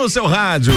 no seu rádio.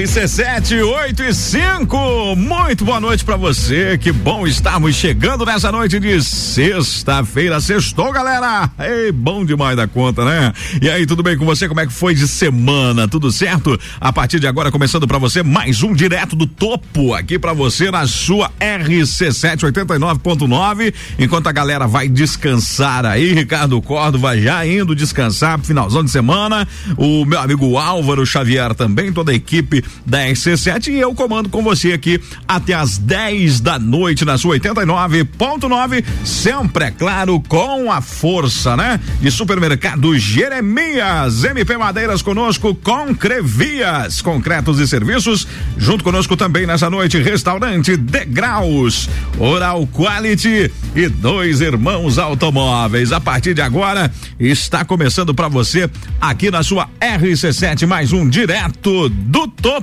RC7 8 e 5. Muito boa noite para você. Que bom estarmos chegando nessa noite de sexta-feira. Sextou, galera. Ei, bom demais da conta, né? E aí, tudo bem com você? Como é que foi de semana? Tudo certo? A partir de agora, começando para você mais um direto do topo aqui para você na sua RC7 89.9. Enquanto a galera vai descansar aí, Ricardo Córdova já indo descansar, finalzão de semana. O meu amigo Álvaro Xavier também, toda a equipe equipe da RC7 e eu comando com você aqui até as 10 da noite na sua 89.9, sempre é claro com a força, né? De supermercado Jeremias, MP Madeiras conosco com Crevias, concretos e serviços, junto conosco também nessa noite restaurante Degraus, Oral Quality e dois irmãos automóveis. A partir de agora está começando para você aqui na sua RC7 mais um direto do topo.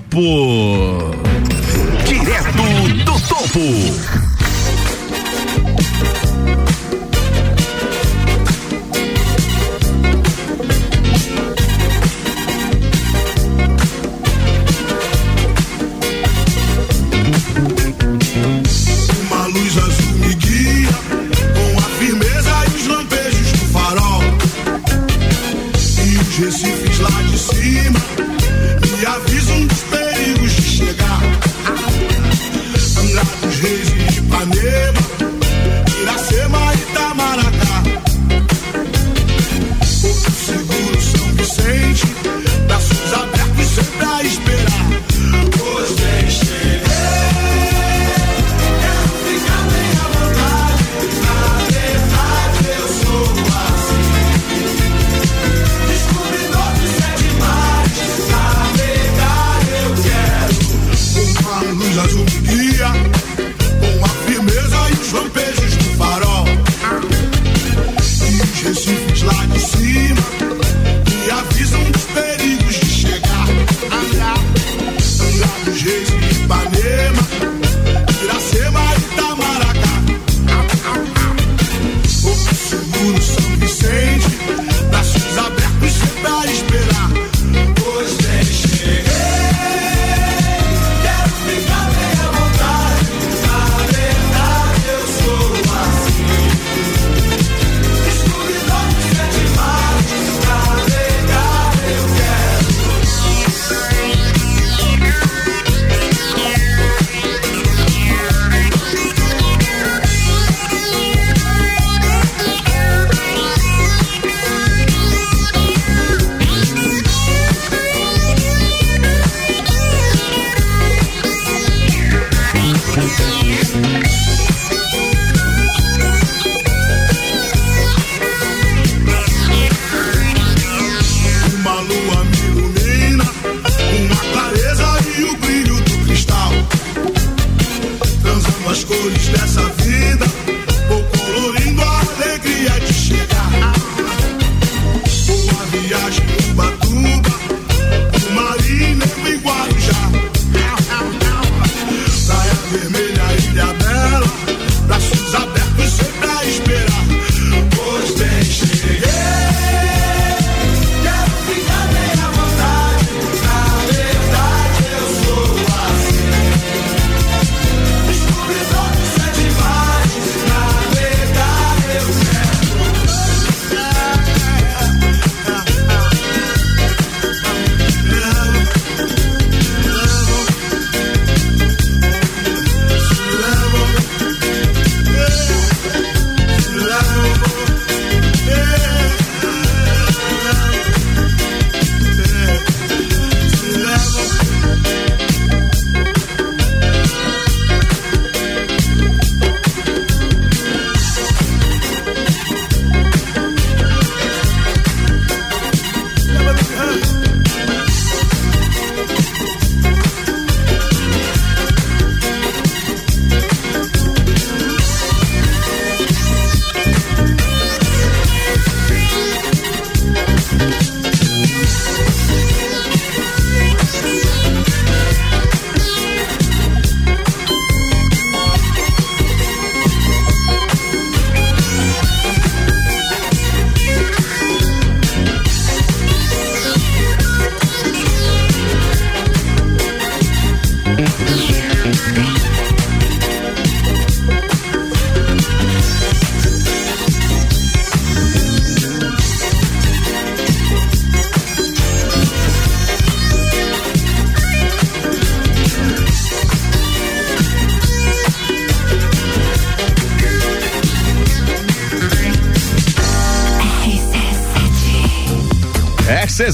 Direto do topo. dessa vida, vou colorindo a alegria de chegar.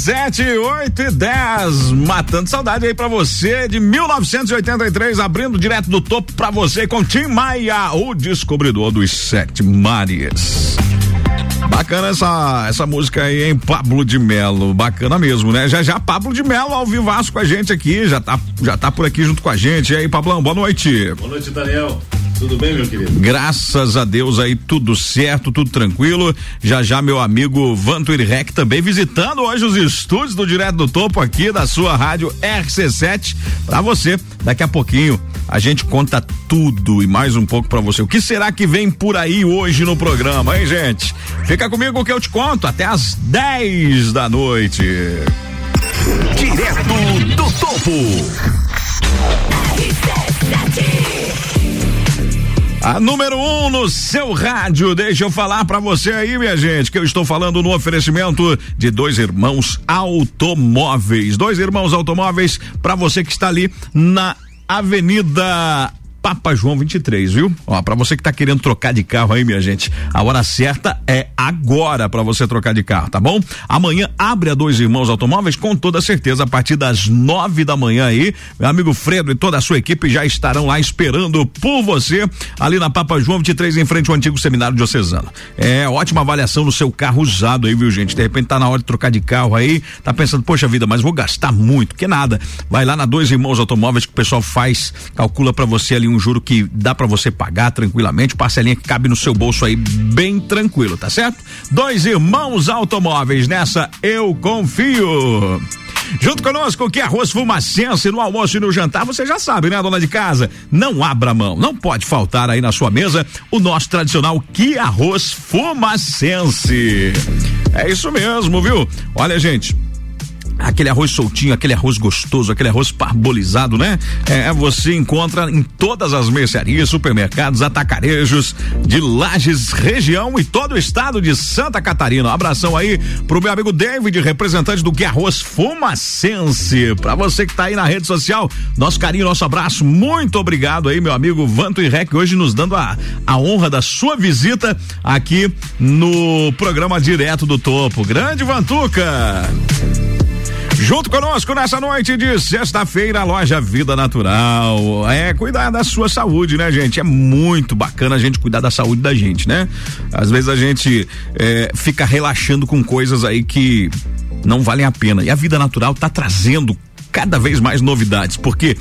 RC7 8 e 10, matando saudade aí pra você de 1983, abrindo direto do topo pra você com Tim Maia, o descobridor dos sete mares. Bacana essa, essa música aí, hein? Pablo de Melo. Bacana mesmo, né? Já já Pablo de Melo ao vivaço com a gente aqui, já tá, já tá por aqui junto com a gente. E aí, Pablão, boa noite. Boa noite, Daniel. Tudo bem, meu querido? Graças a Deus aí, tudo certo, tudo tranquilo. Já já meu amigo Vantuir Rec também visitando hoje os estúdios do Direto do Topo aqui da sua rádio RC7 para você. Daqui a pouquinho a gente conta tudo e mais um pouco para você. O que será que vem por aí hoje no programa, hein, gente? Fica comigo que eu te conto até às 10 da noite. Direto do Topo. A número um no seu rádio. Deixa eu falar para você aí, minha gente, que eu estou falando no oferecimento de dois irmãos automóveis. Dois irmãos automóveis para você que está ali na Avenida Papa João 23, viu? Ó, para você que tá querendo trocar de carro aí, minha gente, a hora certa é agora para você trocar de carro, tá bom? Amanhã abre a Dois Irmãos Automóveis com toda certeza a partir das nove da manhã aí. Meu amigo Fredo e toda a sua equipe já estarão lá esperando por você ali na Papa João 23 em frente ao antigo seminário diocesano. É ótima avaliação no seu carro usado aí, viu, gente? De repente tá na hora de trocar de carro aí, tá pensando, poxa vida, mas vou gastar muito, que nada. Vai lá na Dois Irmãos Automóveis que o pessoal faz, calcula para você ali um juro que dá para você pagar tranquilamente, parcelinha que cabe no seu bolso aí bem tranquilo, tá certo? Dois irmãos automóveis, nessa eu confio. Junto conosco, que arroz fumacense no almoço e no jantar, você já sabe, né, dona de casa? Não abra mão, não pode faltar aí na sua mesa o nosso tradicional que arroz fumacense. É isso mesmo, viu? Olha, gente, aquele arroz soltinho, aquele arroz gostoso, aquele arroz parbolizado, né? É, você encontra em todas as mercearias, supermercados, atacarejos de Lages, região e todo o estado de Santa Catarina. Um abração aí pro meu amigo David, representante do Que Arroz Fumacense. Pra você que tá aí na rede social, nosso carinho, nosso abraço, muito obrigado aí, meu amigo Vanto e Rec, hoje nos dando a, a honra da sua visita aqui no programa Direto do Topo. Grande Vantuca! Junto conosco nessa noite de sexta-feira, a loja Vida Natural. É cuidar da sua saúde, né, gente? É muito bacana a gente cuidar da saúde da gente, né? Às vezes a gente é, fica relaxando com coisas aí que não valem a pena. E a Vida Natural tá trazendo cada vez mais novidades, porque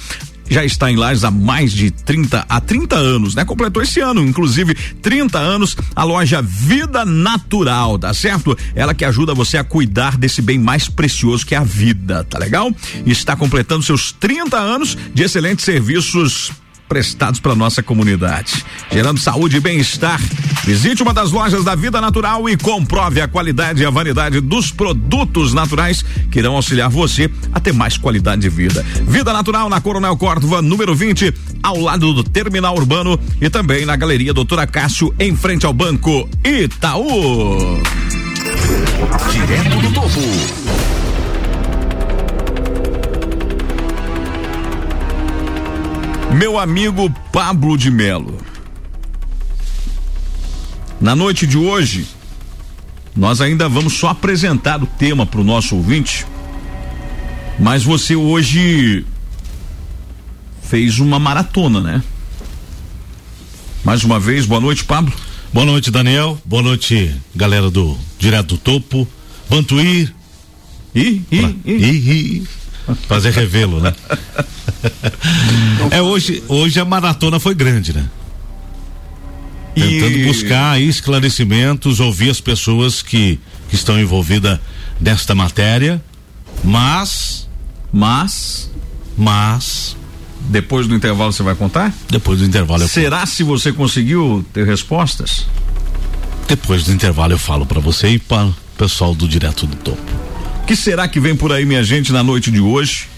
já está em Lages há mais de 30 a 30 anos, né? Completou esse ano, inclusive 30 anos, a loja Vida Natural, tá certo? Ela que ajuda você a cuidar desse bem mais precioso que é a vida, tá legal? Está completando seus 30 anos de excelentes serviços prestados para nossa comunidade, gerando saúde e bem-estar. Visite uma das lojas da Vida Natural e comprove a qualidade e a variedade dos produtos naturais que irão auxiliar você a ter mais qualidade de vida. Vida Natural na Coronel Córdova, número 20, ao lado do Terminal Urbano e também na Galeria Doutora Cássio, em frente ao Banco Itaú. Direto do Topo. Meu amigo Pablo de Melo. Na noite de hoje, nós ainda vamos só apresentar o tema para o nosso ouvinte, mas você hoje fez uma maratona, né? Mais uma vez, boa noite, Pablo. Boa noite, Daniel. Boa noite, galera do Direto do Topo. Vantuir. Ih, ih, ih. Fazer revelo, né? é hoje, hoje a maratona foi grande, né? Tentando e... buscar esclarecimentos, ouvir as pessoas que, que estão envolvidas nesta matéria, mas, mas, mas, depois do intervalo você vai contar? Depois do intervalo eu Será conto. se você conseguiu ter respostas? Depois do intervalo eu falo para você e para o pessoal do Direto do Topo. O que será que vem por aí, minha gente, na noite de hoje?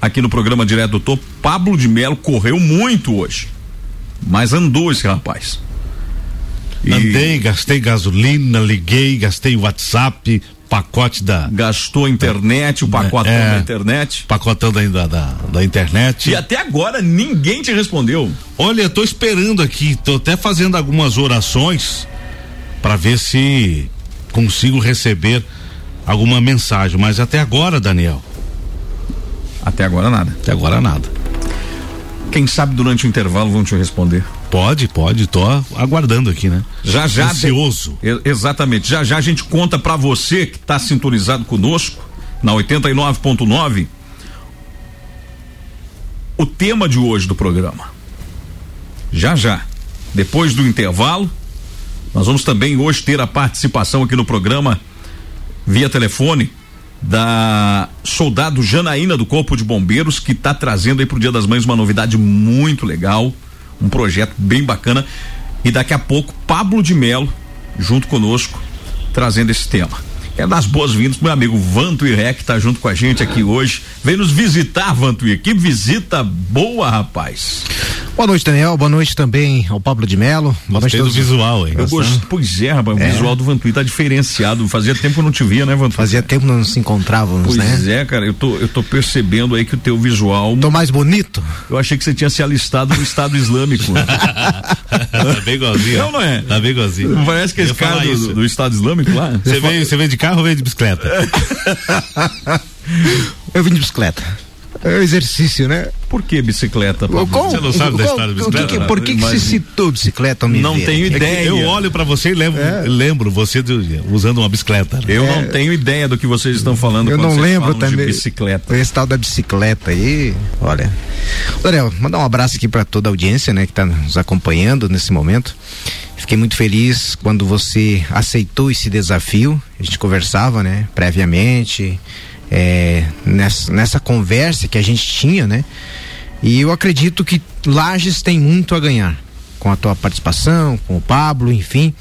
Aqui no programa Direto do Topo, Pablo de Melo correu muito hoje. Mas andou esse rapaz. E... Andei, gastei gasolina, liguei, gastei WhatsApp, pacote da. Gastou a internet, o pacotão é, da internet. Pacotão da, da, da, internet. E até agora ninguém te respondeu. Olha, eu tô esperando aqui, tô até fazendo algumas orações para ver se consigo receber alguma mensagem, mas até agora, Daniel. Até agora nada. Até agora nada. Quem sabe durante o intervalo vão te responder. Pode, pode, tô aguardando aqui, né? Já já. Ansioso. Exatamente. Já já a gente conta para você que está sintonizado conosco na 89.9 o tema de hoje do programa. Já já. Depois do intervalo, nós vamos também hoje ter a participação aqui no programa via telefone da soldado Janaína do Corpo de Bombeiros que está trazendo aí pro Dia das Mães uma novidade muito legal, um projeto bem bacana e daqui a pouco Pablo de Melo junto conosco trazendo esse tema. Quero dar as boas-vindas pro meu amigo Vantuir que tá junto com a gente aqui hoje. Vem nos visitar, Vantuir. Que visita boa, rapaz. Boa noite, Daniel. Boa noite também ao Pablo de Melo. Boa noite do visual, hein? Eu gosto, pois é, rapaz. É. O visual do Vantuir tá diferenciado. Fazia tempo que eu não te via, né, Vantuir? Fazia tempo que não nos encontrávamos, pois né? Pois é, cara. Eu tô, eu tô percebendo aí que o teu visual. Tô mais bonito? Eu achei que você tinha se alistado no Estado Islâmico. tá bem igualzinho. Não, não é? Tá bem igualzinho. Parece que esse cara do, do, Estado Islâmico lá. Você veio, você veio de carro ou veio de bicicleta? eu vim de bicicleta. É um exercício, né? Por que bicicleta? Qual, você não sabe da história da bicicleta? Que, por que, que você citou bicicleta? Não ver? tenho ideia. É eu olho para você e lembro, é. lembro você de, usando uma bicicleta. Né? Eu é. não tenho ideia do que vocês estão falando. Eu não lembro também. Bicicleta. Esse tal da bicicleta aí, olha. Daniel, mandar um abraço aqui para toda a audiência, né, que está nos acompanhando nesse momento. Fiquei muito feliz quando você aceitou esse desafio. A gente conversava, né, previamente é, nessa, nessa conversa que a gente tinha, né? E eu acredito que Lages tem muito a ganhar com a tua participação, com o Pablo, enfim,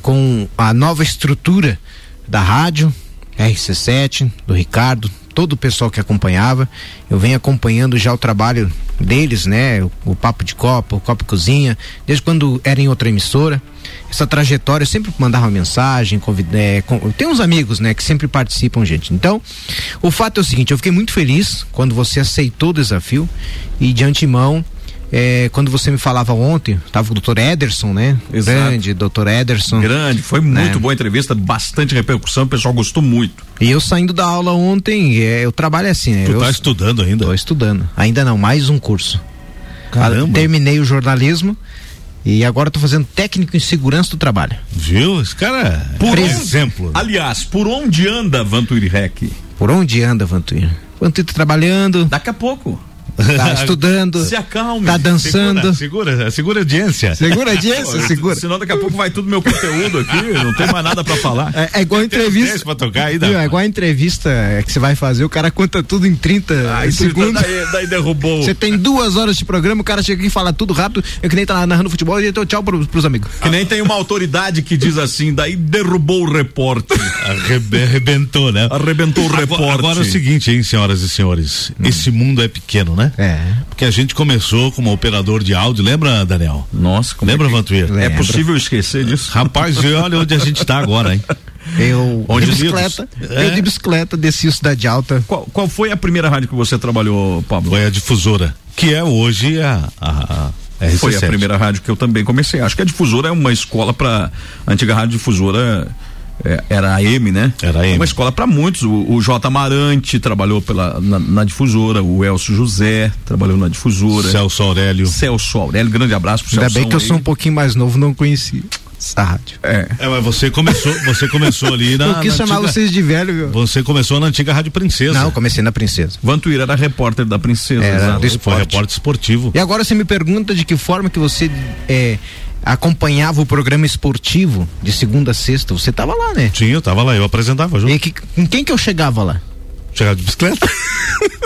com a nova estrutura da rádio, RC7, do Ricardo, todo o pessoal que acompanhava. Eu venho acompanhando já o trabalho deles, né? O, o Papo de Copa, o Copa Cozinha, desde quando era em outra emissora essa trajetória, eu sempre mandava mensagem, convidei, é, tem uns amigos, né, que sempre participam, gente. Então, o fato é o seguinte, eu fiquei muito feliz quando você aceitou o desafio e de antemão, é, quando você me falava ontem, tava o doutor Ederson, né? Exato. Grande, doutor Ederson. Grande, foi muito né? boa entrevista, bastante repercussão, o pessoal gostou muito. E eu saindo da aula ontem, é, eu trabalho assim, né? Tu eu tá estudando ainda? Tô estudando. Ainda não, mais um curso. Caramba. Terminei o jornalismo e agora estou fazendo técnico em segurança do trabalho. Viu? Esse cara é por um exemplo. Né? Aliás, por onde anda Vantuir Rec? Por onde anda Vantuir? Vantuir tá trabalhando. Daqui a pouco. Tá estudando. Se acalme. Tá dançando. Segura, segura, segura audiência. Segura audiência, segura. Senão daqui a pouco vai tudo meu conteúdo aqui, não tem mais nada pra falar. É, é igual a entrevista. Pra tocar aí, é igual a entrevista que você vai fazer, o cara conta tudo em 30 Ai, segundos. Daí, daí derrubou. Você tem duas horas de programa, o cara chega aqui e fala tudo rápido, eu que nem tá narrando futebol e então tchau pros, pros amigos. Que nem tem uma autoridade que diz assim, daí derrubou o repórter. Arrebentou, né? Arrebentou o repórter. Agora é o seguinte, hein, senhoras e senhores, hum. esse mundo é pequeno, né? É. Porque a gente começou como operador de áudio, lembra, Daniel? Nossa, como Lembra, é que... Vantuir? É possível esquecer disso? Rapaz, olha onde a gente está agora, hein? Eu Onde de bicicleta, é. eu de bicicleta desci o Cidade Alta. Qual, qual, foi a primeira rádio que você trabalhou, Pablo? Foi a difusora, que é hoje a, a, a RC7. Foi a primeira rádio que eu também comecei. Acho que a difusora é uma escola para antiga rádio difusora é, era a M, né? Era a M. Uma escola para muitos. O, o J. Amarante trabalhou pela, na, na, difusora, o Elcio José trabalhou na difusora. Celso Aurélio. Celso Aurélio, grande abraço pro Ainda Celso. bem que eu sou um pouquinho mais novo, não conheci essa rádio. É. é, mas você começou, você começou ali na. Eu quis na chamar antiga, vocês de velho, viu? Você começou na antiga Rádio Princesa. Não, comecei na Princesa. Vantuíra era repórter da Princesa. Era do esporte. Foi repórter esportivo. E agora você me pergunta de que forma que você é, acompanhava o programa esportivo de segunda a sexta. Você tava lá, né? Sim, eu tava lá, eu apresentava junto. E que, com quem que eu chegava lá? Chegava de bicicleta.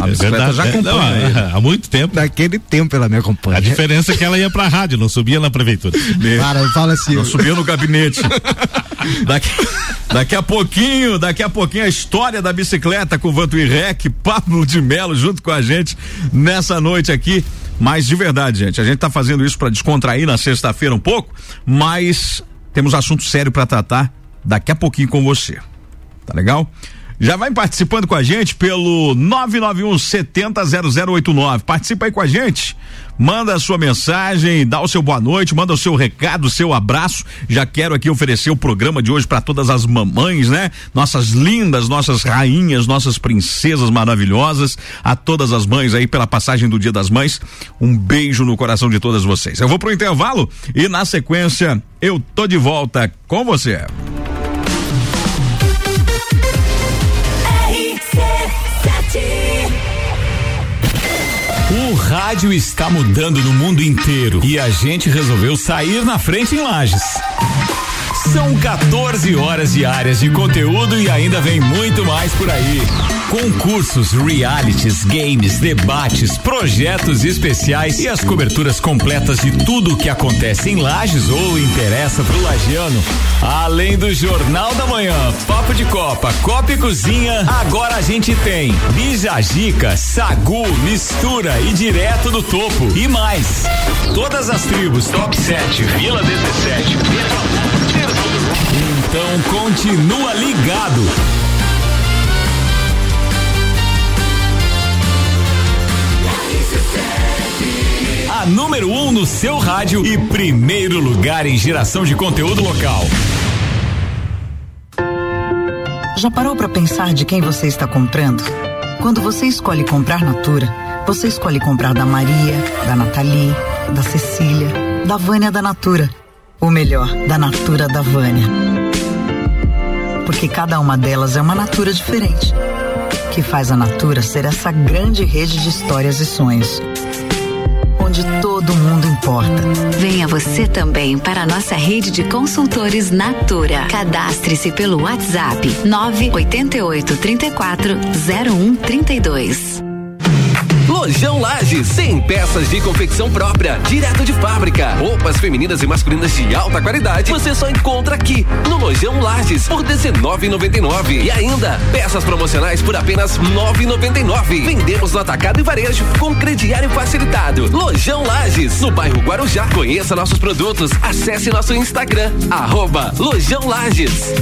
A é bicicleta verdade, já é, acompanha. É, não, há muito tempo. Naquele tempo ela me acompanha. A diferença é que ela ia pra rádio, não subia na prefeitura. Para, fala assim. Não subia no gabinete. daqui, daqui a pouquinho, daqui a pouquinho a história da bicicleta com o Vantuir Rec, Pablo de Melo junto com a gente nessa noite aqui. Mas de verdade, gente, a gente tá fazendo isso para descontrair na sexta-feira um pouco, mas temos assunto sério para tratar daqui a pouquinho com você. Tá legal? Já vai participando com a gente pelo 991 70 0089. Participa aí com a gente. Manda a sua mensagem, dá o seu boa noite, manda o seu recado, o seu abraço. Já quero aqui oferecer o programa de hoje para todas as mamães, né? Nossas lindas, nossas rainhas, nossas princesas maravilhosas, a todas as mães aí pela passagem do Dia das Mães. Um beijo no coração de todas vocês. Eu vou pro intervalo e na sequência eu tô de volta com você. Rádio está mudando no mundo inteiro e a gente resolveu sair na frente em Lages. São 14 horas diárias de conteúdo e ainda vem muito mais por aí. Concursos, realities, games, debates, projetos especiais e as coberturas completas de tudo o que acontece em Lages ou interessa pro lagiano. Além do Jornal da Manhã, Papo de Copa, Copa e Cozinha, agora a gente tem Bijagica, Sagu, Mistura e Direto do Topo e mais. Todas as tribos, Top 7, Vila 17, então continua ligado. A número 1 um no seu rádio e primeiro lugar em geração de conteúdo local. Já parou para pensar de quem você está comprando? Quando você escolhe comprar Natura, você escolhe comprar da Maria, da Nathalie, da Cecília, da Vânia da Natura. O melhor, da Natura da Vânia. Porque cada uma delas é uma Natura diferente. Que faz a Natura ser essa grande rede de histórias e sonhos. Onde todo mundo importa. Venha você também para a nossa rede de consultores Natura. Cadastre-se pelo WhatsApp 988 34 0132. Lojão Lages, 100 peças de confecção própria, direto de fábrica. Roupas femininas e masculinas de alta qualidade. Você só encontra aqui no Lojão Lages por 19,99 e ainda peças promocionais por apenas 9,99. Vendemos no atacado e varejo com crediário facilitado. Lojão Lages, no bairro Guarujá. Conheça nossos produtos. Acesse nosso Instagram arroba Lojão Lages.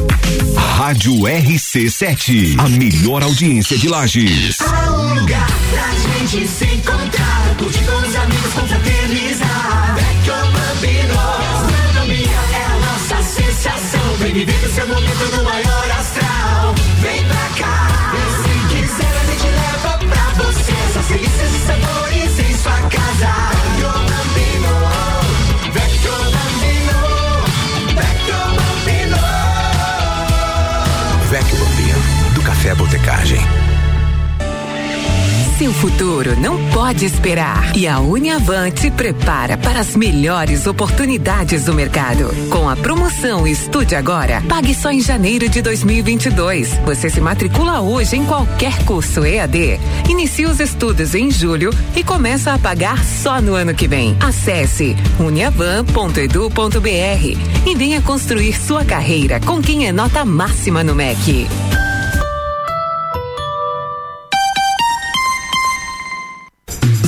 Rádio RC7, a melhor audiência de Lages. Há um lugar pra gente se encontrar, curtir com os amigos, confraternizar. Vecchio Bambino, gastronomia é a nossa sensação. Vem viver o seu momento no maior astral. Vem pra cá, e se quiser a gente leva pra você. Essas delícias e sabores em sua casa. Vecchio Bambino, Vecchio Bambino, Vecchio Bambino. Vecchio Bambino, do Café Botecagem. Seu futuro não pode esperar. E a Uniavan te prepara para as melhores oportunidades do mercado. Com a promoção Estude Agora, pague só em janeiro de 2022. Você se matricula hoje em qualquer curso EAD. Inicia os estudos em julho e começa a pagar só no ano que vem. Acesse uniavan.edu.br e venha construir sua carreira com quem é nota máxima no MEC.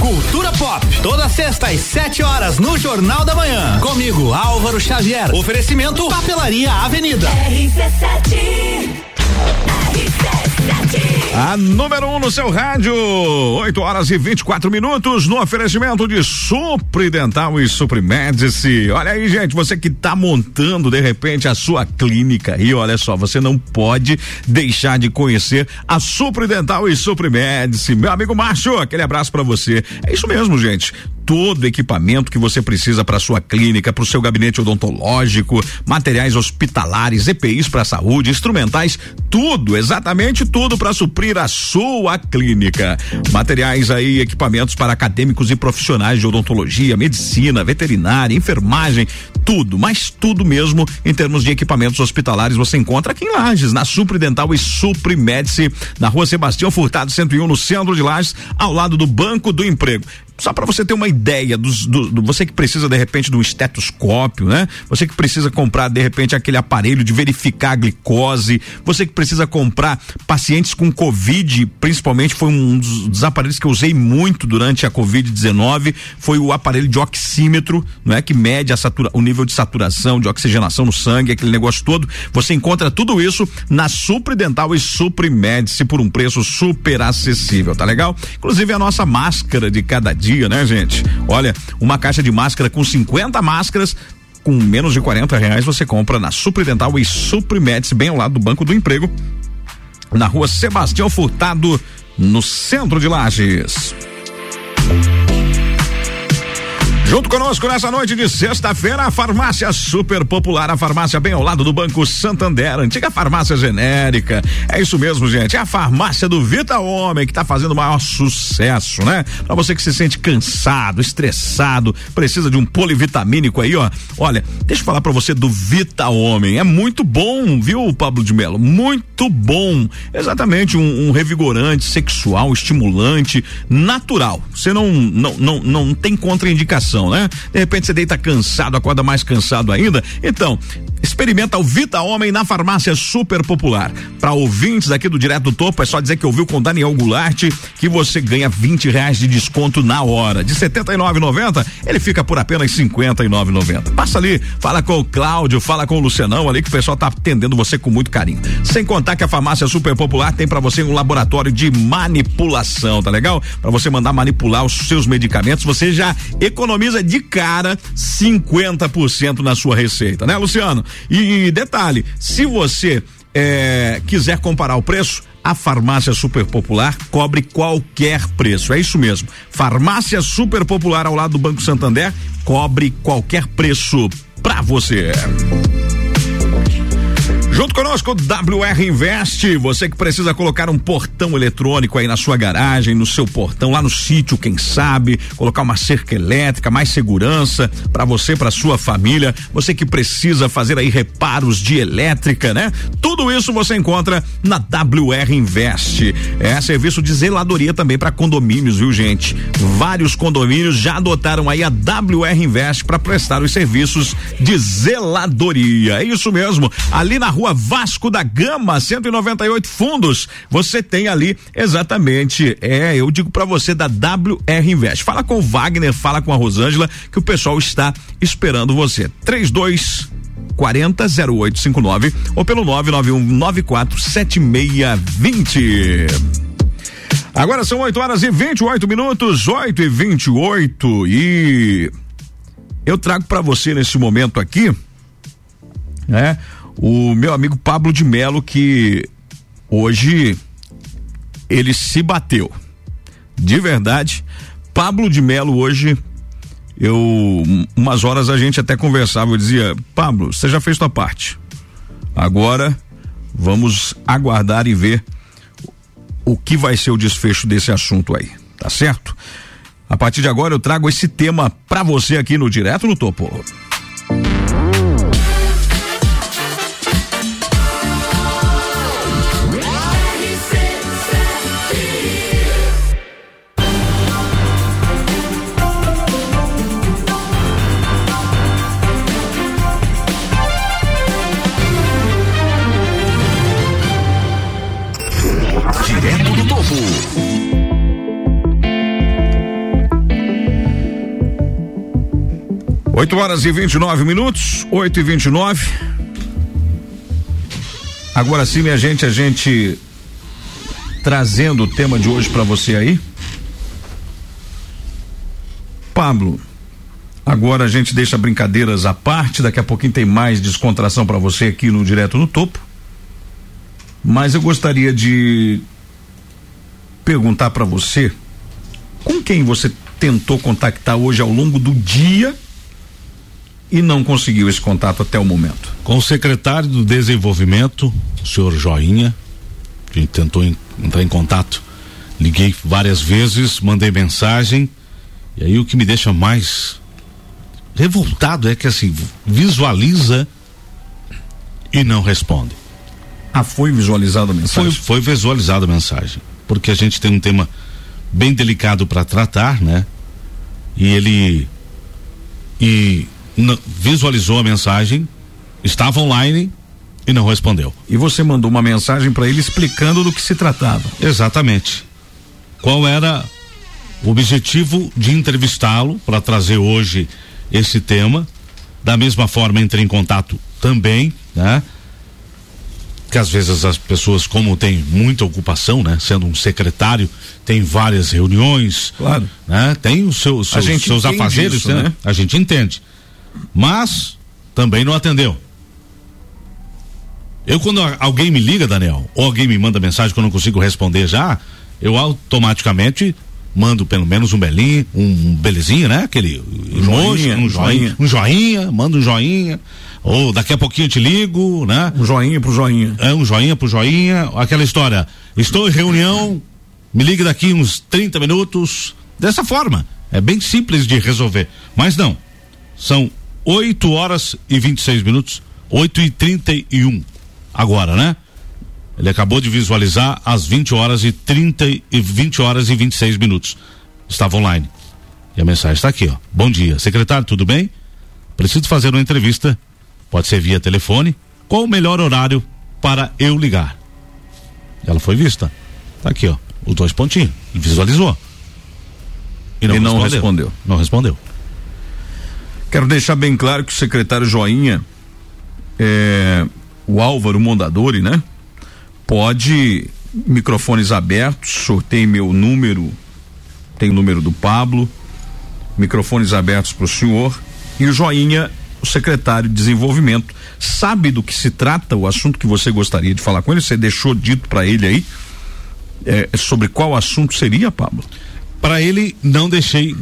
Cultura Pop, toda sexta às 7 horas no Jornal da Manhã. Comigo, Álvaro Xavier. Oferecimento Papelaria Avenida. RC7 A número 1 um no seu rádio, 8 horas e 24 minutos, no oferecimento de Supridental e Suprimedici. Olha aí, gente, você que está montando de repente a sua clínica e olha só, você não pode deixar de conhecer a Supridental e Suprimedici. Meu amigo Márcio, aquele abraço para você. É isso mesmo, gente todo equipamento que você precisa para sua clínica, para o seu gabinete odontológico, materiais hospitalares, EPIs para saúde, instrumentais, tudo, exatamente tudo para suprir a sua clínica. Materiais aí, equipamentos para acadêmicos e profissionais de odontologia, medicina, veterinária, enfermagem, tudo, mas tudo mesmo em termos de equipamentos hospitalares você encontra aqui em Lages, na Supridental e Suprimedici, na rua Sebastião Furtado 101, no centro de Lages, ao lado do Banco do Emprego só para você ter uma ideia dos, do, do, você que precisa de repente de um estetoscópio, né? Você que precisa comprar de repente aquele aparelho de verificar a glicose, você que precisa comprar pacientes com covid, principalmente foi um dos, dos aparelhos que eu usei muito durante a covid-19, foi o aparelho de oxímetro, não é que mede a satura, o nível de saturação, de oxigenação no sangue, aquele negócio todo. Você encontra tudo isso na Supridental e Suprimedici por um preço super acessível, tá legal? Inclusive a nossa máscara de cada dia dia, né, gente? Olha, uma caixa de máscara com 50 máscaras com menos de 40 reais você compra na Supridental e Suprimedes, bem ao lado do Banco do Emprego, na rua Sebastião Furtado, no centro de Lages. Junto conosco nessa noite de sexta-feira, a farmácia super popular, a farmácia bem ao lado do Banco Santander, antiga farmácia genérica. É isso mesmo, gente. É a farmácia do Vita Homem que está fazendo o maior sucesso, né? Para você que se sente cansado, estressado, precisa de um polivitamínico aí, ó. Olha, deixa eu falar para você do Vita Homem. É muito bom, viu, Pablo de Melo? Muito bom. Exatamente, um, um revigorante sexual, estimulante, natural. Você não, não, não, não tem contraindicação né? De repente você deita cansado, acorda mais cansado ainda. Então, experimenta o Vita Homem na farmácia super popular. Para ouvintes aqui do Direto do Topo, é só dizer que ouviu com Daniel Goulart que você ganha 20 reais de desconto na hora. De R$ 79,90, ele fica por apenas R$ 59,90. Passa ali, fala com o Cláudio, fala com o Lucianão ali, que o pessoal tá atendendo você com muito carinho. Sem contar que a farmácia super popular tem para você um laboratório de manipulação, tá legal? Para você mandar manipular os seus medicamentos, você já economiza economiza de cara 50% na sua receita, né, Luciano? E, detalhe, se você é, quiser comparar o preço, a farmácia super popular cobre qualquer preço. É isso mesmo. Farmácia super popular ao lado do Banco Santander cobre qualquer preço para você. Junto conosco, WR Invest. Você que precisa colocar um portão eletrônico aí na sua garagem, no seu portão, lá no sítio, quem sabe, colocar uma cerca elétrica, mais segurança para você, para sua família. Você que precisa fazer aí reparos de elétrica, né? Tudo isso você encontra na WR Invest. É serviço de zeladoria também para condomínios, viu, gente? Vários condomínios já adotaram aí a WR Invest para prestar os serviços de zeladoria. É isso mesmo. Ali na rua Rua Vasco da Gama, 198 fundos. Você tem ali exatamente, é, eu digo para você da WR Invest. Fala com o Wagner, fala com a Rosângela, que o pessoal está esperando você. 32 40 0859 ou pelo 991 94 7620. Agora são 8 horas e 28 minutos, 8 e 28 e eu trago para você nesse momento aqui, né? O meu amigo Pablo de Melo, que hoje ele se bateu. De verdade, Pablo de Melo hoje, eu, umas horas a gente até conversava, eu dizia, Pablo, você já fez sua parte. Agora vamos aguardar e ver o que vai ser o desfecho desse assunto aí, tá certo? A partir de agora eu trago esse tema para você aqui no Direto no Topo. 8 horas e 29 minutos, 8 e 29 Agora sim, minha gente, a gente trazendo o tema de hoje para você aí. Pablo, agora a gente deixa brincadeiras à parte, daqui a pouquinho tem mais descontração para você aqui no Direto no Topo. Mas eu gostaria de perguntar para você com quem você tentou contactar hoje ao longo do dia e não conseguiu esse contato até o momento. Com o secretário do Desenvolvimento, o senhor Joinha, que tentou em, entrar em contato. Liguei várias vezes, mandei mensagem. E aí o que me deixa mais revoltado é que assim, visualiza e não responde. Ah, foi visualizada a mensagem? Foi, foi visualizada a mensagem. Porque a gente tem um tema bem delicado para tratar, né? E ele e visualizou a mensagem, estava online e não respondeu. E você mandou uma mensagem para ele explicando do que se tratava. Exatamente. Qual era o objetivo de entrevistá-lo para trazer hoje esse tema? Da mesma forma, entrei em contato também, né? Que às vezes as pessoas, como tem muita ocupação, né? Sendo um secretário, tem várias reuniões. Claro. Né? Tem os seus, A seus, afazeres, isso, né? né? A gente entende. Mas também não atendeu. Eu, quando alguém me liga, Daniel, ou alguém me manda mensagem que eu não consigo responder já, eu automaticamente mando pelo menos um belinho, um, um belezinha, né? Aquele emoji, joinha, um joinha, um joinha, manda um joinha, ou daqui a pouquinho eu te ligo, né? Um joinha pro joinha. É, um joinha pro joinha, aquela história, estou em reunião, me ligue daqui uns 30 minutos, dessa forma, é bem simples de resolver, mas não, são 8 horas e 26 minutos, 8 e 31 agora, né? Ele acabou de visualizar às 20 horas e 30 e 20 horas e 26 minutos. Estava online. E a mensagem está aqui, ó. Bom dia, secretário, tudo bem? Preciso fazer uma entrevista. Pode ser via telefone. Qual o melhor horário para eu ligar? Ela foi vista. Tá aqui, ó. Os dois pontinhos. E visualizou. E não respondeu. Não respondeu. Quero deixar bem claro que o secretário Joinha, é, o Álvaro Mondadori, né? Pode, microfones abertos, o senhor tem meu número, tem o número do Pablo, microfones abertos para o senhor. E o Joinha, o secretário de desenvolvimento, sabe do que se trata o assunto que você gostaria de falar com ele? Você deixou dito para ele aí é, sobre qual assunto seria, Pablo? Para ele, não deixei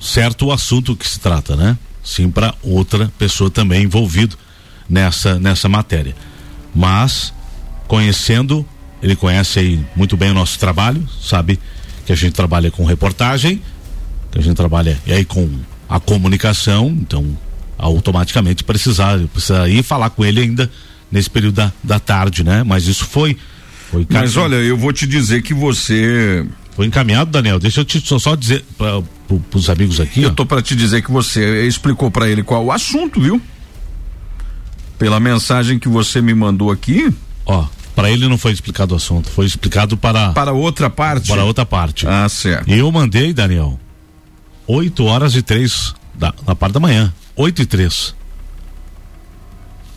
certo o assunto que se trata, né? Sim, para outra pessoa também envolvido nessa nessa matéria. Mas conhecendo, ele conhece aí muito bem o nosso trabalho, sabe que a gente trabalha com reportagem, que a gente trabalha e aí com a comunicação, então automaticamente precisar, precisa ir falar com ele ainda nesse período da, da tarde, né? Mas isso foi foi Mas olha, eu vou te dizer que você foi encaminhado, Daniel. Deixa eu te só, só dizer para os amigos aqui. Eu tô para te dizer que você explicou para ele qual o assunto, viu? Pela mensagem que você me mandou aqui. Ó, para ele não foi explicado o assunto, foi explicado para para outra parte. Para outra parte. Ah, certo. E eu mandei, Daniel, 8 horas e três da, na parte da manhã. 8 e três.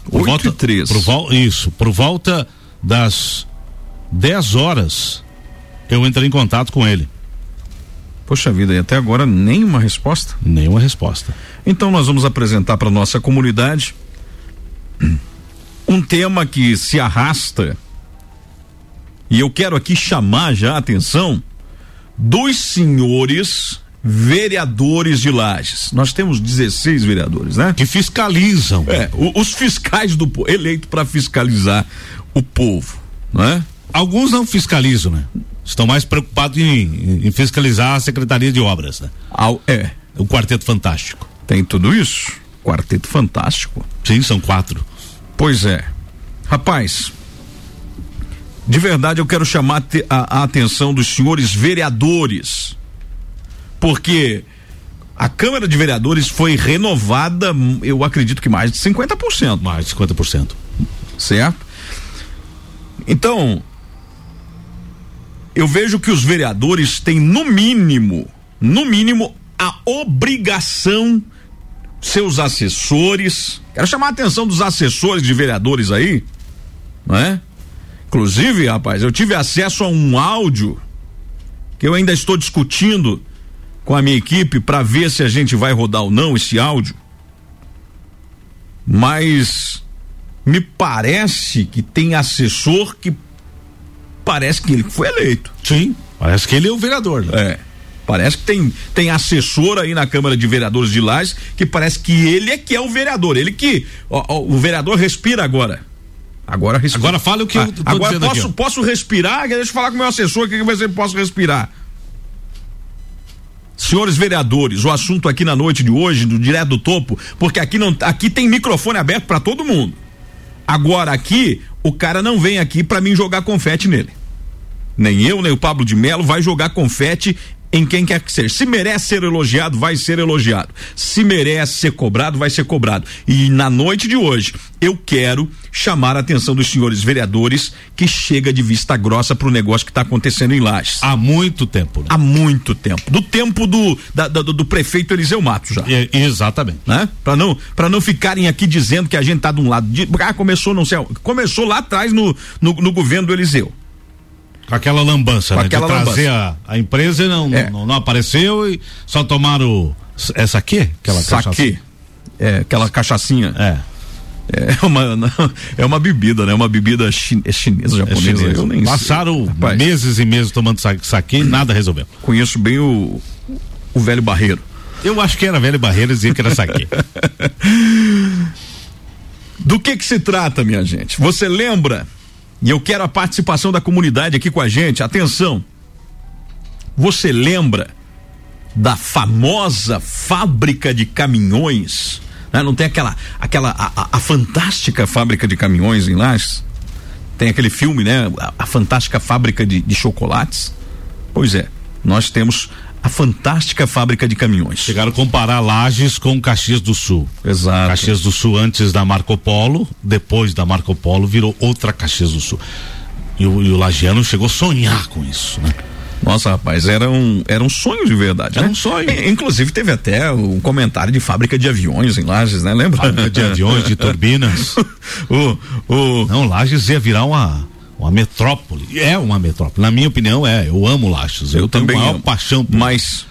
Por 8 volta, e 3. Por isso, por volta das 10 horas eu entrei em contato com ele. Poxa vida, e até agora nenhuma resposta? Nenhuma resposta. Então nós vamos apresentar para nossa comunidade um tema que se arrasta e eu quero aqui chamar já a atenção dos senhores vereadores de Lages. Nós temos 16 vereadores, né? Que fiscalizam. É, o- os fiscais do povo, eleito para fiscalizar o povo, não é? Alguns não fiscalizam, né? Estão mais preocupados em, em fiscalizar a Secretaria de Obras, né? Ao, é. O Quarteto Fantástico. Tem tudo isso? Quarteto Fantástico. Sim, são quatro. Pois é. Rapaz, de verdade eu quero chamar a, a atenção dos senhores vereadores. Porque a Câmara de Vereadores foi renovada, eu acredito que mais de 50%. Mais de 50%. Certo? Então, eu vejo que os vereadores têm no mínimo, no mínimo, a obrigação seus assessores. Quero chamar a atenção dos assessores de vereadores aí, não é? Inclusive, rapaz, eu tive acesso a um áudio que eu ainda estou discutindo com a minha equipe para ver se a gente vai rodar ou não esse áudio. Mas me parece que tem assessor que parece que ele foi eleito. Sim, parece que ele é o vereador. Né? É. Parece que tem, tem assessor aí na Câmara de Vereadores de Lages que parece que ele é que é o vereador. Ele que. ó, ó, o vereador respira agora. Agora respira. Agora fala o que eu tô Agora dizendo aqui, posso, posso respirar? Deixa eu falar com o meu assessor aqui que vai ser que posso respirar. Senhores vereadores, o assunto aqui na noite de hoje, do Direto do Topo, porque aqui não aqui tem microfone aberto para todo mundo. Agora aqui, o cara não vem aqui para mim jogar confete nele. Nem eu, nem o Pablo de Melo vai jogar confete em quem quer que seja. Se merece ser elogiado, vai ser elogiado. Se merece ser cobrado, vai ser cobrado. E na noite de hoje, eu quero chamar a atenção dos senhores vereadores que chega de vista grossa pro negócio que está acontecendo em Lages. Há muito tempo. Né? Há muito tempo. Do tempo do, da- da- do, do prefeito Eliseu Matos já. É, exatamente. Né? Para não para não ficarem aqui dizendo que a gente tá de um lado de, ah, começou não sei, começou lá atrás no, no, no governo do Eliseu. Com aquela lambança, Com né? aquela de trazer lambança. a, a empresa e não, É. não, não apareceu e só tomaram essa aqui? Aquela Saque. É, aquela cachaçinha. É. É uma, não, é uma bebida, né? Uma bebida chi, é chinesa, É japonesa. chinesa. Eu nem Passaram. Rapaz, meses e meses tomando sa- saque e nada resolveu. Conheço bem o, o velho barreiro. Eu acho que era velho Barreira dizia que era saque. Do que que se trata, minha gente? Você lembra? E eu quero a participação da comunidade aqui com a gente. Atenção. Você lembra da famosa fábrica de caminhões? né? Não tem aquela aquela a, a- a fantástica fábrica de caminhões em Lages? Tem aquele filme, né? A, a fantástica fábrica de, de chocolates. Pois é, nós temos a fantástica fábrica de caminhões. Chegaram a comparar Lages com Caxias do Sul. Exato. Caxias do Sul antes da Marco Polo, depois da Marco Polo virou outra Caxias do Sul. E o, e o Lagiano chegou a sonhar com isso, né? Nossa, rapaz, era um, era um sonho de verdade. Era né? um sonho. I- Inclusive teve até um comentário de fábrica de aviões em Lages, né? Lembra? Fábrica de aviões, de turbinas. o, o, Não, Lages ia virar uma, uma metrópole. É uma metrópole. Na minha opinião, é. Eu amo Lages. Eu, eu tenho também maior amo. paixão por Mas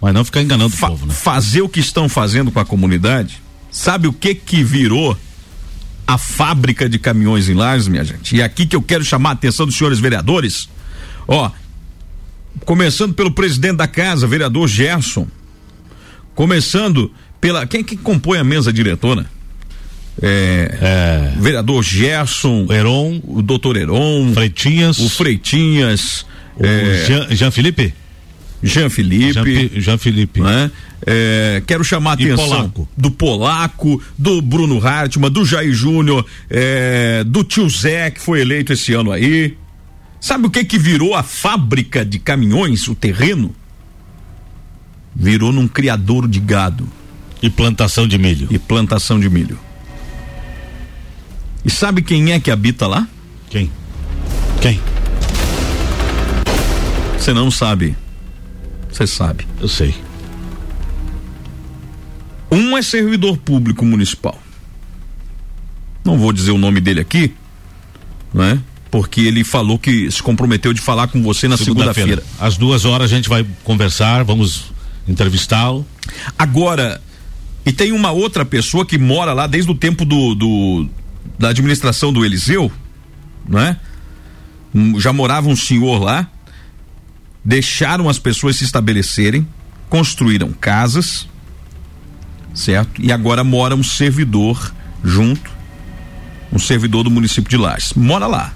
Mas não ficar enganando o povo, né? fazer o que estão fazendo com a comunidade, sabe o que que virou a fábrica de caminhões em Lages, minha gente? E é aqui que eu quero chamar a atenção dos senhores vereadores. Ó, começando pelo presidente da casa, vereador Gerson. Começando pela. Quem que compõe a mesa diretora? É, Vereador Gerson. Heron. O doutor Heron. Freitinhas. O Freitinhas. O é, Jean, Jean Felipe? Jean Felipe. Jean, Jean Felipe. né? É, quero chamar a atenção Polaco. do Polaco, do Bruno Hartmann, do Jair Júnior, é, do tio Zé, que foi eleito esse ano aí. Sabe o que que virou a fábrica de caminhões, o terreno? Virou num criador de gado. E plantação de milho. E plantação de milho. E sabe quem é que habita lá? Quem? Quem? Você não sabe. Você sabe. Eu sei. Um é servidor público municipal. Não vou dizer o nome dele aqui, né? Porque ele falou que se comprometeu de falar com você na segunda-feira. Às duas horas a gente vai conversar, vamos entrevistá-lo. Agora, e tem uma outra pessoa que mora lá desde o tempo do, do- da administração do Eliseu, né? Já morava um senhor lá, deixaram as pessoas se estabelecerem, construíram casas, certo? E agora mora um servidor junto, um servidor do município de Lages. Mora lá.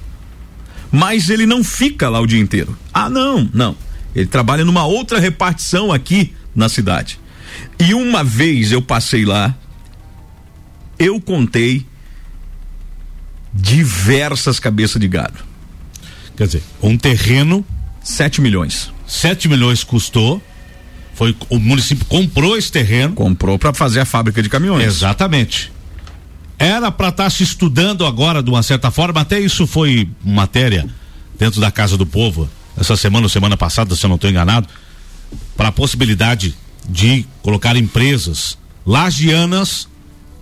Mas ele não fica lá o dia inteiro. Ah, não, não. Ele trabalha numa outra repartição aqui na cidade. E uma vez eu passei lá, eu contei diversas cabeças de gado. Quer dizer, um terreno. 7 milhões. 7 milhões custou. Foi, o município comprou esse terreno. Comprou para fazer a fábrica de caminhões. Exatamente. Era para estar se estudando agora de uma certa forma, até isso foi matéria dentro da Casa do Povo, essa semana ou semana passada, se eu não estou enganado, para a possibilidade de colocar empresas lagianas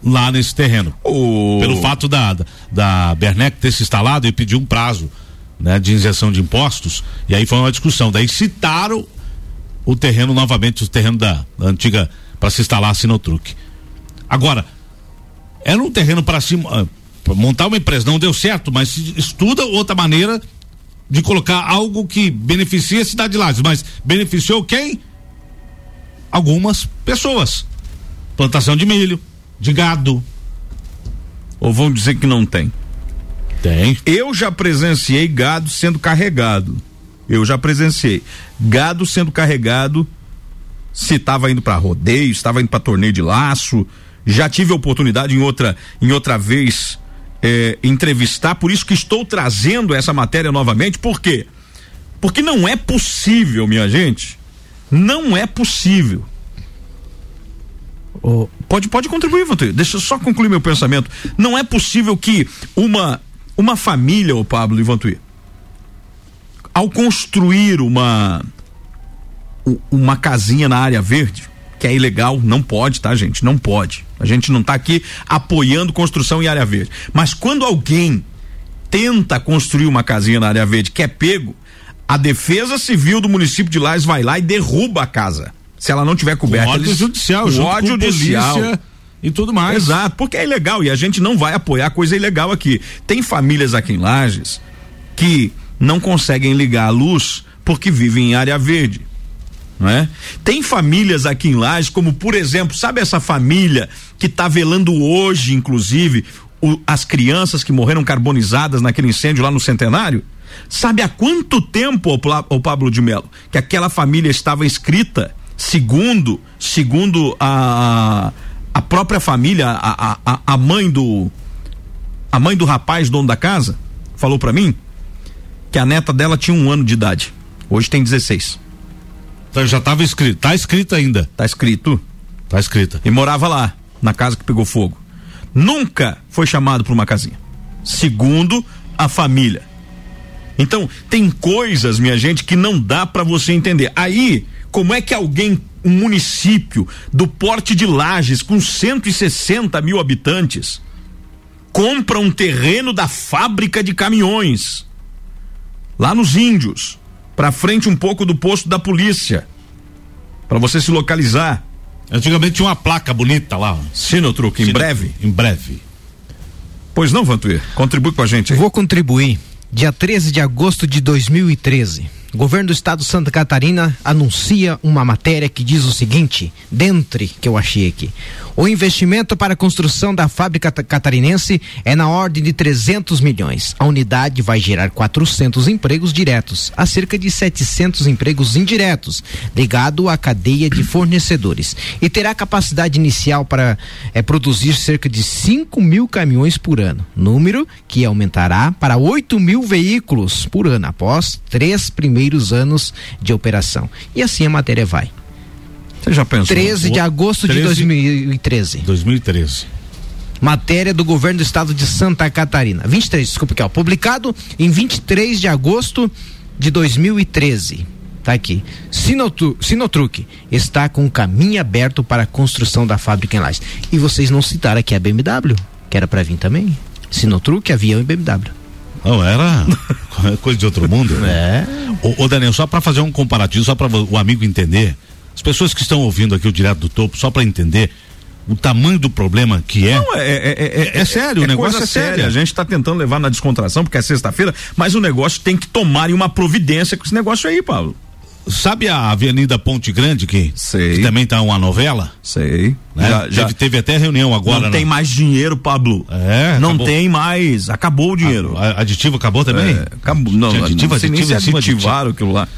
lá nesse terreno. Pelo fato da, da, Bernec ter se instalado e pediu um prazo né, de isenção de impostos, e aí foi uma discussão. Daí citaram o terreno novamente, o terreno da, da antiga, para se instalar a Sinotruque. Agora, era um terreno para se ah, pra montar uma empresa, não deu certo, mas estuda outra maneira de colocar algo que beneficie a cidade de Lages, mas beneficiou quem? algumas pessoas. Plantação de milho, de gado. Ou vão dizer que não tem? Tem. Eu já presenciei gado sendo carregado. Eu já presenciei gado sendo carregado se estava indo para rodeio, estava indo para torneio de laço. Já tive a oportunidade em outra em outra vez é, entrevistar, por isso que estou trazendo essa matéria novamente, por quê? Porque não é possível, minha gente, não é possível. Oh, pode, pode contribuir, Vantuí. Deixa eu só concluir meu pensamento. Não é possível que uma uma família, o Pablo e Vantuí, ao construir uma uma casinha na área verde, que é ilegal, não pode, tá, gente? Não pode. A gente não está aqui apoiando construção em área verde. Mas quando alguém tenta construir uma casinha na área verde que é pego, a Defesa Civil do município de Lages vai lá e derruba a casa. Se ela não tiver coberta. Ódio judicial, ódio judicial. polícia e tudo mais. Exato, porque é ilegal e a gente não vai apoiar coisa ilegal aqui. Tem famílias aqui em Lages que não conseguem ligar a luz porque vivem em área verde. Não é? Tem famílias aqui em Lages, como por exemplo, sabe essa família que está velando hoje, inclusive, o, as crianças que morreram carbonizadas naquele incêndio lá no Centenário? Sabe há quanto tempo, o Pablo de Melo, que aquela família estava inscrita, segundo, segundo a, a própria família, a, a, a mãe do a mãe do rapaz, dono da casa, falou para mim que a neta dela tinha um ano de idade. Hoje tem 16. Então já estava escrito, tá escrito ainda. Tá escrito. Tá escrita. E morava lá, na casa que pegou fogo. Nunca foi chamado para uma casinha. Segundo a família. Então, tem coisas, minha gente, que não dá para você entender. Aí, como é que alguém, um município do porte de Lages, com 160 mil habitantes, compra um terreno da fábrica de caminhões, lá nos Índios, para frente um pouco do posto da polícia, para você se localizar. Antigamente tinha uma placa bonita lá. Sinotruque, em breve? Em breve. Pois não, Vantuir? Contribui com a gente aí. Vou contribuir. Dia 13 de agosto de 2013. O governo do estado de Santa Catarina anuncia uma matéria que diz o seguinte, dentre que eu achei aqui. O investimento para a construção da fábrica catarinense é na ordem de 300 milhões. A unidade vai gerar 400 empregos diretos, a cerca de 700 empregos indiretos, ligado à cadeia de fornecedores. E terá capacidade inicial para é, produzir cerca de 5 mil caminhões por ano, número que aumentará para 8 mil veículos por ano após três primeiros anos de operação. E assim a matéria vai. Você já pensou? 13 de agosto 13, de 2013. 2013. Matéria do governo do estado de Santa Catarina. 23, desculpa aqui, ó. Publicado em 23 de agosto de 2013. Tá aqui. Sinotru, Sinotruque está com o caminho aberto para a construção da fábrica em Lages. E vocês não citaram aqui a BMW, que era para vir também. Sinotruque, avião e BMW. Não, era coisa de outro mundo. Né? É. Ô, ô Daniel, só para fazer um comparativo, só para o amigo entender. As pessoas que estão ouvindo aqui o Direto do Topo, só para entender o tamanho do problema que é. Não, é, é, é, é sério, o negócio é sério. A gente está tentando levar na descontração, porque é sexta-feira, mas o negócio tem que tomar uma providência com esse negócio aí, Paulo. Sabe a Avenida Ponte Grande que, Sei. que também tá uma novela? Sei. Né? Já, já teve, teve, até reunião agora. Não tem mais dinheiro, Pablo. É. Não acabou. tem mais. Acabou o dinheiro. A, aditivo acabou também? É, acabou. Não, aditivo, não sei aditivo, nem se aditivaram aquilo lá.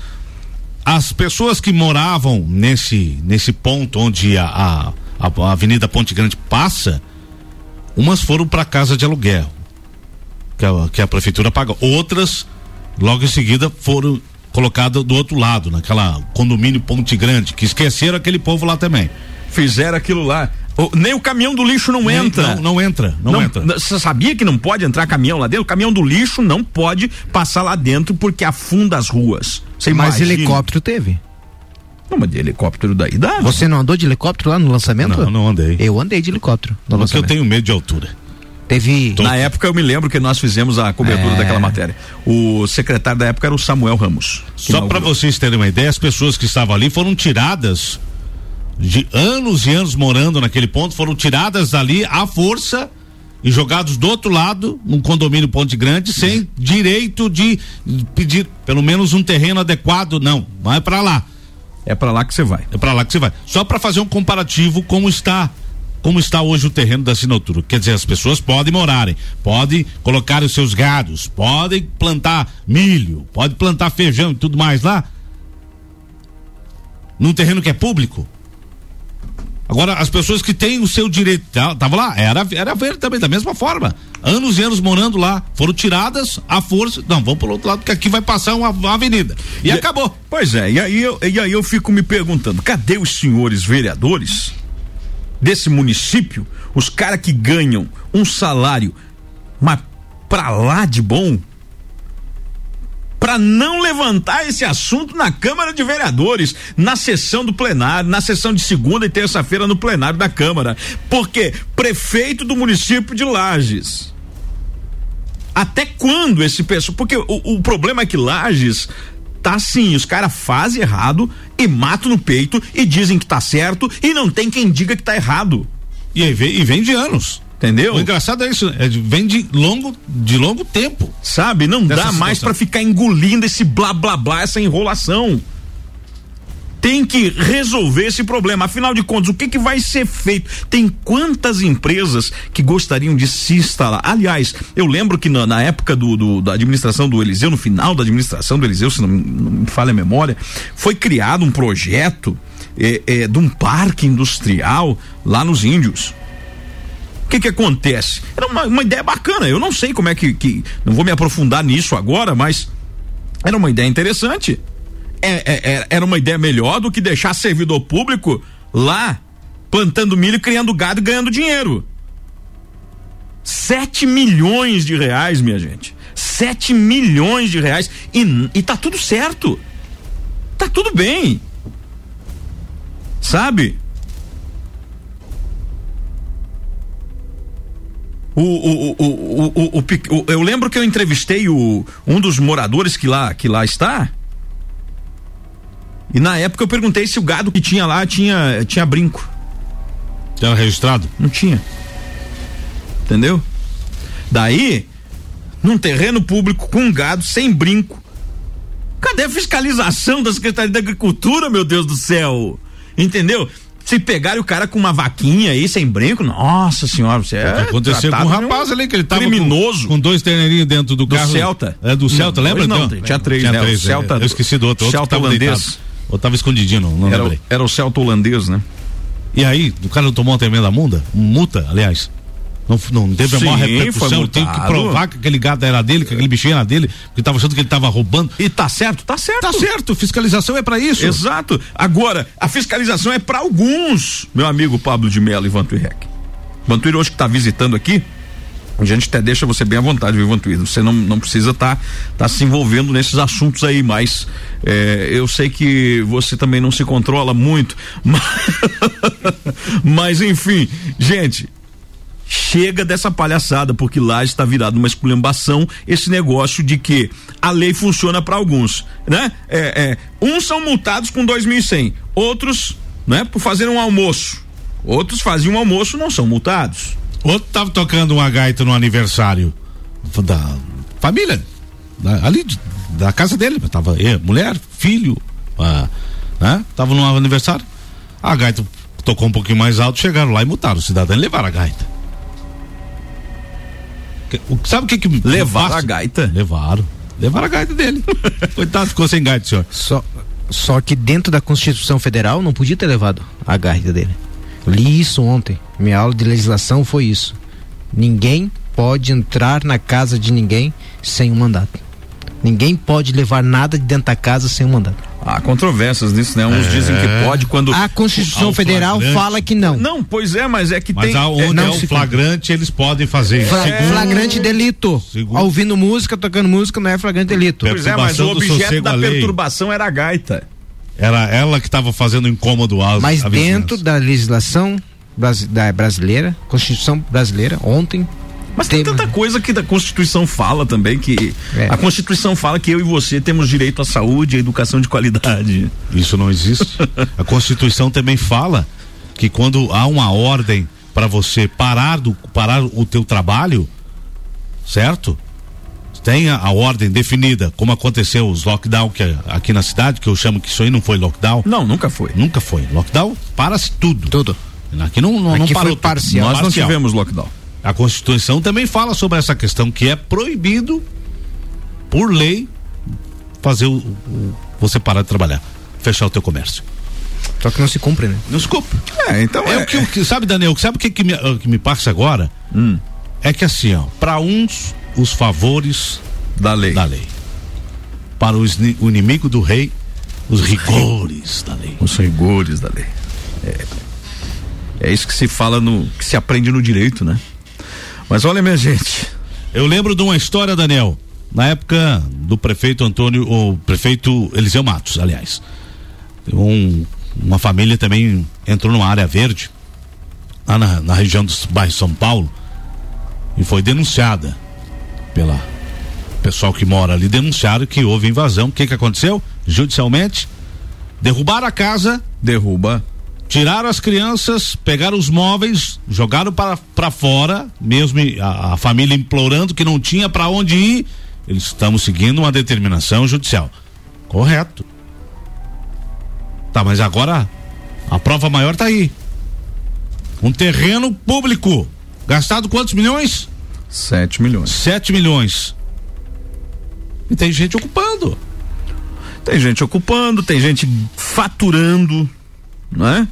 As pessoas que moravam nesse nesse ponto onde a, a, a Avenida Ponte Grande passa, umas foram para casa de aluguel que a, que a prefeitura paga. Outras, logo em seguida, foram colocada do outro lado, naquela condomínio Ponte Grande, que esqueceram aquele povo lá também. Fizeram aquilo lá. O, nem o caminhão do lixo não Nem- entra. não- não entra, não entra. Você sabia que não pode entrar caminhão lá dentro? O caminhão do lixo não pode passar lá dentro porque afunda as ruas. Você Mas imagina? helicóptero teve. Não, mas de helicóptero daí dá. Você não andou de helicóptero lá no lançamento? Não, não andei. Eu andei de helicóptero no Porque eu tenho medo de altura. Teve. Na época eu me lembro que nós fizemos a cobertura É. daquela matéria. O secretário da época era o Samuel Ramos. Só para vocês terem uma ideia, as pessoas que estavam ali foram tiradas de anos e anos morando naquele ponto, foram tiradas dali à força e jogados do outro lado, num condomínio Ponte Grande, sem direito de pedir pelo menos um terreno adequado, não, vai para lá. É para lá que você vai. É para lá que você vai. Só para fazer um comparativo como está como está hoje o terreno da Sinotur. Quer dizer, as pessoas podem morarem, podem colocar os seus gados, podem plantar milho, podem plantar feijão e tudo mais lá. Num terreno que é público. Agora, as pessoas que têm o seu direito, tá- tava lá, era, era verde também, da mesma forma. Anos e anos morando lá, foram tiradas à força. Não, vamos pro outro lado, que aqui vai passar uma, uma avenida. E, acabou. Pois é, e aí, eu, e aí eu fico me perguntando, cadê os senhores vereadores desse município, os caras que ganham um salário, mas pra lá de bom, para não levantar esse assunto na Câmara de Vereadores, na sessão do plenário, na sessão de segunda e terça-feira no plenário da Câmara. Porque prefeito do município de Lages. Até quando esse pessoal? Porque o, o problema é que Lages tá assim, os caras fazem errado e matam no peito e dizem que tá certo e não tem quem diga que tá errado. E aí vem, e vem de anos. Entendeu? O engraçado é isso, é, vem de longo, de longo tempo. Sabe? Não dá mais situação. pra ficar engolindo esse blá blá blá, essa enrolação. Tem que resolver esse problema. Afinal de contas, o que que vai ser feito? Tem quantas empresas que gostariam de se instalar? Aliás, eu lembro que na, na época do, do- da administração do Eliseu, no final da administração do Eliseu, se não, não me falha a memória, foi criado um projeto eh, eh, de um parque industrial lá nos Índios. O que que acontece? Era uma, uma ideia bacana. Eu não sei como é que, que- Não vou me aprofundar nisso agora, mas era uma ideia interessante. É, é, é, era uma ideia melhor do que deixar servidor público lá plantando milho, criando gado e ganhando dinheiro. 7 milhões de reais, minha gente. 7 milhões de reais. E, e tá tudo certo. Tá tudo bem. Sabe? O, o, o, o, o, eu lembro que eu entrevistei o, um dos moradores que lá, que lá está. E na época eu perguntei se o gado que tinha lá tinha, tinha brinco. Era registrado? Não tinha. Entendeu? Daí, num terreno público com gado sem brinco. Cadê a fiscalização da Secretaria da Agricultura, meu Deus do céu? Entendeu? Se pegarem o cara com uma vaquinha aí sem brinco, nossa senhora, você é. Aconteceu com um rapaz ali que ele tava criminoso. Com, com dois terneirinhos dentro do Do carro. Celta. É do Celta, Não, lembra? não, Não. tinha três, Tinha né? O três, é. Celta- Eu esqueci do outro. outro Celta tava holandês. deitado. Ou tava escondidinho, não, não Era, era o Celta holandês, né? E aí, o cara não tomou uma tremenda multa? Multa, aliás. Não, não teve Sim, a maior repercussão. Tem que provar que aquele gado era dele, que aquele bichinho era dele, porque tava achando que ele tava roubando. E tá certo? Tá certo. Tá certo, fiscalização é pra isso. Exato. Agora, a fiscalização é para alguns, meu amigo Pablo de Mello e Vantuir Vantuir hoje que tá visitando aqui, a gente até deixa você bem à vontade, viu, Vantuir? Você não, não precisa estar tá, tá se envolvendo nesses assuntos aí, mas é, eu sei que você também não se controla muito, mas, mas enfim, gente, chega dessa palhaçada, porque lá está virado uma esculhambação esse negócio de que a lei funciona para alguns, né? É, é, uns são multados com 2.100, outros, né, por fazer um almoço. Outros faziam um almoço, não são multados. Outro tava tocando uma gaita no aniversário da família, da- ali de- da casa dele. Tava mulher, filho, ah, né? Tava no aniversário. A gaita tocou um pouquinho mais alto, chegaram lá e multaram o cidadão e levaram a gaita. O- Sabe o que que Levaram a gaita? Levaram. Levaram a gaita dele. Coitado, ficou sem gaita, senhor. Só, só que dentro da Constituição Federal não podia ter levado a gaita dele. Li isso ontem. Minha aula de legislação foi isso. Ninguém pode entrar na casa de ninguém sem um mandato. Ninguém pode levar nada de dentro da casa sem um mandato. Há controvérsias nisso, né? Uns dizem que pode quando. A Constituição ao Federal flagrante. fala que não. Não, pois é, mas é que Mas tem. aonde é, é, não o se- flagrante, eles podem fazer. Fla- Segundo- flagrante delito. Segundo- Ouvindo música, tocando música, não é flagrante delito. Pois é, mas o objeto da alheio. perturbação era a gaita. Era ela que estava fazendo incômodo às Mas dentro da legislação da brasileira, Constituição brasileira, ontem. Mas tem tanta coisa que da Constituição fala também que É. a Constituição fala que eu e você temos direito à saúde e à educação de qualidade. Isso não existe. A Constituição também fala que quando há uma ordem para você parar do parar o teu trabalho, certo? Tem a, ordem definida, como aconteceu os lockdown que, é aqui na cidade, que eu chamo que isso aí não foi lockdown. Não, nunca foi. Nunca foi. Lockdown para-se tudo. Tudo. Aqui não, não, não Aqui parou foi tudo. parcial. Nós não Parcial. tivemos lockdown. A Constituição também fala sobre essa questão que é proibido, por lei, fazer o, o- você parar de trabalhar, fechar o teu comércio. Só que não se cumpre, né? Não se cumpre. É, então É, é, o que, o que- sabe, Daniel, sabe o que, que, me, que me passa agora? Hum. É que assim, ó, para uns, os favores da lei. da lei. Para os o inimigo do rei, os rigores da lei. Os rigores da lei. É, é isso que se fala no. que se aprende no direito, né? Mas olha, minha gente. Eu lembro de uma história, Daniel, na época do prefeito Antônio, o prefeito Eliseu Matos, aliás. Um, uma família também entrou numa área verde, lá na, na região dos bairros São Paulo, e foi denunciada pela pessoal que mora ali, denunciaram que houve invasão. O que que aconteceu? Judicialmente, derrubaram a casa, Derruba. tiraram as crianças, pegaram os móveis, jogaram para para fora, mesmo a, a família implorando que não tinha para onde ir. Eles estamos seguindo uma determinação judicial. Correto. Tá, mas agora a prova maior tá aí. Um terreno público. Gastado quantos milhões? 7 milhões. 7 milhões. E tem gente ocupando. Tem gente ocupando, tem gente faturando, não é?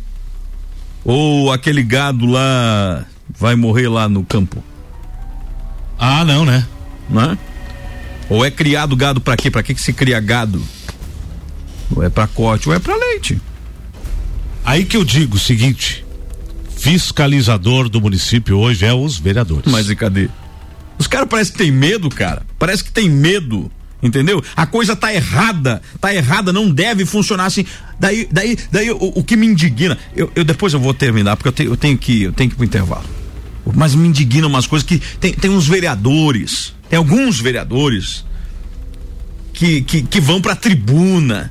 Ou aquele gado lá vai morrer lá no campo, Ah, não, né? não é? Ou é criado gado pra quê? Pra que que se cria gado? Ou é pra corte, ou é pra leite. Aí que eu digo o seguinte: fiscalizador do município hoje é os vereadores. Mas e cadê? Os caras parecem que tem medo, cara. Parece que tem medo. Entendeu? A coisa tá errada, tá errada, não deve funcionar assim. Daí, daí, daí o, o que me indigna, eu, eu depois eu vou terminar porque eu tenho, eu tenho que, eu tenho que ir pro intervalo. Mas me indigna umas coisas que tem, tem uns vereadores, tem alguns vereadores que, que, que vão pra tribuna.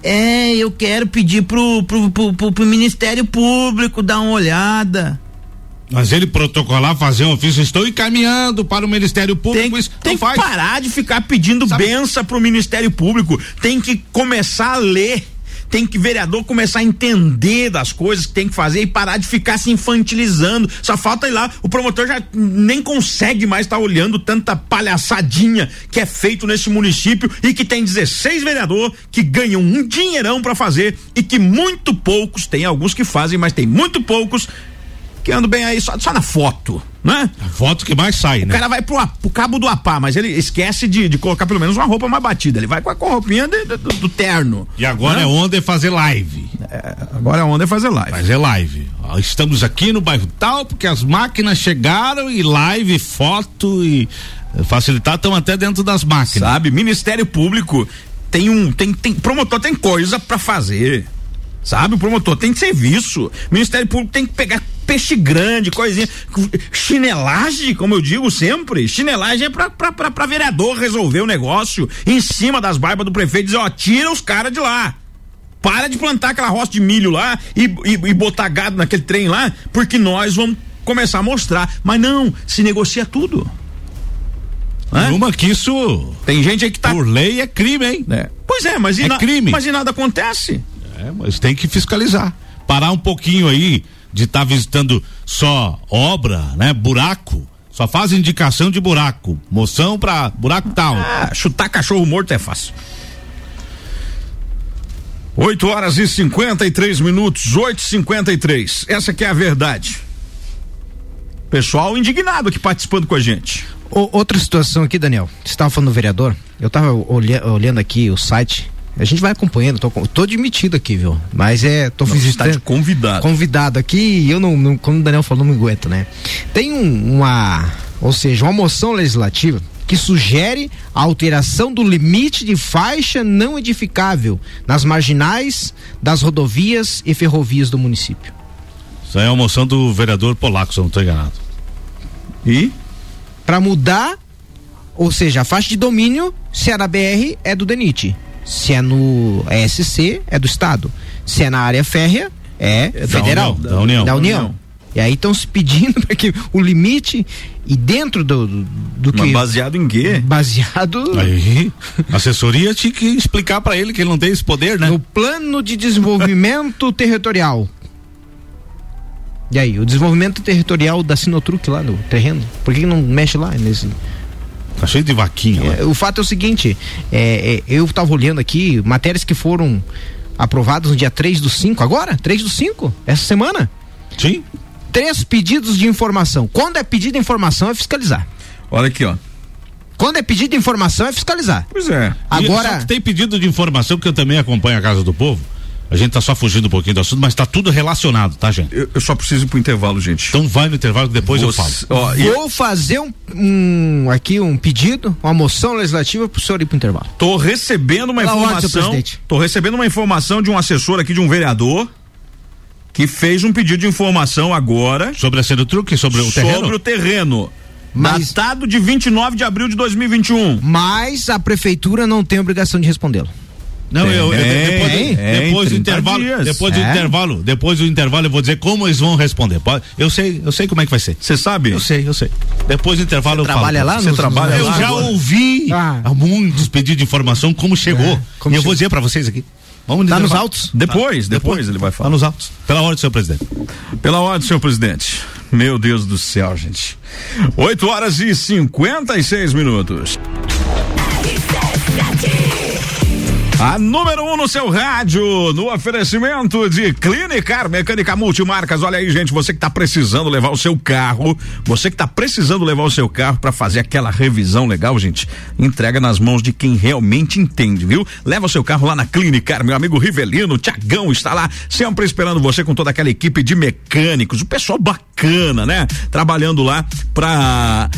É, eu quero pedir pro, pro, pro, pro, pro Ministério Público dar uma olhada. Mas ele protocolar, fazer um ofício, estou encaminhando para o Ministério Público. Tem, isso tem que faz. parar de ficar pedindo benção pro Ministério Público. Tem que começar a ler. Tem que vereador começar a entender das coisas que tem que fazer e parar de ficar se infantilizando. Só falta ir lá, o promotor já nem consegue mais estar olhando tanta palhaçadinha que é feito nesse município e que tem 16 vereador que ganham um dinheirão pra fazer e que muito poucos, tem alguns que fazem, mas tem muito poucos que andam bem aí só, só na foto, né? A foto que mais sai, O né? cara vai pro, pro cabo do apá, mas ele esquece de, de colocar pelo menos uma roupa mais batida. Ele vai com a, com a roupinha de- de- do, terno. E agora né? é onda é fazer live. Agora a onda é fazer live. Fazer live. Ó, Estamos aqui no bairro tal, porque as máquinas chegaram e live, foto e facilitar estão até dentro das máquinas. Sabe? Ministério Público tem um. Tem, tem, promotor tem coisa pra fazer. Sabe? O promotor tem serviço. Ministério Público tem que pegar peixe grande, coisinha. Chinelagem, como eu digo sempre. Chinelagem é pra, pra, pra, pra vereador resolver o negócio em cima das barbas do prefeito e dizer, ó, tira os caras de lá. Para de plantar aquela roça de milho lá e, e, e botar gado naquele trem lá, porque nós vamos começar a mostrar. Mas não, se negocia tudo. Hã? Uma que isso, Tem gente aí que tá. por lei, é crime, hein? É. Pois é, mas e, É na- crime. mas e nada acontece? É, mas tem que fiscalizar. Parar um pouquinho aí de estar visitando só obra, né? Buraco. Só faz indicação de buraco. Moção pra buraco tal. Ah, chutar cachorro morto é fácil. 8 horas e 53 minutos, 8 e 53 Essa que é a verdade. Pessoal indignado aqui participando com a gente. O- outra situação aqui, Daniel. Você estava falando do vereador. Eu estava olha- olhando aqui o site. A gente vai acompanhando. Tô, tô admitido aqui, viu? Mas é. Tô tá visitando. de convidado. convidado aqui e eu não, não, como o Daniel falou, não me aguento, né? Tem um- uma, ou seja, uma moção legislativa que sugere a alteração do limite de faixa não edificável nas marginais das rodovias e ferrovias do município. Isso aí é uma moção do vereador Polaco, se eu não estou enganado. E? Para mudar, ou seja, a faixa de domínio, se é na BR, é do DENIT. Se é no ESC, é do Estado. Se é na área férrea, é, da federal. União, da União. Da União. E aí estão se pedindo para que o limite e dentro do, do, do Mas que. baseado em quê? Baseado Aí, a assessoria tinha que explicar pra ele que ele não tem esse poder, né? no plano de desenvolvimento territorial. E aí, o desenvolvimento territorial da Sinotruc lá no terreno? Por que não mexe lá nesse? Tá cheio de vaquinha lá. É, o fato é o seguinte, é, é, eu estava olhando aqui matérias que foram aprovadas no dia 3 do 5, agora? 3 do 5, essa semana. Sim. Três pedidos de informação. Quando é pedido de informação é fiscalizar. Olha aqui, ó. Quando é pedido de informação é fiscalizar. Pois é. Agora, que tem pedido de informação que eu também acompanho a Casa do Povo. A gente tá só fugindo um pouquinho do assunto, mas tá tudo relacionado, tá, gente? Eu, eu só preciso ir pro intervalo, gente. Então vai no intervalo que depois eu falo. Ó, e vou fazer um, um- aqui um pedido, uma moção legislativa pro senhor ir pro intervalo. tô recebendo uma ordem, senhor informação. Tô recebendo uma informação de um assessor aqui de um vereador que fez um pedido de informação agora Sobre a cena do truque, sobre o terreno? sobre o terreno. Mas- Datado de 29 de abril de 2021. Mas a prefeitura não tem obrigação de respondê-lo. Não, eu, eu- Tem, depois, tem, depois do 30 intervalo, dias. depois do É. intervalo, depois do intervalo eu vou dizer como eles vão responder. Eu sei, eu sei como é que vai ser. Você sabe? Eu sei, eu sei. Depois do intervalo eu trabalha falo. lá Você no- trabalha Eu lá já agora? ouvi Ah. há muitos pedidos de informação como chegou. como e eu vou dizer pra vocês aqui. Vamos Tá nos autos? Depois, depois, ele vai Tá falar. nos autos. Pela ordem senhor presidente. Pela ordem, senhor presidente. Meu Deus do céu, gente. 8 horas e 56 minutos. A número 1 um no seu rádio, no oferecimento de Clinicar Mecânica Multimarcas. Olha aí, gente, você que tá precisando levar o seu carro, você que tá precisando levar o seu carro para fazer aquela revisão legal, gente, entrega nas mãos de quem realmente entende, viu? Leva o seu carro lá na Clinicar, meu amigo Rivelino, Tiagão está lá, sempre esperando você com toda aquela equipe de mecânicos, o pessoal bacana, né? Trabalhando lá pra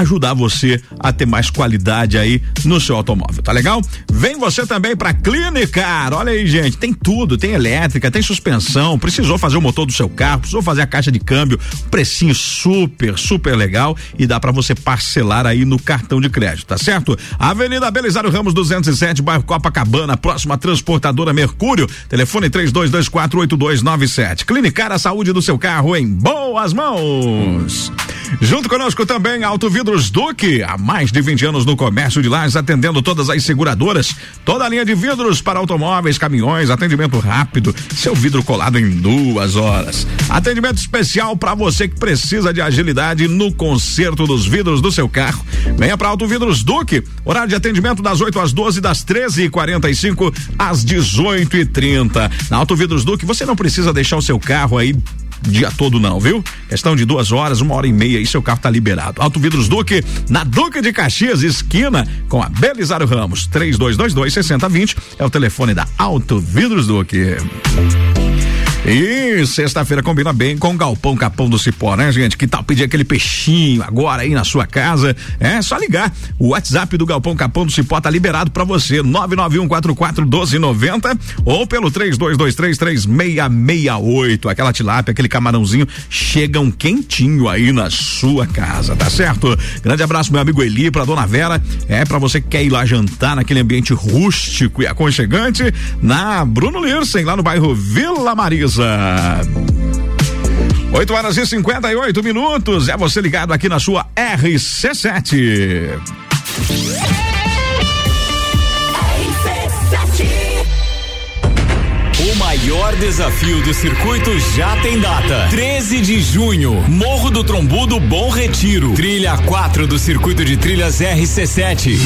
ajudar você a ter mais qualidade aí no seu automóvel, tá legal? Vem você também pra Clinicar, olha aí gente, tem tudo, tem elétrica, tem suspensão, precisou fazer o motor do seu carro, precisou fazer a caixa de câmbio, precinho super, super legal e dá pra você parcelar aí no cartão de crédito, tá certo? Avenida Belisário Ramos 207, bairro Copacabana, próxima transportadora Mercúrio, telefone 32248297. Clinicar a saúde do seu carro em boas mãos. Junto conosco também Auto Vidros Duque, há mais de 20 anos no comércio de lajes, atendendo todas as seguradoras, toda a linha de vidros para automóveis, caminhões, atendimento rápido, seu vidro colado em duas horas. Atendimento especial para você que precisa de agilidade no conserto dos vidros do seu carro. Venha para Auto Vidros Duque, horário de atendimento das 8 às 12, das 13h45 às 18h30. Na Auto Vidros Duque, você não precisa deixar o seu carro aí dia todo não, viu? Questão de duas horas, uma hora e meia e seu carro tá liberado. Auto Vidros Duque, na Duque de Caxias, esquina com a Belisário Ramos, 3222 6020 é o telefone da Auto Vidros Duque. E sexta-feira combina bem com Galpão Capão do Cipó, né, gente? Que tal pedir aquele peixinho agora aí na sua casa? É só ligar. O WhatsApp do Galpão Capão do Cipó tá liberado pra você, 991441290 ou pelo 32233668. Aquela tilápia, aquele camarãozinho chegam quentinho aí na sua casa, tá certo? Grande abraço, meu amigo Eli, pra dona Vera. É pra você que quer ir lá jantar naquele ambiente rústico e aconchegante na Bruno Lirsen, lá no bairro Vila Marisa. 8 horas e 58 minutos. É você ligado aqui na sua RC7. Maior desafio do circuito já tem data. 13 de junho, Morro do Trombudo Bom Retiro. Trilha 4 do circuito de trilhas RC7.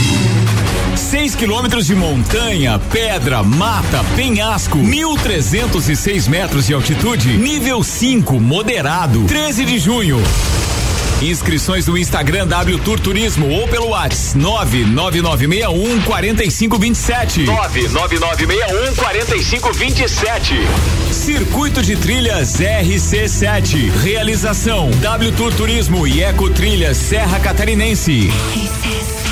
6 quilômetros de montanha, pedra, mata, penhasco, 1.306 metros de altitude, nível 5, moderado. 13 de junho. Inscrições no Instagram W Tour Turismo ou pelo WhatsApp 999614527. 4527. 99961 Circuito de Trilhas RC7. Realização W Tour Turismo e Eco Trilhas Serra Catarinense. RC7.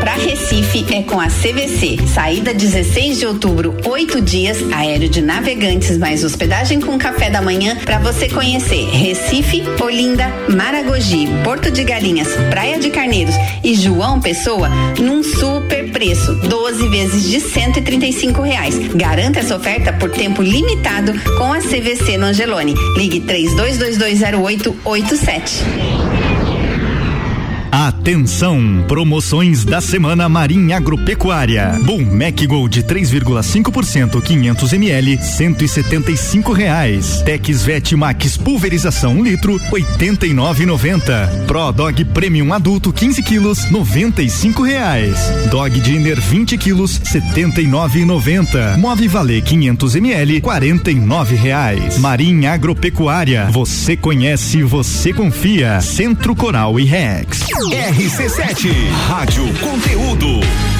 Para Recife é com a CVC. Saída 16 de outubro, oito dias, aéreo de navegantes mais hospedagem com café da manhã para você conhecer Recife, Olinda, Maragogi, Porto de Galinhas, Praia de Carneiros e João Pessoa num super preço, 12 vezes de 135 reais. Garanta essa oferta por tempo limitado com a CVC no Angelone. Ligue 32220887. Atenção! Promoções da semana Marinha Agropecuária. Bom Mac Gold 3,5% 500 ml 175 reais. Tex Vet Max pulverização 1 litro 89,90. Pro Dog Premium adulto 15 quilos 95 reais. Dog Dinner 20 quilos 79,90. Move Valer 500 ml 49 reais. Marinha Agropecuária. Você conhece, você confia. Centro Coral e Rex. RC7 Rádio Conteúdo.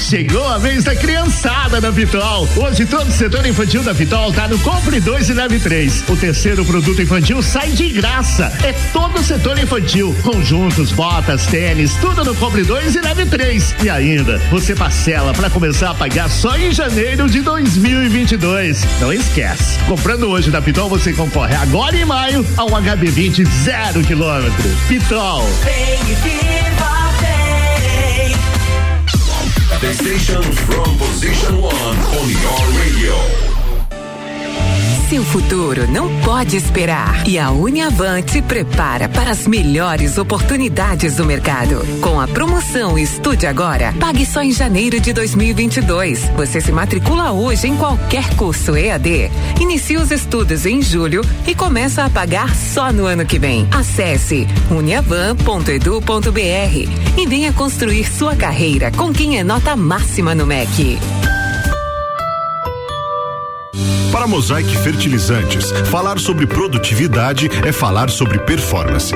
Chegou a vez da criançada da Vitol. Hoje todo o setor infantil da Vitol tá no Compre 2 e Leve 3. O terceiro produto infantil sai de graça. É todo o setor infantil. Conjuntos, botas, tênis, tudo no Compre 2 e Leve 3. E ainda, você parcela para começar a pagar só em janeiro de 2022. Não esquece. Comprando hoje da Vitol, você concorre agora em maio a um HB20 zero quilômetro. Vitol. Vem e viva. The station from position one on your radio. Seu futuro não pode esperar. E a Uniavan te prepara para as melhores oportunidades do mercado. Com a promoção Estude Agora, pague só em janeiro de 2022. Você se matricula hoje em qualquer curso EAD. Inicia os estudos em julho e começa a pagar só no ano que vem. Acesse uniavan.edu.br e venha construir sua carreira com quem é nota máxima no MEC. Para Mosaic Fertilizantes, falar sobre produtividade é falar sobre performance.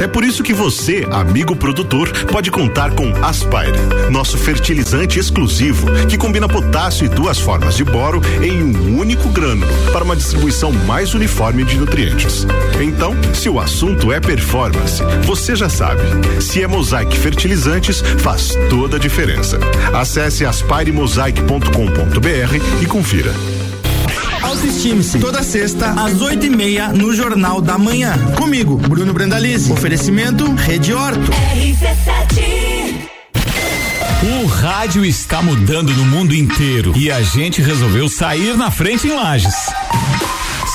É por isso que você, amigo produtor, pode contar com Aspire, nosso fertilizante exclusivo que combina potássio e duas formas de boro em um único grânulo para uma distribuição mais uniforme de nutrientes. Então, se o assunto é performance, você já sabe. Se é Mosaic Fertilizantes, faz toda a diferença. Acesse aspiremosaic.com.br e confira. Autoestime-se. Toda sexta, às oito e meia, no Jornal da Manhã. Comigo, Bruno Brandalize. Oferecimento Rede Horto. O rádio está mudando no mundo inteiro e a gente resolveu sair na frente em Lages.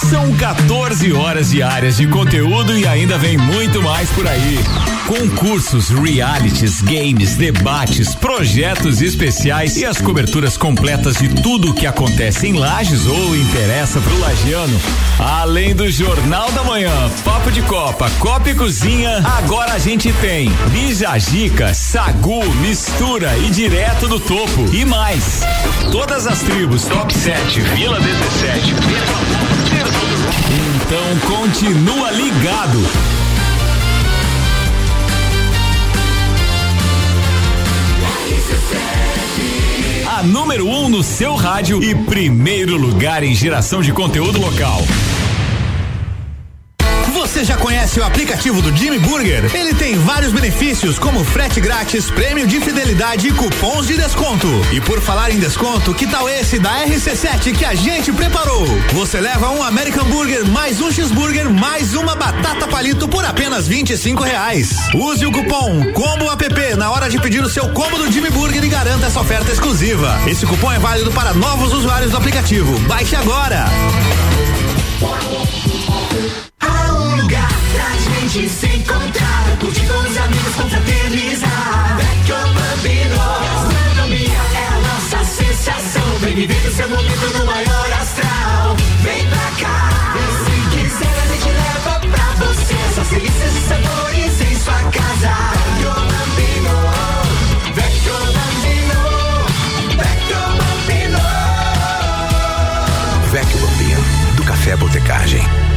São 14 horas diárias de conteúdo e ainda vem muito mais por aí. Concursos, realities, games, debates, projetos especiais e as coberturas completas de tudo o que acontece em Lages ou interessa pro lagiano. Além do Jornal da Manhã, Papo de Copa, Copa e Cozinha, agora a gente tem Bijagica, Sagu, Mistura e Direto do Topo e mais. Todas as tribos, Top 7, Vila 17, então continua ligado. A número 1 um no seu rádio e primeiro lugar em geração de conteúdo local. Você já conhece o aplicativo do Jimmy Burger? Ele tem vários benefícios, como frete grátis, prêmio de fidelidade e cupons de desconto. E por falar em desconto, que tal esse da RC7 que a gente preparou? Você leva um American Burger mais um cheeseburger mais uma batata palito por apenas 25 reais. Use o cupom Combo App na hora de pedir o seu combo do Jimmy Burger e garanta essa oferta exclusiva. Esse cupom é válido para novos usuários do aplicativo. Baixe agora lugar pra gente se encontrar, curtir com os amigos, confraternizar. Vecchio Bambino, gastronomia é a nossa sensação. Vem viver o seu momento no maior astral. Vem pra cá, e se quiser a gente leva pra você essas delícias e sabores em sua casa. Bambino, Vecchio Bambino, Vecchio Bambino. Vecchio Bambino, do Café Botecagem.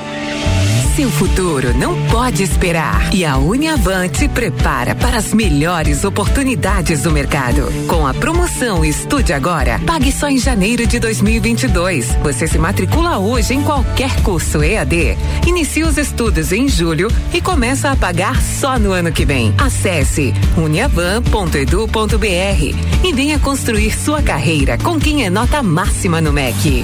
Seu futuro não pode esperar. E a Uniavan te prepara para as melhores oportunidades do mercado. Com a promoção Estude Agora, pague só em janeiro de 2022. Você se matricula hoje em qualquer curso EAD. Inicia os estudos em julho e começa a pagar só no ano que vem. Acesse uniavan.edu.br e venha construir sua carreira com quem é nota máxima no MEC.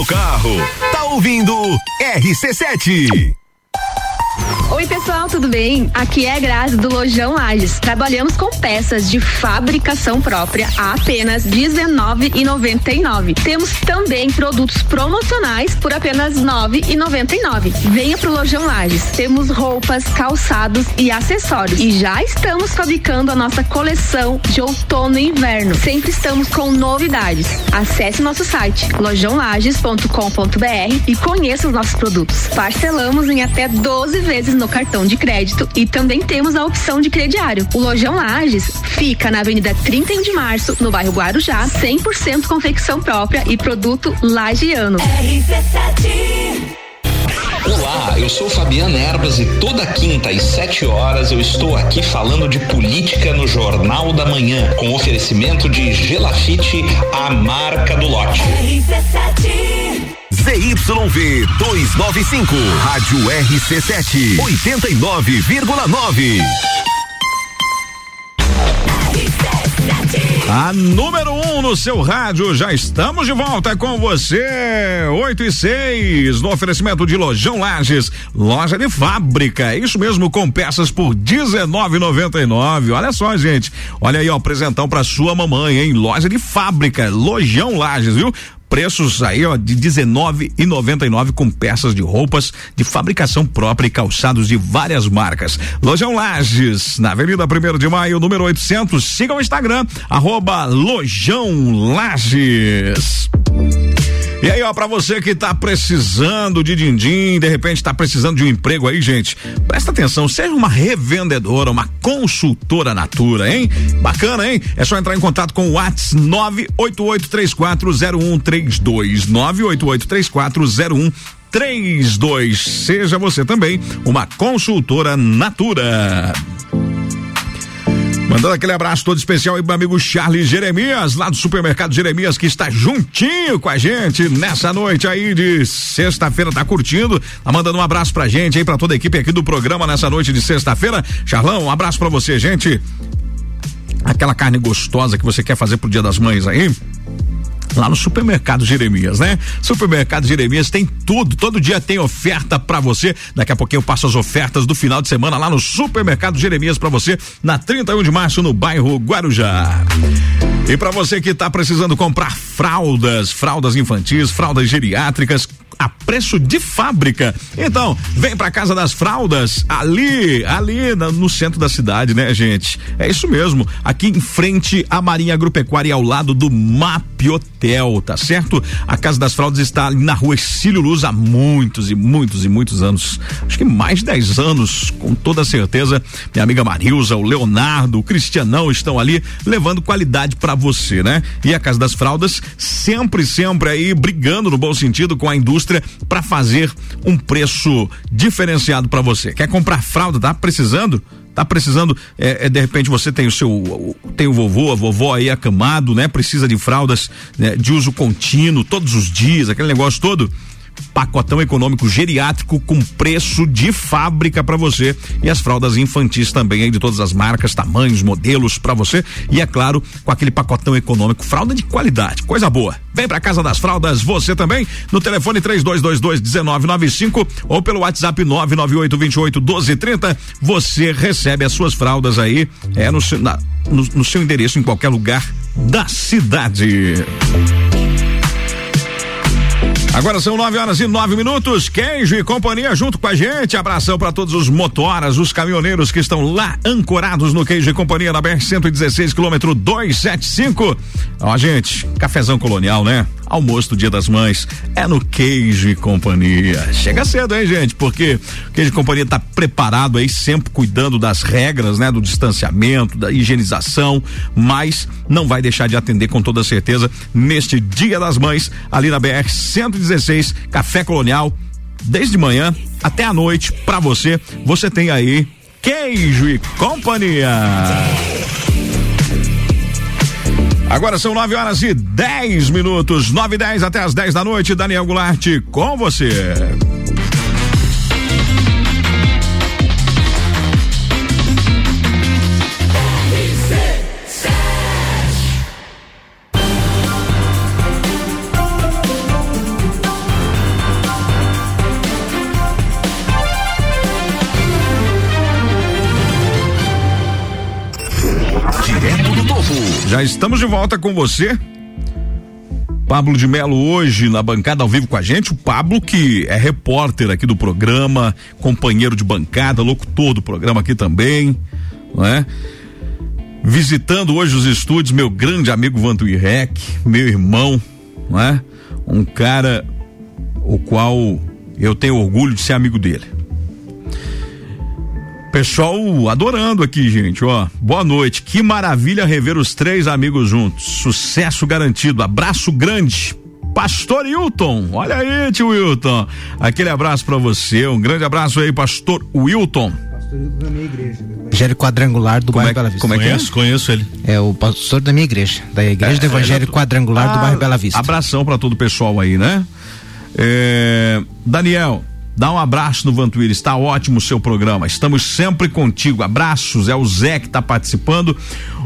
No carro, tá ouvindo RC7. Oi, pessoal, tudo bem? Aqui é a Grazi do Lojão Lages. Trabalhamos com peças de fabricação própria a apenas R$19,99. Temos também produtos promocionais por apenas R$9,99. Venha pro Lojão Lages. Temos roupas, calçados e acessórios. E já estamos fabricando a nossa coleção de outono e inverno. Sempre estamos com novidades. Acesse nosso site lojãolages.com.br e conheça os nossos produtos. Parcelamos em até 12 vezes no cartão de crédito e também temos a opção de crediário. O Lojão Lages fica na Avenida 31 de Março, no bairro Guarujá, 100% confecção própria e produto lagiano. Olá, eu sou Fabiana Erbas e toda quinta às 7 horas eu estou aqui falando de política no Jornal da Manhã, com oferecimento de Gelafite, a marca do lote. ZYV 295, Rádio RC7, 89,9. A número 1 um no seu rádio, já estamos de volta com você. 8 e 6, no oferecimento de Lojão Lages, loja de fábrica. Isso mesmo, com peças por R$19,99. Olha só, gente. Olha aí, ó, presentão pra sua mamãe, hein? Loja de fábrica, Lojão Lages, viu? Preços aí ó de 19,99 com peças de roupas de fabricação própria e calçados de várias marcas. Lojão Lages, na Avenida 1 de Maio, número 800. Siga o Instagram arroba Lojão Lages. E aí, ó, pra você que tá precisando de din-din, de repente tá precisando de um emprego aí, gente, presta atenção, seja uma revendedora, uma consultora Natura, hein? Bacana, hein? É só entrar em contato com o Whats 988340132, 988340132. Seja você também uma consultora Natura. Mandando aquele abraço todo especial aí pro meu amigo Charles Jeremias, lá do supermercado Jeremias, que está juntinho com a gente nessa noite aí de sexta-feira, tá curtindo, tá mandando um abraço pra gente aí, pra toda a equipe aqui do programa nessa noite de sexta-feira. Charlão, um abraço pra você, gente. Aquela carne gostosa que você quer fazer pro dia das mães aí, lá no supermercado Jeremias, né? Supermercado Jeremias tem tudo, todo dia tem oferta para você. Daqui a pouquinho eu passo as ofertas do final de semana lá no supermercado Jeremias para você na 31 de março no bairro Guarujá. E para você que tá precisando comprar fraldas, fraldas infantis, fraldas geriátricas, a preço de fábrica. Então, vem pra Casa das Fraldas, ali, ali no centro da cidade, né, gente? É isso mesmo, aqui em frente à Marinha Agropecuária, ao lado do MAP Hotel, tá certo? A Casa das Fraldas está ali na rua Exílio Luz há muitos e muitos e muitos anos. Acho que mais de 10 anos, com toda certeza. Minha amiga Marilza, o Leonardo, o Cristianão estão ali levando qualidade para você, né? E a Casa das Fraldas sempre, sempre aí brigando no bom sentido com a indústria para fazer um preço diferenciado para você. Quer comprar fralda, tá precisando? Tá precisando, é, é, de repente você tem o seu, tem o vovô, a vovó aí acamado, né? Precisa de fraldas né, de uso contínuo, todos os dias, aquele negócio todo pacotão econômico geriátrico com preço de fábrica para você e as fraldas infantis também aí de todas as marcas, tamanhos, modelos para você e é claro, com aquele pacotão econômico, fralda de qualidade, coisa boa. Vem pra casa das fraldas, você também, no telefone 3222 1995 ou pelo WhatsApp 998 28 1230, você recebe as suas fraldas aí, é no, na, no, no seu endereço em qualquer lugar da cidade. Agora são nove horas e nove minutos. Queijo e companhia junto com a gente. Abração para todos os motoras, os caminhoneiros que estão lá ancorados no Queijo e Companhia na BR 116, quilômetro 275. Ó, gente, cafezão colonial, né? Almoço do Dia das Mães é no Queijo e Companhia. Chega cedo, hein, gente? Porque o Queijo e Companhia tá preparado aí, sempre cuidando das regras, né? Do distanciamento, da higienização, mas não vai deixar de atender com toda certeza neste Dia das Mães, ali na BR 116, Café Colonial, desde manhã até a noite, para você. Você tem aí Queijo e Companhia. Agora são 9 horas e 10 minutos, 9 e 10 até as 10 da noite. Daniel Goulart com você. Já estamos de volta com você. Pablo de Melo hoje na bancada ao vivo com a gente. O Pablo que é repórter aqui do programa, companheiro de bancada, locutor do programa aqui também, não é? Visitando hoje os estúdios, meu grande amigo Vantuir Rec, meu irmão, não é? Um cara o qual eu tenho orgulho de ser amigo dele. Pessoal adorando aqui, gente, ó. Boa noite. Que maravilha rever os três amigos juntos. Sucesso garantido. Abraço grande. Pastor Wilton, olha aí, tio Wilton. Aquele abraço para você. Um grande abraço aí, Pastor Wilton. Evangelho Quadrangular do Como bairro é- Bela Vista. como é que é? Conheço, conheço ele. É o pastor da minha igreja, da igreja do Evangelho Quadrangular do Ah, bairro Bela Vista. Abração para todo o pessoal aí, né? É, Daniel, dá um abraço no Vantuíra, está ótimo o seu programa. Estamos sempre contigo. Abraços, é o Zé que está participando.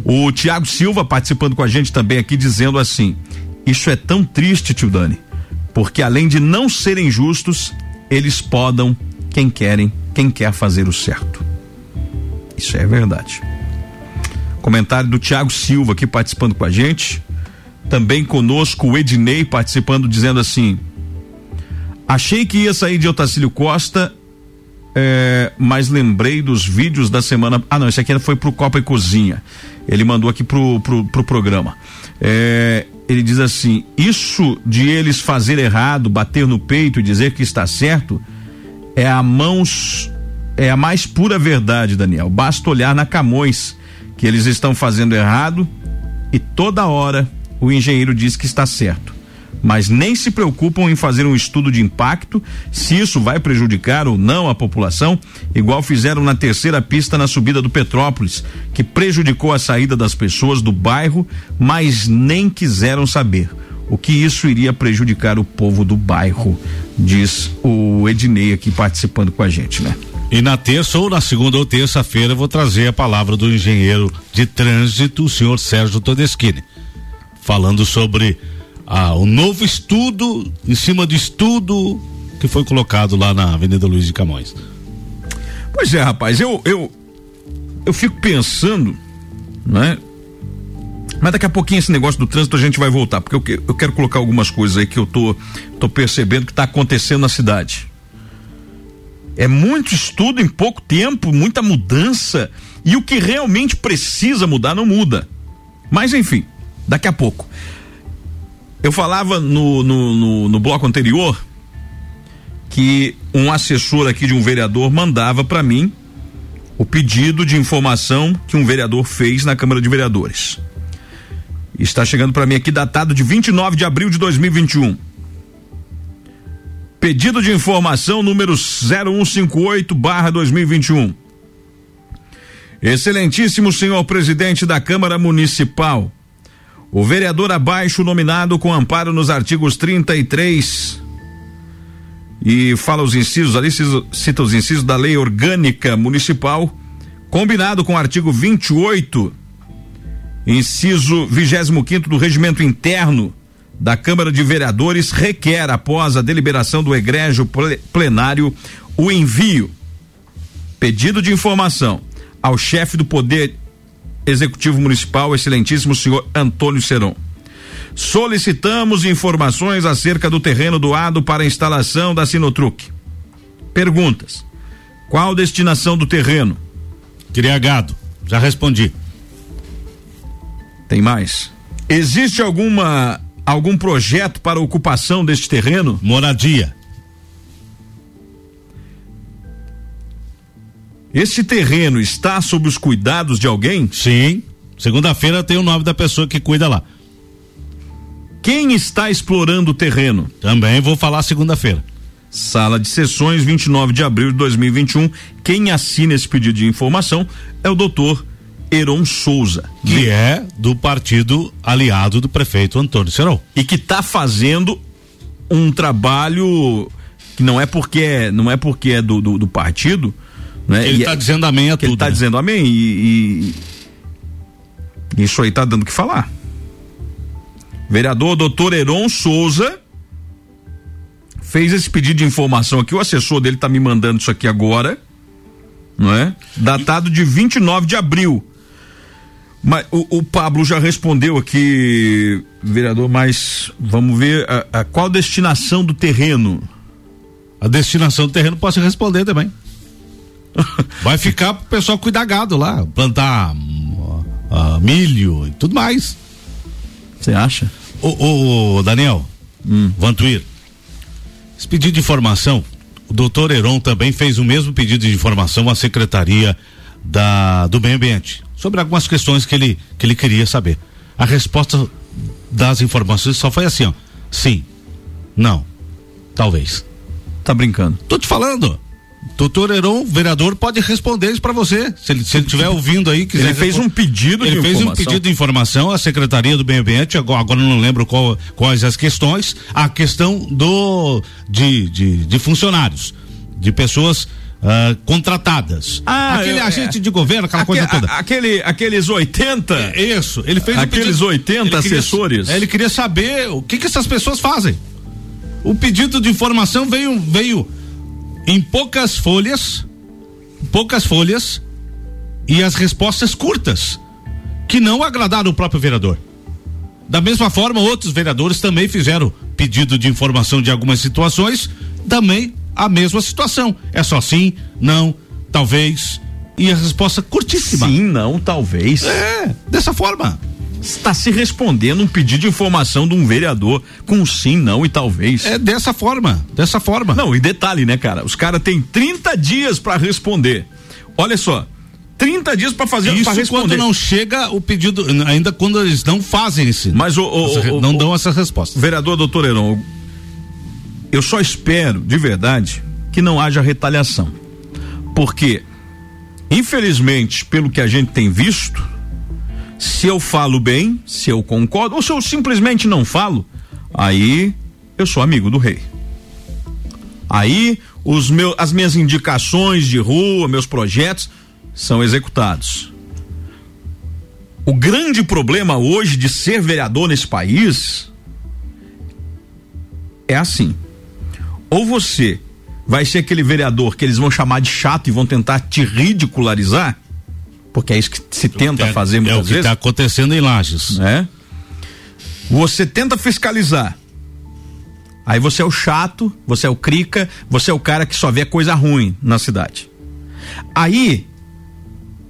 O Tiago Silva participando com a gente também aqui, dizendo assim: Isso é tão triste, tio Dani, porque além de não serem justos, eles podam quem querem, quem quer fazer o certo. Isso é verdade. Comentário do Tiago Silva aqui participando com a gente. Também conosco o Ednei participando, dizendo assim: Achei que ia sair de Otacílio Costa, é, mas lembrei dos vídeos da semana. Ah, não, esse aqui foi pro Copa e Cozinha. Ele mandou aqui pro, pro, pro programa. É, ele diz assim: Isso de eles fazer errado, bater no peito e dizer que está certo, é a mãos. É a mais pura verdade, Daniel. Basta olhar na Camões, que eles estão fazendo errado e toda hora o engenheiro diz que está certo. Mas nem se preocupam em fazer um estudo de impacto, se isso vai prejudicar ou não a população, igual fizeram na terceira pista na subida do Petrópolis, que prejudicou a saída das pessoas do bairro, mas nem quiseram saber o que isso iria prejudicar o povo do bairro, diz o Ednei aqui participando com a gente, né? E na terça ou na segunda ou terça-feira vou trazer a palavra do engenheiro de trânsito, o senhor Sérgio Todeschini, falando sobre ah, o novo estudo, em cima do estudo que foi colocado lá na Avenida Luiz de Camões. Pois é, rapaz, eu eu eu fico pensando, né? Mas daqui a pouquinho esse negócio do trânsito a gente vai voltar, porque eu, eu quero colocar algumas coisas aí que eu tô tô percebendo que está acontecendo na cidade. É muito estudo em pouco tempo, muita mudança e o que realmente precisa mudar não muda. Mas enfim, daqui a pouco. Eu falava no, no, no, no bloco anterior que um assessor aqui de um vereador mandava para mim o pedido de informação que um vereador fez na Câmara de Vereadores. Está chegando para mim aqui datado de 29 de abril de 2021. Pedido de informação número 0158/2021. Excelentíssimo senhor presidente da Câmara Municipal. O vereador abaixo nominado com amparo nos artigos 33 e fala os incisos ali, cita- os incisos da Lei Orgânica Municipal, combinado com o artigo 28, inciso 25 do Regimento Interno da Câmara de Vereadores, requer, após a deliberação do egrégio ple- plenário, o envio, pedido de informação ao chefe do Poder Executivo Municipal, excelentíssimo senhor Antônio Seron. Solicitamos informações acerca do terreno doado para a instalação da Sinotruc. Perguntas: Qual destinação do terreno? Queria gado. Já respondi. Tem mais. Existe alguma algum projeto para ocupação deste terreno? Moradia. Este terreno está sob os cuidados de alguém? Sim. Segunda-feira tem o nome da pessoa que cuida lá. Quem está explorando o terreno? Também vou falar segunda-feira. Sala de sessões, 29 de abril de 2021. Quem assina esse pedido de informação é o doutor Heron Souza. Que é do partido aliado do prefeito Antônio Serol. E que está fazendo um trabalho que não é porque é, não é porque é do, do, do partido, né? Ele está é- dizendo amém a que ele tudo. tá né? dizendo amém e, e isso aí tá dando o que falar. Vereador doutor Heron Souza fez esse pedido de informação aqui, o assessor dele tá me mandando isso aqui agora, não é? Datado de 29 de abril. Mas o, o Pablo já respondeu aqui, vereador, mas vamos ver a, a qual destinação do terreno. A destinação do terreno posso responder também. Vai ficar pro pessoal cuidar gado lá, plantar hum, ah, milho e tudo mais. Você acha? Ô, ô, Daniel, Vantuir, esse pedido de informação, o doutor Heron também fez o mesmo pedido de informação à Secretaria da, do Meio Ambiente, sobre algumas questões que ele, que ele queria saber. A resposta das informações só foi assim, ó. Sim, não, talvez. Tá brincando? Tô te falando. Doutor Heron, vereador, pode responder isso para você. Se ele, se estiver ouvindo aí, quiser. Ele fez um pedido de Ele fez um informação. pedido de informação à Secretaria do Meio Ambiente, agora, agora não lembro qual- quais as questões. A questão do de, de, de funcionários, de pessoas ah, contratadas. Ah, Aquele eu- agente de governo, aquela Aque- coisa toda. a- Aquele, aqueles 80. É Isso, ele fez um Aqueles pedido- 80 ele queria- assessores. é, ele queria saber o que que essas pessoas fazem. O pedido de informação veio veio em poucas folhas, poucas folhas e as respostas curtas, que não agradaram o próprio vereador. Da mesma forma, outros vereadores também fizeram pedido de informação de algumas situações, também a mesma situação. É só sim, não, talvez, e a resposta curtíssima. Sim, não, talvez. É, dessa forma. Está se respondendo um pedido de informação de um vereador com sim, não e talvez. É dessa forma, dessa forma. Não, e detalhe, né, cara? Os caras têm 30 dias pra responder. Olha só, 30 dias pra fazer Isso quando não chega o pedido, ainda quando eles não fazem esse. Mas o, o- essa- o- não o- dão essa resposta. Vereador doutor Heron, eu só espero, de verdade, que não haja retaliação. Porque, infelizmente, pelo que a gente tem visto, se eu falo bem, se eu concordo, ou se eu simplesmente não falo, aí eu sou amigo do rei. Aí os as minhas indicações de rua, meus projetos são executados. O grande problema hoje de ser vereador nesse país é assim. Ou você vai ser aquele vereador que eles vão chamar de chato e vão tentar te ridicularizar, porque é isso que se tenta fazer é muitas o que vezes. está acontecendo em Lages. né? Você tenta fiscalizar. Aí você é o chato, você é o crica, você é o cara que só vê coisa ruim na cidade. Aí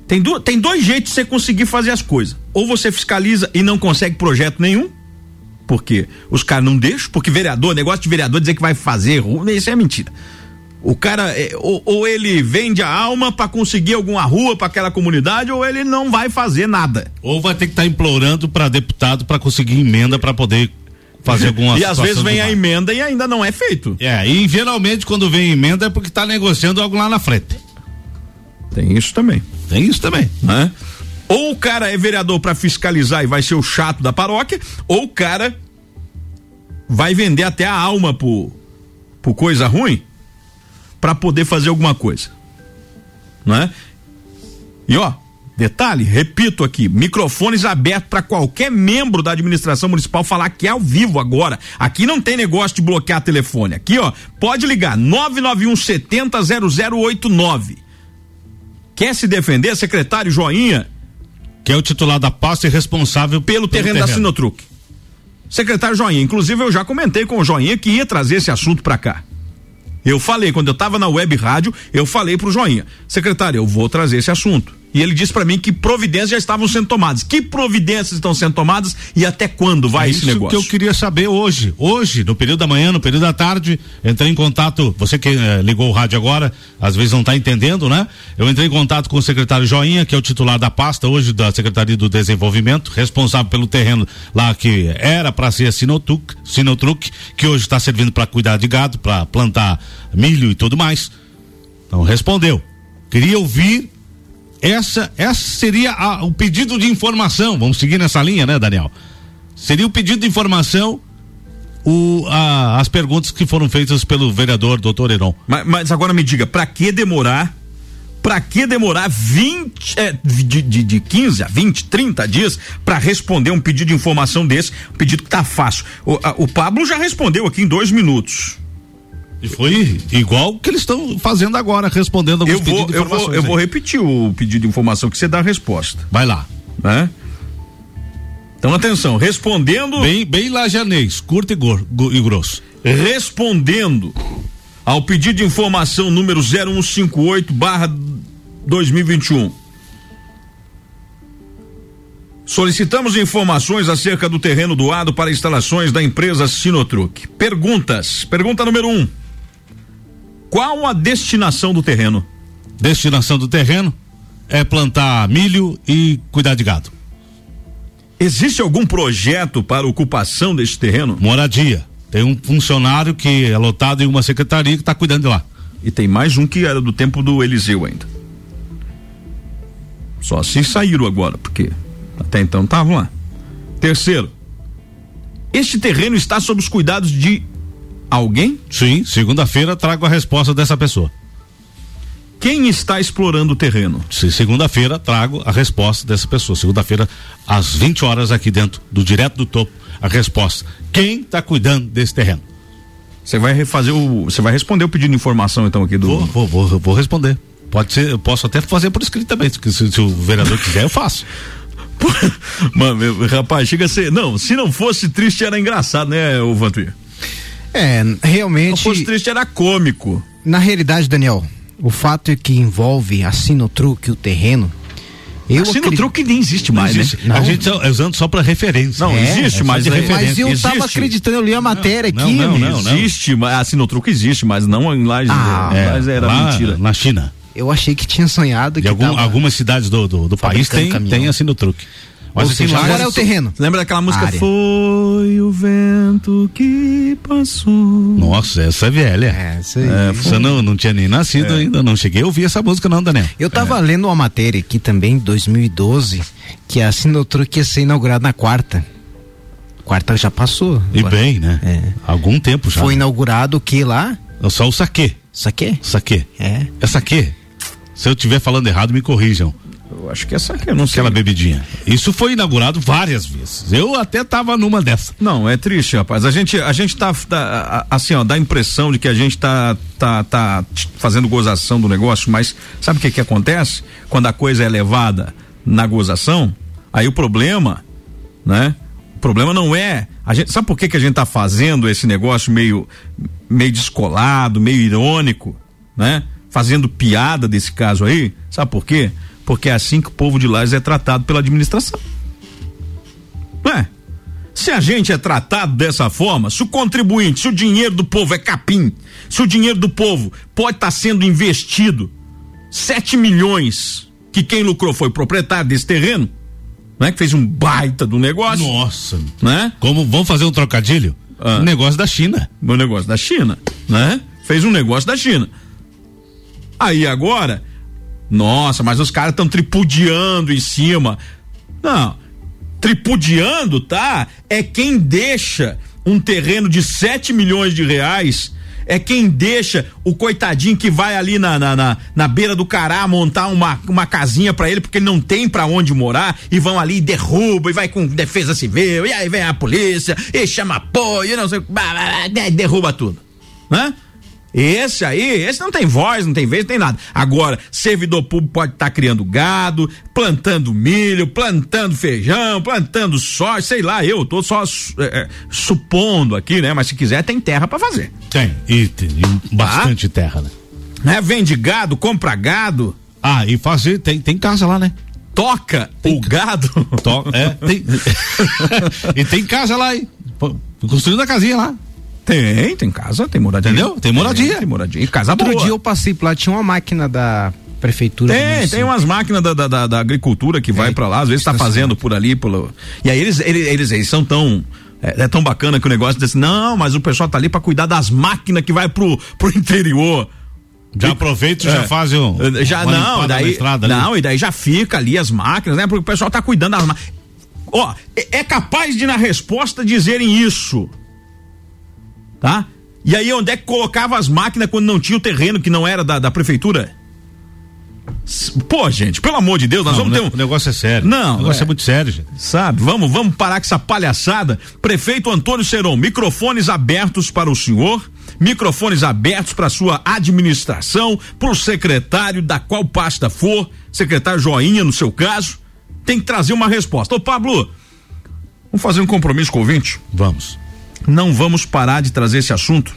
tem, du- tem dois jeitos de você conseguir fazer as coisas. Ou você fiscaliza e não consegue projeto nenhum, porque os caras não deixam, porque vereador, negócio de vereador dizer que vai fazer, ru- isso é mentira. O cara, é, ou, ou ele vende a alma pra conseguir alguma rua pra aquela comunidade, ou ele não vai fazer nada. Ou vai ter que estar implorando para deputado para conseguir emenda para poder fazer alguma E às vezes vem a emenda e ainda não é feito. É, e geralmente quando vem emenda é porque está negociando algo lá na frente. Tem isso também. Tem isso também. Né? Ou o cara é vereador pra fiscalizar e vai ser o chato da paróquia, ou o cara vai vender até a alma por, por coisa ruim pra poder fazer alguma coisa. Né? E ó, detalhe, repito aqui, microfones abertos pra qualquer membro da administração municipal falar que é ao vivo agora. Aqui não tem negócio de bloquear telefone. Aqui, ó, pode ligar 991 70 0089. Quer se defender, secretário Joinha? Que é o titular da pasta e responsável pelo, terreno, da Sinotruc. Secretário Joinha, inclusive eu já comentei com o Joinha que ia trazer esse assunto para cá. Eu falei, quando eu estava na web rádio, eu falei pro Joinha, secretário, eu vou trazer esse assunto. E ele disse para mim que providências já estavam sendo tomadas. Que providências estão sendo tomadas e até quando vai É esse isso negócio? que eu queria saber hoje. Hoje, no período da manhã, no período da tarde, entrei em contato. Você que eh, ligou o rádio agora, às vezes não está entendendo, né? Eu entrei em contato com o secretário Joinha, que é o titular da pasta hoje da Secretaria do Desenvolvimento, responsável pelo terreno lá que era para ser a Sinotruc, Sinotruc, que hoje está servindo para cuidar de gado, para plantar milho e tudo mais. Então respondeu. Queria ouvir essa, essa seria a- o pedido de informação. Vamos seguir nessa linha, né, Daniel? Seria o pedido de informação, o, a- as perguntas que foram feitas pelo vereador doutor Heron. Mas, mas agora me diga, pra que demorar? Pra que demorar 20, é, de, de, de 15 a 20, 30 dias pra responder um pedido de informação desse? Um pedido que tá fácil. O, a- o Pablo já respondeu aqui em dois minutos. E foi igual que eles estão fazendo agora, respondendo alguns Eu vou, eu vou, eu vou repetir o pedido de informação que você dá a resposta. Vai lá. Né? Então atenção, respondendo. Bem, bem lajanês, curto e, gor- go- e grosso. Respondendo ao pedido de informação número 0158 barra 2021. Solicitamos informações acerca do terreno doado para instalações da empresa Sinotruc. Perguntas. Pergunta número um. Qual a destinação do terreno? Destinação do terreno é plantar milho e cuidar de gado. Existe algum projeto para ocupação deste terreno? Moradia. Tem um funcionário que é lotado em uma secretaria que está cuidando de lá. E tem mais um que era do tempo do Eliseu ainda. Só se saíram agora, porque até então estavam lá. Terceiro, este terreno está sob os cuidados de alguém? Sim, segunda-feira trago a resposta dessa pessoa. Quem está explorando o terreno? Se segunda-feira trago a resposta dessa pessoa. Segunda-feira, às 20 horas, aqui dentro do Direto do Topo, a resposta. Quem está cuidando desse terreno? Você vai refazer o. Você vai responder o pedido de informação então aqui do. Vou, vou, vou, vou responder. Pode ser, eu posso até fazer por escrito também. Se, se- o vereador quiser, eu faço. Mano, meu, rapaz, chega a ser. Não, se não fosse triste era engraçado, né, o Vantuir? É, realmente. Se não fosse triste era cômico. Na realidade, Daniel, o fato é que envolve a Sinotruc, o terreno. Eu a Sinotruc nem existe Não mais, existe. né? A gente tá usando só para referência. Não, É, existe, é só mas de referência. Mas eu tava Existe. acreditando, eu li a matéria Não, aqui. não, amigo. não, não. Existe, mas a Sinotruc existe, mas não em Lages. Ah, é, mas era lá mentira. Na China. Eu achei que tinha sonhado que algum- tava algumas cidades do, do, do país tem, caminhão. tem assim no truque. Ou seja, agora é o terreno. Lembra daquela música? Área. Foi o vento que passou. Nossa, essa é velha. É, isso aí. É, você não, não tinha nem nascido ainda, não cheguei a ouvir essa música não, Daniel. Eu tava lendo uma matéria aqui também, em 2012, que a Sinotruc ia ser inaugurada na quarta. Quarta já passou. E Agora. bem, né? É. Algum tempo já. Foi inaugurado o que lá? Só o saque. Saque? Saque. É. É saque. Se eu estiver falando errado, me corrijam. Eu acho que essa aqui, eu não sei. Aquela bebidinha. Isso foi inaugurado várias vezes. Eu até tava numa dessa. Não, é triste, rapaz. A gente, a gente tá, tá, assim, ó, dá a impressão de que a gente tá, tá, tá fazendo gozação do negócio, mas sabe o que que acontece? Quando a coisa é levada na gozação, aí o problema, né? O problema não é, a gente, sabe por que que a gente tá fazendo esse negócio meio, meio descolado, meio irônico, né? Fazendo piada desse caso aí, sabe por quê? Porque é assim que o povo de Lages é tratado pela administração. Não é? Se a gente é tratado dessa forma, se o contribuinte, se o dinheiro do povo é capim, se o dinheiro do povo pode estar sendo investido 7 milhões, que quem lucrou foi o proprietário desse terreno, né? Que fez um baita do negócio, Nossa. né? Como vamos fazer um trocadilho? Ah. Um negócio da China. O negócio da China, né? Fez um negócio da China. Aí agora, nossa, mas os caras estão tripudiando em cima. Não, tripudiando, tá? É quem deixa um terreno de 7 milhões de reais. É quem deixa o coitadinho que vai ali na, na, na, na beira do cará montar uma, uma casinha pra ele, porque ele não tem pra onde morar, e vão ali e derruba, e vai com defesa civil, e aí vem a polícia, e chama apoio, e não sei, derruba tudo. Né? Esse aí, esse não tem voz, não tem vez, não tem nada. Agora, servidor público pode estar criando gado, plantando milho, plantando feijão, plantando soja, sei lá, eu tô só é, é, supondo aqui, né? Mas se quiser, tem terra para fazer. Tem, e tem e bastante terra, né? Né? Vende gado, compra gado. Ah, e fazer, tem, tem casa lá, né? Toca o gado. To, é, tem. e tem casa lá, hein? Construindo a casinha lá. Tem, tem casa, tem moradia. Entendeu? Tem moradia. Tem, tem moradia. E casa Outro boa. dia eu passei por lá, tinha uma máquina da prefeitura. Tem, tem umas máquinas da, da, da- da agricultura que vai pra lá, às vezes tá fazendo por ali. E aí eles, eles, eles, eles são tão. É, é tão bacana que o negócio diz assim, não, mas o pessoal tá ali pra cuidar das máquinas que vai pro, pro interior. Já aproveita e já faz um- Já não, daí. não, e daí já fica ali as máquinas, né? Porque o pessoal tá cuidando das máquinas. Ó, é, é capaz de na resposta dizerem isso. Tá? E aí onde é que colocava as máquinas quando não tinha o terreno que não era da, da prefeitura? Pô, gente, pelo amor de Deus, nós Não, vamos ter um. o negócio é sério. Não, O negócio é, é. muito sério, gente. Sabe, vamos, vamos parar com essa palhaçada. Prefeito Antônio Seron, microfones abertos para o senhor, microfones abertos para sua administração, para o secretário da qual pasta for, secretário Joinha no seu caso, tem que trazer uma resposta. Ô Pablo, vamos fazer um compromisso com o ouvinte? Vamos. Não vamos parar de trazer esse assunto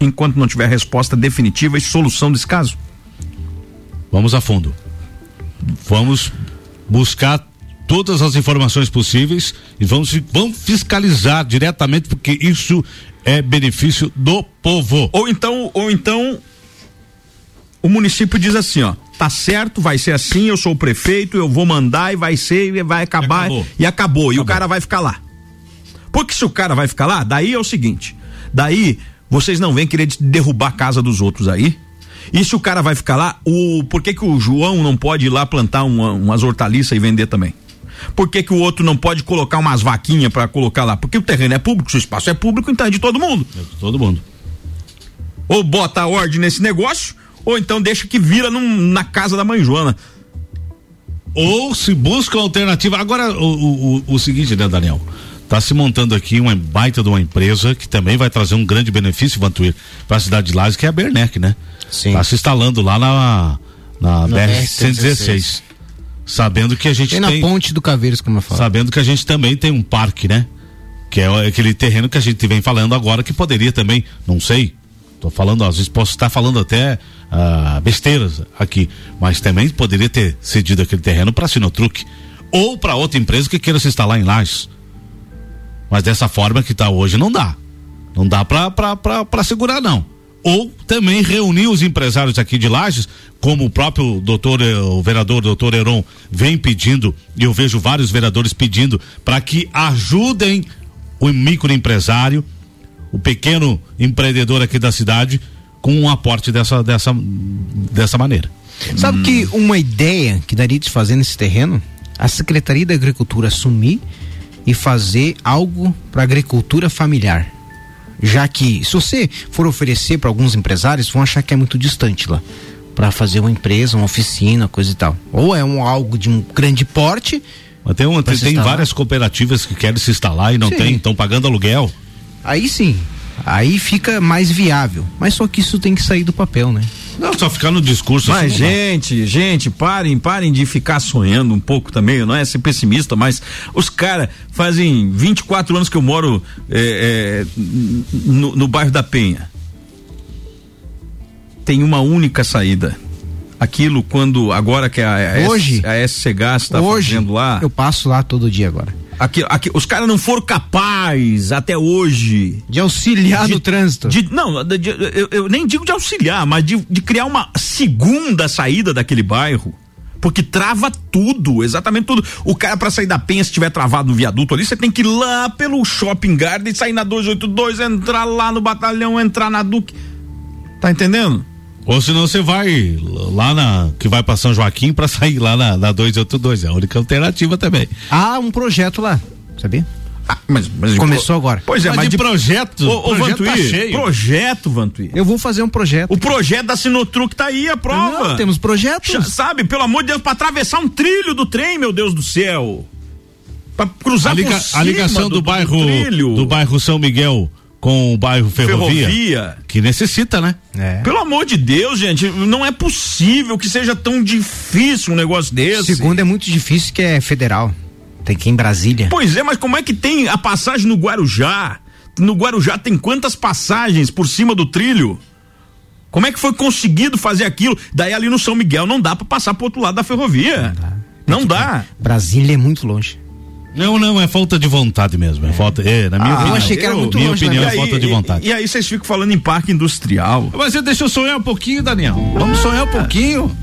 enquanto não tiver resposta definitiva e solução desse caso. Vamos a fundo. Vamos buscar todas as informações possíveis e vamos, vamos fiscalizar diretamente porque isso é benefício do povo. Ou então, ou então o município diz assim, ó, tá certo, vai ser assim, eu sou o prefeito, eu vou mandar e vai ser e vai acabar Acabou. e acabou, e o cara vai ficar lá. Porque se o cara vai ficar lá, daí é o seguinte, daí vocês não vêm querer derrubar a casa dos outros aí. E se o cara vai ficar lá, o por que que o João não pode ir lá plantar uma- umas hortaliças e vender também? Por que que o outro não pode colocar umas vaquinhas pra colocar lá? Porque o terreno é público, se o espaço é público, então é de todo mundo. É de todo mundo. Ou bota a ordem nesse negócio, ou então deixa que vira num- na casa da mãe Joana. Ou se busca alternativa. Agora, o, o, o- o seguinte, né, Daniel? Tá se montando aqui uma baita de uma empresa que também vai trazer um grande benefício, Vantuir, para a cidade de Lages, que é a Bernec, né? Sim. Tá se instalando lá na, na No BR-116. Sabendo que a gente Tem na tem. ponte do Caveiros, como eu falo. Sabendo que a gente também tem um parque, né? Que é aquele terreno que a gente vem falando agora que poderia também, não sei. Tô falando, às vezes posso estar falando até ah, besteiras aqui, mas também poderia ter cedido aquele terreno para Sinotruque ou para outra empresa que queira se instalar em Lages. Mas dessa forma que está hoje não dá. Não dá para segurar não. Ou também reunir os empresários aqui de Lages, como o próprio doutor, eh, o vereador doutor Heron vem pedindo, e eu vejo vários vereadores pedindo, para que ajudem o microempresário, o pequeno empreendedor aqui da cidade, com um aporte dessa, dessa, dessa maneira. Sabe que uma ideia que daria de fazer nesse terreno? A Secretaria da Agricultura assumir e fazer algo para agricultura familiar. Já que, se você for oferecer para alguns empresários, vão achar que é muito distante lá. Para fazer uma empresa, uma oficina, coisa e tal. Ou é um algo de um grande porte. Mas tem, uma, pra tem, tem várias cooperativas que querem se instalar e não Sim. tem, estão pagando aluguel. Aí sim. Aí fica mais viável. Mas só que isso tem que sair do papel, né? Não, só ficar no discurso. Mas, assim dá. gente, gente, parem, parem de ficar sonhando um pouco também, não é ser pessimista, mas os caras fazem 24 anos que eu moro é, é, no, no bairro da Penha. Tem uma única saída. Aquilo quando, agora que a, a, Hoje? S, a SC Gás está Hoje, fazendo lá. eu passo lá todo dia agora. Aqui, aqui, os caras não foram capazes até hoje. De auxiliar no trânsito. de- não, de- de- eu, eu nem digo de auxiliar, mas de, de criar uma segunda saída daquele bairro. Porque trava tudo, exatamente tudo. O cara, pra sair da penha, se tiver travado no viaduto ali, você tem que ir lá pelo shopping garden, sair na 282, entrar lá no batalhão, entrar na Duque. Tá entendendo? Ou senão você vai lá na. que vai pra São Joaquim pra sair lá na, na 282. É a única alternativa também. Há um projeto lá, sabia? Ah, mas, mas Começou agora. Pois é, Mas mas, de projeto, Ô, ô projeto tá Vantuí, cheio. projeto, Vantuí. Eu vou fazer um projeto. O projeto da Sinotruc tá aí, a prova. Não, temos projetos. Já Sabe, pelo amor de Deus, pra atravessar um trilho do trem, meu Deus do céu. Pra cruzar A, liga- por cima a ligação do, bairro trilho. do bairro São Miguel com o bairro Ferrovia, Ferrovia. que necessita, né? É. Pelo amor de Deus, gente, não é possível que seja tão difícil um negócio desse. Segundo é muito difícil que é federal. Tem que ir em Brasília. Pois é, mas como é que tem a passagem no Guarujá? No Guarujá tem quantas passagens por cima do trilho? Como é que foi conseguido fazer aquilo? Daí ali no São Miguel não dá pra passar pro outro lado da ferrovia. Não dá. Brasília é muito longe. Não, não, é falta de vontade mesmo. É falta. É, na minha Ah, opinião. achei que era muito minha longe, opinião né? é E falta aí- de vontade. E, e aí vocês ficam falando em parque industrial. Mas deixa eu sonhar um pouquinho, Daniel. Vamos sonhar um pouquinho.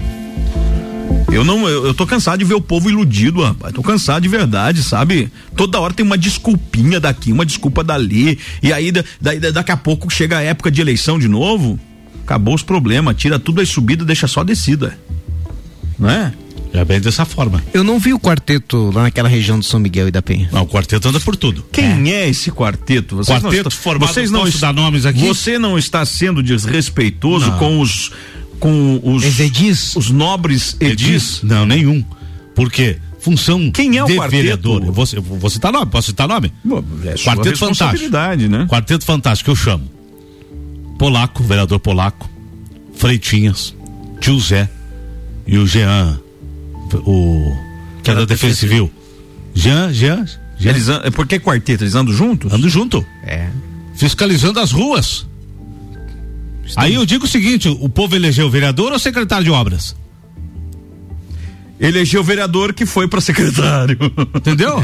Eu não, eu, eu tô cansado de ver o povo iludido, rapaz. Tô cansado de verdade, sabe? Toda hora tem uma desculpinha daqui, uma desculpa dali. E aí, da, da- daqui a pouco chega a época de eleição de novo, acabou os problemas, tira tudo as subidas, deixa só a descida. Não é? Já vem dessa forma. Eu não vi o quarteto lá naquela região do São Miguel e da Penha. Não, o quarteto anda por tudo. Quem é, esse quarteto? Vocês não Quarteto estão- formado, vocês não posso est- dar nomes aqui? Você não está sendo desrespeitoso Não. com os com os edis? os nobres edis? Não, nenhum. Por quê? Função Quem é o de quarteto? vereador. Eu vou, eu vou citar nome, posso citar nome? É sua Quarteto Fantástico. né? Quarteto Fantástico, eu chamo. Polaco, vereador Polaco, Freitinhas, Tio Zé e o Jean, o que é da Defesa Civil. Jean, Jean, Jean. Eles an- por que quarteto? Eles andam juntos? Andam junto. É. Fiscalizando as ruas. Aí eu digo o seguinte: o povo elegeu o vereador ou secretário de obras? Elegeu o vereador que foi para secretário. Entendeu?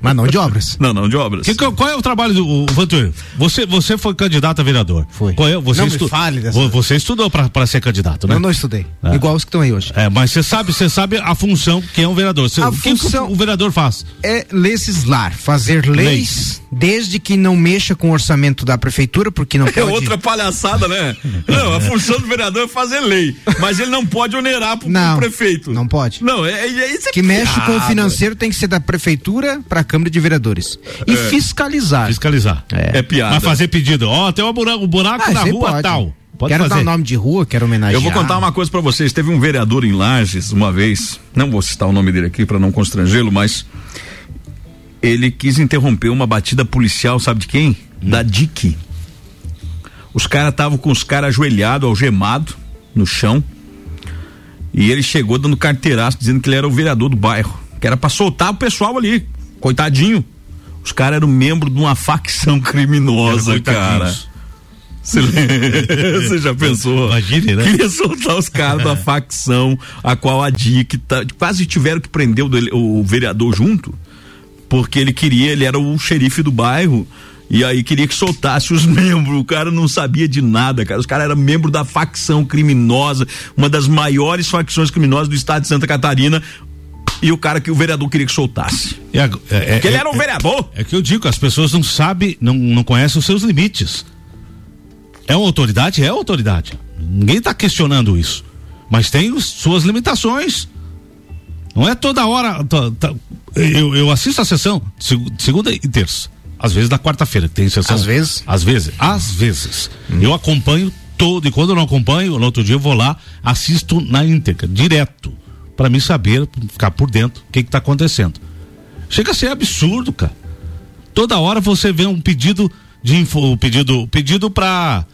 Mas não de obras. Não, não de obras. Que- qual é o trabalho do Vantur? Você, você foi candidato a vereador. Foi. Qual é, você Não me estu- fale dessa- Vo- Você estudou para ser candidato, né? Eu não estudei. Ah. Igual os que estão aí hoje. É, mas você sabe, você sabe a função que é um vereador. Cê- A o que, que função- o, o vereador faz? É legislar, fazer leis, desde que não mexa com o orçamento da prefeitura, porque não É pode. outra palhaçada, né? Não, a função do vereador é fazer lei, mas ele não pode onerar pro, pro Não, prefeito. Não pode. Não, é, é isso é que mexe com o financeiro tem que ser da prefeitura para a Câmara de Vereadores. E É. fiscalizar. Fiscalizar. É piada. Mas fazer pedido. Ó, tem um buraco, um buraco Ah, na rua pode. tal. Pode quero fazer. dar nome de rua, quero homenagear. Eu vou contar uma coisa pra vocês. Teve um vereador em Lages uma vez, não vou citar o nome dele aqui pra não constrangê-lo, mas ele quis interromper uma batida policial, sabe de quem? Da DIC. Os caras estavam com os caras ajoelhados, algemados no chão. E ele chegou dando carteiraço, dizendo que ele era o vereador do bairro. Que era pra soltar o pessoal ali. Coitadinho. Os caras eram membro de uma facção criminosa, cara. Você já pensou? Imagine, né? Queria soltar os caras da facção a qual a DIC tá, quase tiveram que prender o, o vereador junto, porque ele queria, ele era o xerife do bairro. E aí queria que soltasse os membros. O cara não sabia de nada, cara. Os caras eram membro da facção criminosa, uma das maiores facções criminosas do estado de Santa Catarina. E o cara que o vereador queria que soltasse. É- é- Porque ele é- era um vereador. É que eu digo, as pessoas não sabem, não, não conhecem os seus limites. É uma autoridade? É autoridade. Ninguém está questionando isso. Mas tem os- suas limitações. Não é toda hora. tá- tá- eu, eu assisto a sessão segunda e terça. Às vezes na quarta-feira que tem sessão. Às vezes? Às vezes. Às vezes. Eu acompanho todo. E quando eu não acompanho, no outro dia eu vou lá, assisto na íntegra, direto. Para mim saber, ficar por dentro, o que está acontecendo. Chega a ser absurdo, cara. Toda hora você vê um pedido de info, pedido, pedido para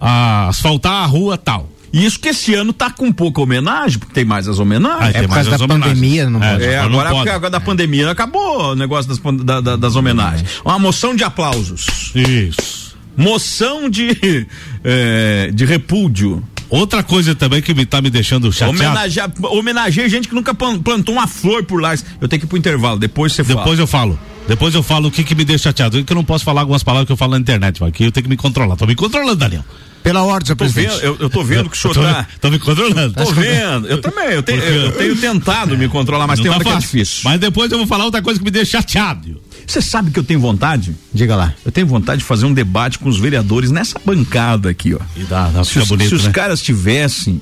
asfaltar a rua tal. E isso que esse ano tá com pouca homenagem, porque tem mais as homenagens. Ah, tem mais as homenagens. não É, pode. É, não agora, pode. porque agora da pandemia acabou o negócio das, da- da- das homenagens. Uma moção de aplausos. Isso. Moção de, é, de repúdio. Outra coisa também que me tá me deixando chateado. Homenagear, homenageei gente que nunca plan- plantou uma flor por lá. Eu tenho que ir pro intervalo, depois você fala. Depois eu falo. Depois eu falo o que que me deixa chateado. Que eu não posso falar algumas palavras que eu falo na internet, aqui eu tenho que me controlar. Tô me controlando, Daniel. Pela ordem, senhor presidente. vendo, eu, eu tô vendo que o senhor tô, tá. tô me controlando. Tô vendo. Eu também, eu tenho, eu tenho tentado me controlar, mas Não tem tá hora que é difícil. Mas depois eu vou falar outra coisa que me deixa chateado. Você sabe que eu tenho vontade? Diga lá. Eu tenho vontade de fazer um debate com os vereadores nessa bancada aqui, ó. E dá, dá Se os, bonito, se os né? caras tivessem.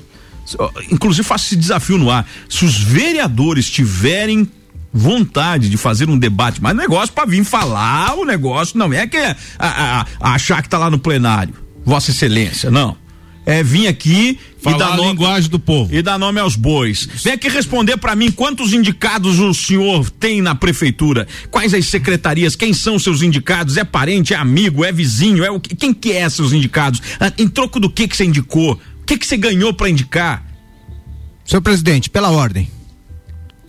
Inclusive, faço esse desafio no ar. Se os vereadores tiverem vontade de fazer um debate, mas negócio pra vir falar o negócio, não é que é a- a- a- achar que tá lá no plenário. Vossa Excelência, não. é vir aqui Falar e dar a nome, linguagem do povo. e dar nome aos bois. Vem aqui responder pra mim quantos indicados o senhor tem na prefeitura? Quais as secretarias? Quem são seus indicados? É parente, é amigo, é vizinho? É o que- quem que é seus indicados? Ah, Em troco do que que você indicou? O que que você ganhou pra indicar? Senhor presidente, pela ordem.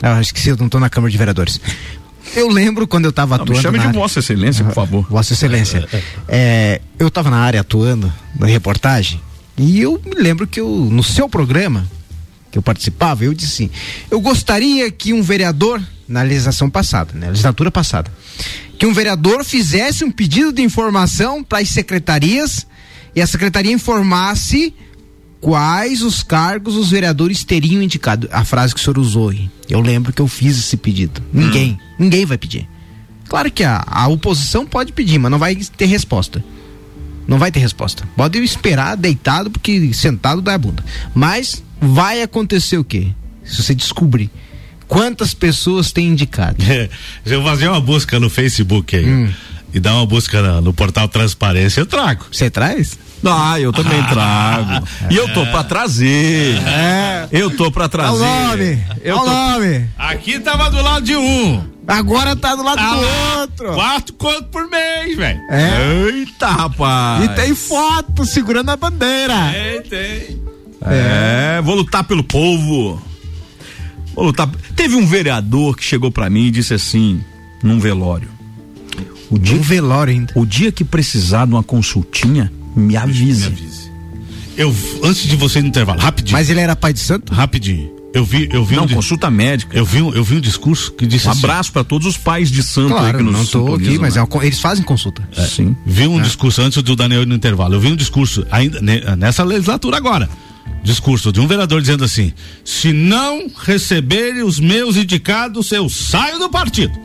Ah, esqueci, eu não tô na Câmara de Vereadores. Eu lembro quando eu tava Não, me atuando. chame de área- Vossa Excelência, por favor. Vossa Excelência. É, eu tava na área atuando, na reportagem, e eu me lembro que eu, no seu programa, que eu participava, eu disse assim, eu gostaria que um vereador, na legislação passada, na legislatura passada, que um vereador fizesse um pedido de informação para as secretarias e a secretaria informasse quais os cargos os vereadores teriam indicado. A frase que o senhor usou aí. Eu lembro que eu fiz esse pedido. Ninguém, ninguém vai pedir. Claro que a, a oposição pode pedir, mas não vai ter resposta. Não vai ter resposta. Pode esperar deitado, porque sentado dá a bunda. Mas vai acontecer o quê? Se você descobrir quantas pessoas têm indicado. Se eu fazer uma busca no Facebook aí Hum. e dar uma busca na- no portal Transparência, eu trago. Você traz? Ah, eu também trago. E eu tô pra trazer. Eu tô pra trazer. Olha o nome. Eu Olha o tô- nome. Aqui tava do lado de um. Agora tá do lado Ah do lá, outro. Quatro conto por mês, velho. É. Eita, rapaz. E tem foto segurando a bandeira. Tem, tem. É, vou lutar pelo povo. Vou lutar. Teve um vereador que chegou pra mim e disse assim, num velório. O dia, Um velório ainda. o dia que precisar de uma consultinha, me avise. Eu, antes de você ir no intervalo, rapidinho. Mas ele era pai de santo? Rapidinho. Eu vi, eu vi Não, um consulta médica. eu vi, um- eu vi um discurso que disse Um assim, abraço pra todos os pais de santo aí Claro, que nos não tô aqui, mas né? é eles fazem consulta. Sim. Vi um discurso antes do Daniel ir no intervalo. Eu vi um discurso ainda ne- nessa legislatura agora. Discurso de um vereador dizendo assim: se não receberem os meus indicados, eu saio do partido.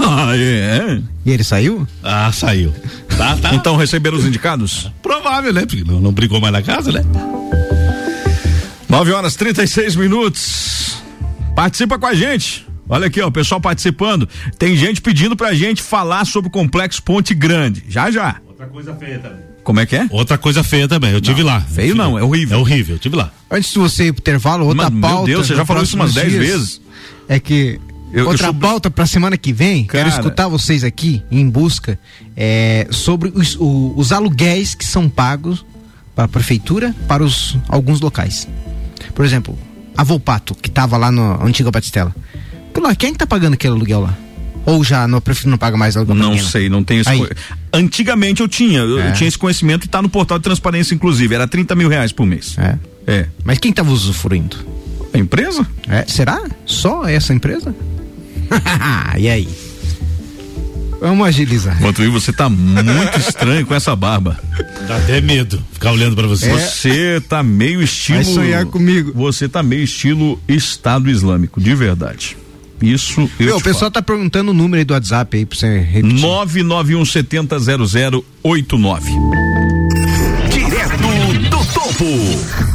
Ah, é? E ele saiu? Ah, saiu. Tá, tá. Então receberam os indicados? Provável, né? Porque não, não brigou mais na casa, né? 9 horas 36 minutos. Participa com a gente. Olha aqui, ó, o pessoal participando. Tem gente pedindo pra gente falar sobre o complexo Ponte Grande. Já, já. Outra coisa feia também. Como é que é? Outra coisa feia também. Eu tive lá. Feio não, é horrível. É horrível, eu tive lá. Antes de você ir pro intervalo, outra Mas, meu pauta. Deus, você já falou isso umas próximos 10 dias vezes. É que Eu- eu outra sou- pauta pra semana que vem, quero Cara. escutar vocês aqui em busca é, sobre os, o- os aluguéis que são pagos para a prefeitura para os alguns locais. Por exemplo, a Volpato, que tava lá no antiga Batistela. Aquilo lá, Quem tá pagando aquele aluguel lá? Ou já no, a prefeitura não paga mais aluguel Não sei, não tenho esse. Co- Antigamente eu tinha, eu, eu É. tinha esse conhecimento e tá no portal de transparência, inclusive. Era 30 mil reais por mês. É. É. Mas quem tava usufruindo? A empresa? É, será? Só essa empresa? e aí? Vamos agilizar. Enquanto isso, você tá muito estranho com essa barba. Dá até medo ficar olhando pra você. Você tá meio estilo. É. Vai sonhar comigo. Você tá meio estilo Estado Islâmico, de verdade. Isso eu Meu, o pessoal tá perguntando o número aí do WhatsApp aí pra você repetir. 991 70 0089. Direto do topo.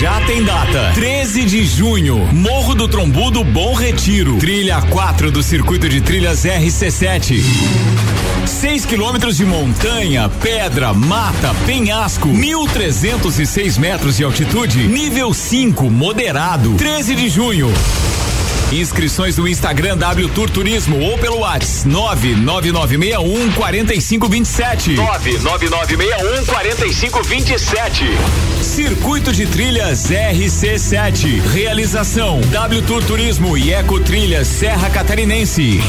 Já tem data. 13 de junho, Morro do Trombudo Bom Retiro. Trilha 4 do circuito de trilhas RC7. 6 quilômetros de montanha, pedra, mata, penhasco, 1.306 metros de altitude, nível 5, moderado. 13 de junho. Inscrições no Instagram W Tour Turismo ou pelo WhatsApp 99961 4527. 99961 4527. Circuito de Trilhas RC7. Realização W Tour Turismo e Eco Trilhas Serra Catarinense.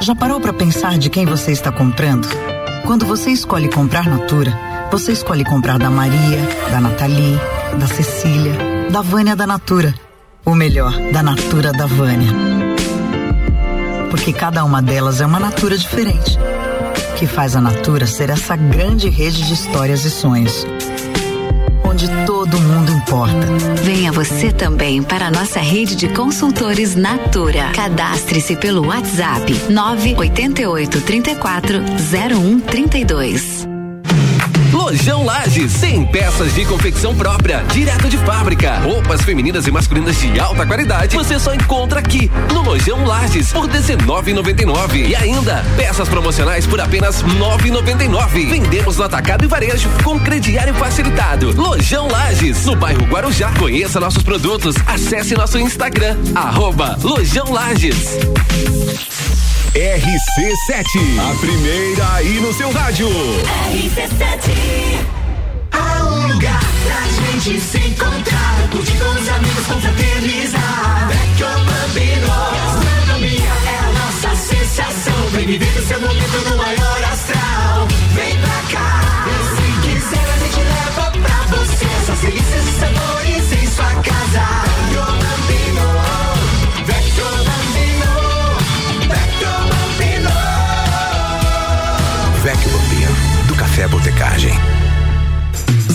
Já parou para pensar de quem você está comprando? Quando você escolhe comprar Natura, você escolhe comprar da Maria, da Nathalie, da Cecília, da Vânia da Natura. Ou melhor, da Natura da Vânia. Porque cada uma delas é uma Natura diferente. Que faz a Natura ser essa grande rede de histórias e sonhos. Onde todo mundo importa. Venha você também para a nossa rede de consultores Natura. Cadastre-se pelo WhatsApp 988 34 0132. Lojão Lages, 100 peças de confecção própria, direto de fábrica. Roupas femininas e masculinas de alta qualidade, você só encontra aqui no Lojão Lages por 19,99 e ainda peças promocionais por apenas 9,99. Vendemos no atacado e varejo com crediário facilitado. Lojão Lages, no bairro Guarujá. Conheça nossos produtos. Acesse nosso Instagram arroba Lojão Lages. RC7, a primeira aí no seu rádio. RC7 Há um lugar pra gente se encontrar. Curtir com os amigos, confraternizar Vecchio Bambino Gastronomia é a nossa sensação. Vem viver o seu momento no maior astral. Vem pra cá. Se quiser a gente leva pra você. Essas delícias e sabores em sua casa Café Botecagem.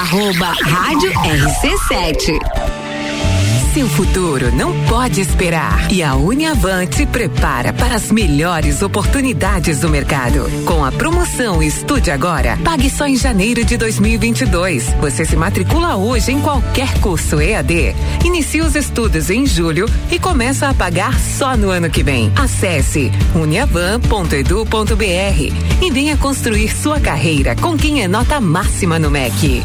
Arroba Rádio RC7. Seu futuro não pode esperar e a Uniavan te prepara para as melhores oportunidades do mercado. Com a promoção Estude Agora, pague só em janeiro de 2022. Você se matricula hoje em qualquer curso EAD. Inicia os estudos em julho e começa a pagar só no ano que vem. Acesse uniavan.edu.br e venha construir sua carreira com quem é nota máxima no MEC.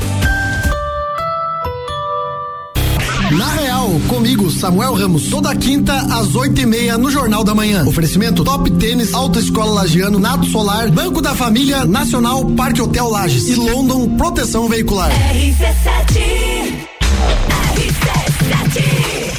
Na Real, comigo, Samuel Ramos, toda quinta às oito e meia no Jornal da Manhã. Oferecimento Top Tênis, Autoescola Lagiano, Nato Solar, Banco da Família, Nacional, Parque Hotel Lages e London Proteção Veicular. RC7 RC7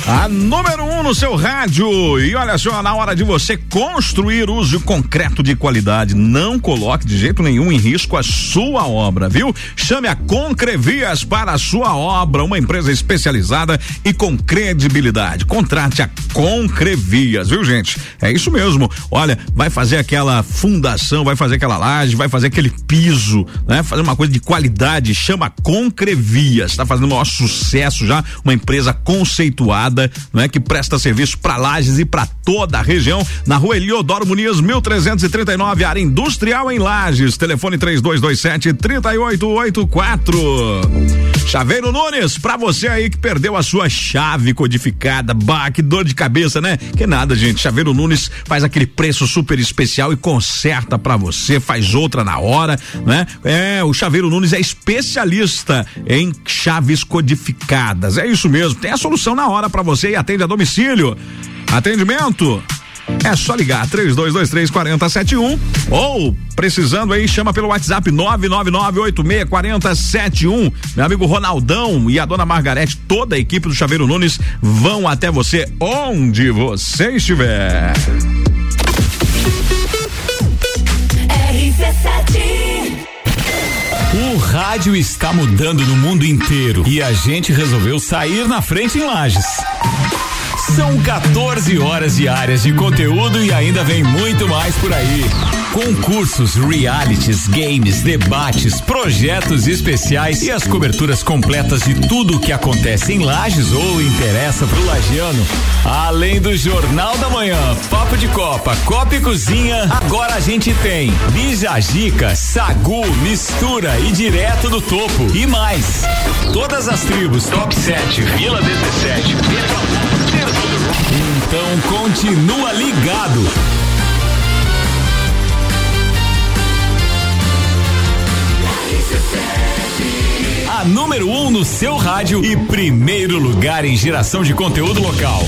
A número um no seu rádio. E olha só, na hora de você construir, use concreto de qualidade. Não coloque de jeito nenhum em risco a sua obra, viu? Chame a Concrevias para a sua obra, uma empresa especializada e com credibilidade. Contrate a Concrevias, viu, gente? É isso mesmo. Olha, vai fazer aquela fundação, vai fazer aquela laje, vai fazer aquele piso, né? Fazer uma coisa de qualidade. Chama Concrevias. Tá fazendo o maior sucesso já, uma empresa conceituada não é que presta serviço para Lages e para toda a região, na Rua Eliodoro Muniz, 1339, área industrial em Lages. Telefone 3227 3884. Chaveiro Nunes, pra você aí que perdeu a sua chave codificada, bah, que dor de cabeça, né? Que nada, gente. Chaveiro Nunes faz aquele preço super especial e conserta pra você, faz outra na hora, né? É, o Chaveiro Nunes é especialista em chaves codificadas. É isso mesmo, tem a solução na hora pra você e atende a domicílio. Atendimento é só ligar 3223 4071 ou precisando aí chama pelo WhatsApp 999864071. Meu amigo Ronaldão e a dona Margarete, toda a equipe do Chaveiro Nunes vão até você onde você estiver. O rádio está mudando no mundo inteiro e a gente resolveu sair na frente em Lages. São 14 horas diárias de conteúdo e ainda vem muito mais por aí. Concursos, realities, games, debates, projetos especiais e as coberturas completas de tudo o que acontece em Lages ou interessa pro lagiano. Além do Jornal da Manhã, Papo de Copa, Copa e Cozinha, agora a gente tem Bijagica, Sagu, Mistura e Direto do Topo e mais. Todas as tribos, Top 7, Vila 17, então continua ligado. A número 1 um no seu rádio e primeiro lugar em geração de conteúdo local.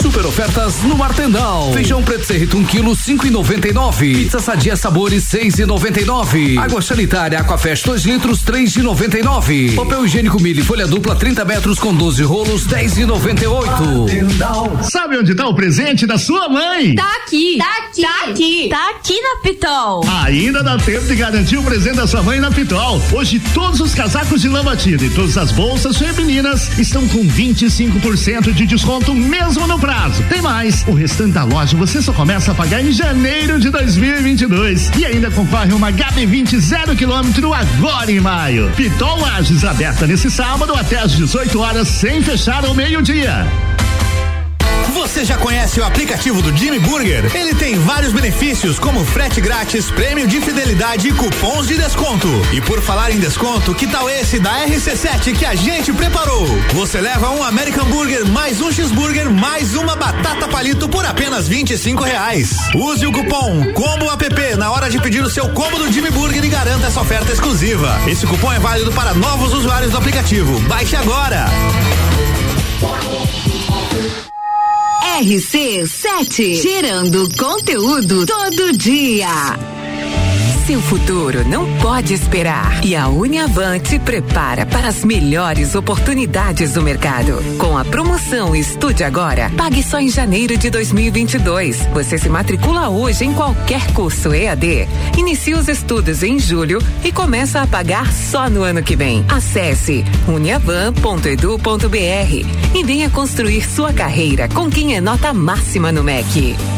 Super ofertas no Artendal. Feijão preto serrito 1 kg 5,99. Pizza sadia sabores 6,99. Água sanitária Aquafresh 2 litros 3,99. Papel higiênico Mili folha dupla 30 metros com 12 rolos 10,98. Sabe onde tá o presente da sua mãe? Tá aqui. Tá aqui. Tá aqui. Tá aqui na Pitol. Ainda dá tempo de garantir o presente da sua mãe na Pitol. Hoje todos os casacos de lã batida e todas as bolsas femininas estão com 25% de desconto mesmo no prazo. Tem mais, o restante da loja você só começa a pagar em janeiro de 2022 e ainda concorre uma HB20 zero quilômetro agora em maio. Pitol Lages aberta nesse sábado até às 18 horas sem fechar ao meio-dia. Você já conhece o aplicativo do Jimmy Burger? Ele tem vários benefícios, como frete grátis, prêmio de fidelidade e cupons de desconto. E por falar em desconto, que tal esse da RC7 que a gente preparou? Você leva um American Burger mais um cheeseburger mais uma batata palito por apenas 25 reais. Use o cupom Combo App na hora de pedir o seu combo do Jimmy Burger e garanta essa oferta exclusiva. Esse cupom é válido para novos usuários do aplicativo. Baixe agora. RC7, gerando conteúdo todo dia. Seu futuro não pode esperar e a Uniavan te prepara para as melhores oportunidades do mercado. Com a promoção Estude Agora, pague só em janeiro de 2022. Você se matricula hoje em qualquer curso EAD, inicia os estudos em julho e começa a pagar só no ano que vem. Acesse uniavan.edu.br e venha construir sua carreira com quem é nota máxima no MEC.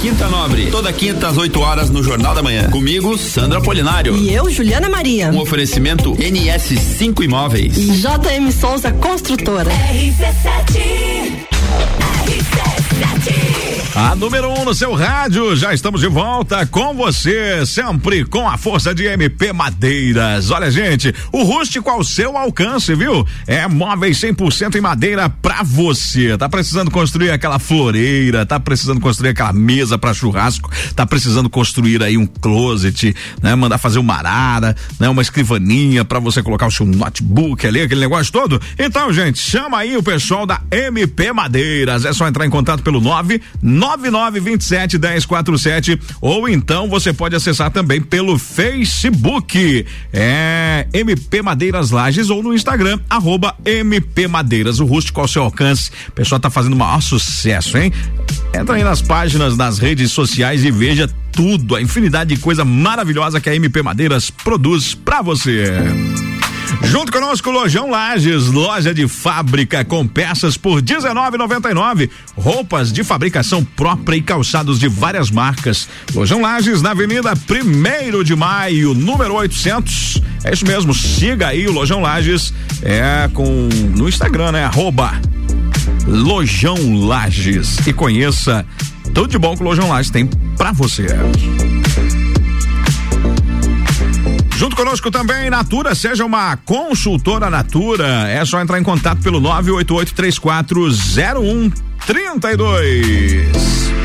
Quinta Nobre, toda quinta às 8 horas no Jornal da Manhã. Comigo, Sandra Polinário. E eu, Juliana Maria. Um oferecimento NS5 Imóveis. E JM Souza Construtora. RC7. RC7. A número 1 um no seu rádio, já estamos de volta com você, sempre com a força de MP Madeiras. Olha, gente, o rústico ao seu alcance, viu? É móveis 100% em madeira pra você. Tá precisando construir aquela floreira, tá precisando construir aquela mesa para churrasco, tá precisando construir aí um closet, né? Mandar fazer uma arara, né? Uma escrivaninha para você colocar o seu notebook ali, aquele negócio todo. Então, gente, chama aí o pessoal da MP Madeiras. É só entrar em contato pelo 9 9927 1047 ou então você pode acessar também pelo Facebook. É MP Madeiras Lages ou no Instagram, arroba MP Madeiras. O rústico ao seu alcance. O pessoal tá fazendo o maior sucesso, hein? Entra aí nas páginas, nas redes sociais e veja tudo, a infinidade de coisa maravilhosa que a MP Madeiras produz para você. Junto conosco, Lojão Lages, loja de fábrica com peças por R$19,99. Roupas de fabricação própria e calçados de várias marcas. Lojão Lages, na Avenida 1 de Maio, número 800. É isso mesmo, siga aí o Lojão Lages. É com no Instagram, né? Arroba Lojão Lages. E conheça tudo de bom que o Lojão Lages tem pra você. Junto conosco também, Natura, seja uma consultora Natura. É só entrar em contato pelo 988 3401 32.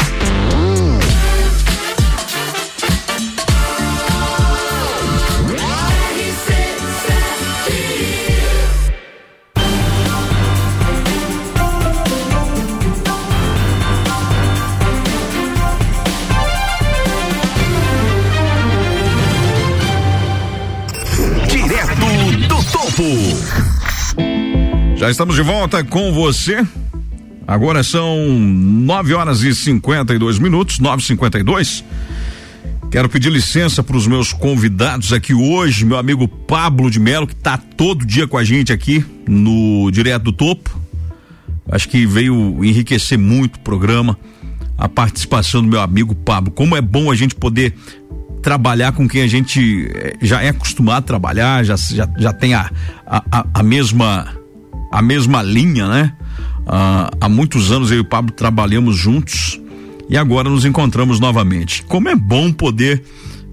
Já estamos de volta com você. Agora são 9 horas e 52 minutos, 9 e 52 Quero pedir licença para os meus convidados aqui hoje, meu amigo Pablo de Melo, que está todo dia com a gente aqui no Direto do Topo. Acho que veio enriquecer muito o programa, a participação do meu amigo Pablo. Como é bom a gente poder trabalhar com quem a gente eh, já é acostumado a trabalhar, já, já, já tem a, a, a mesma a mesma linha, né? Ah, há muitos anos eu e o Pablo trabalhamos juntos e agora nos encontramos novamente. Como é bom poder.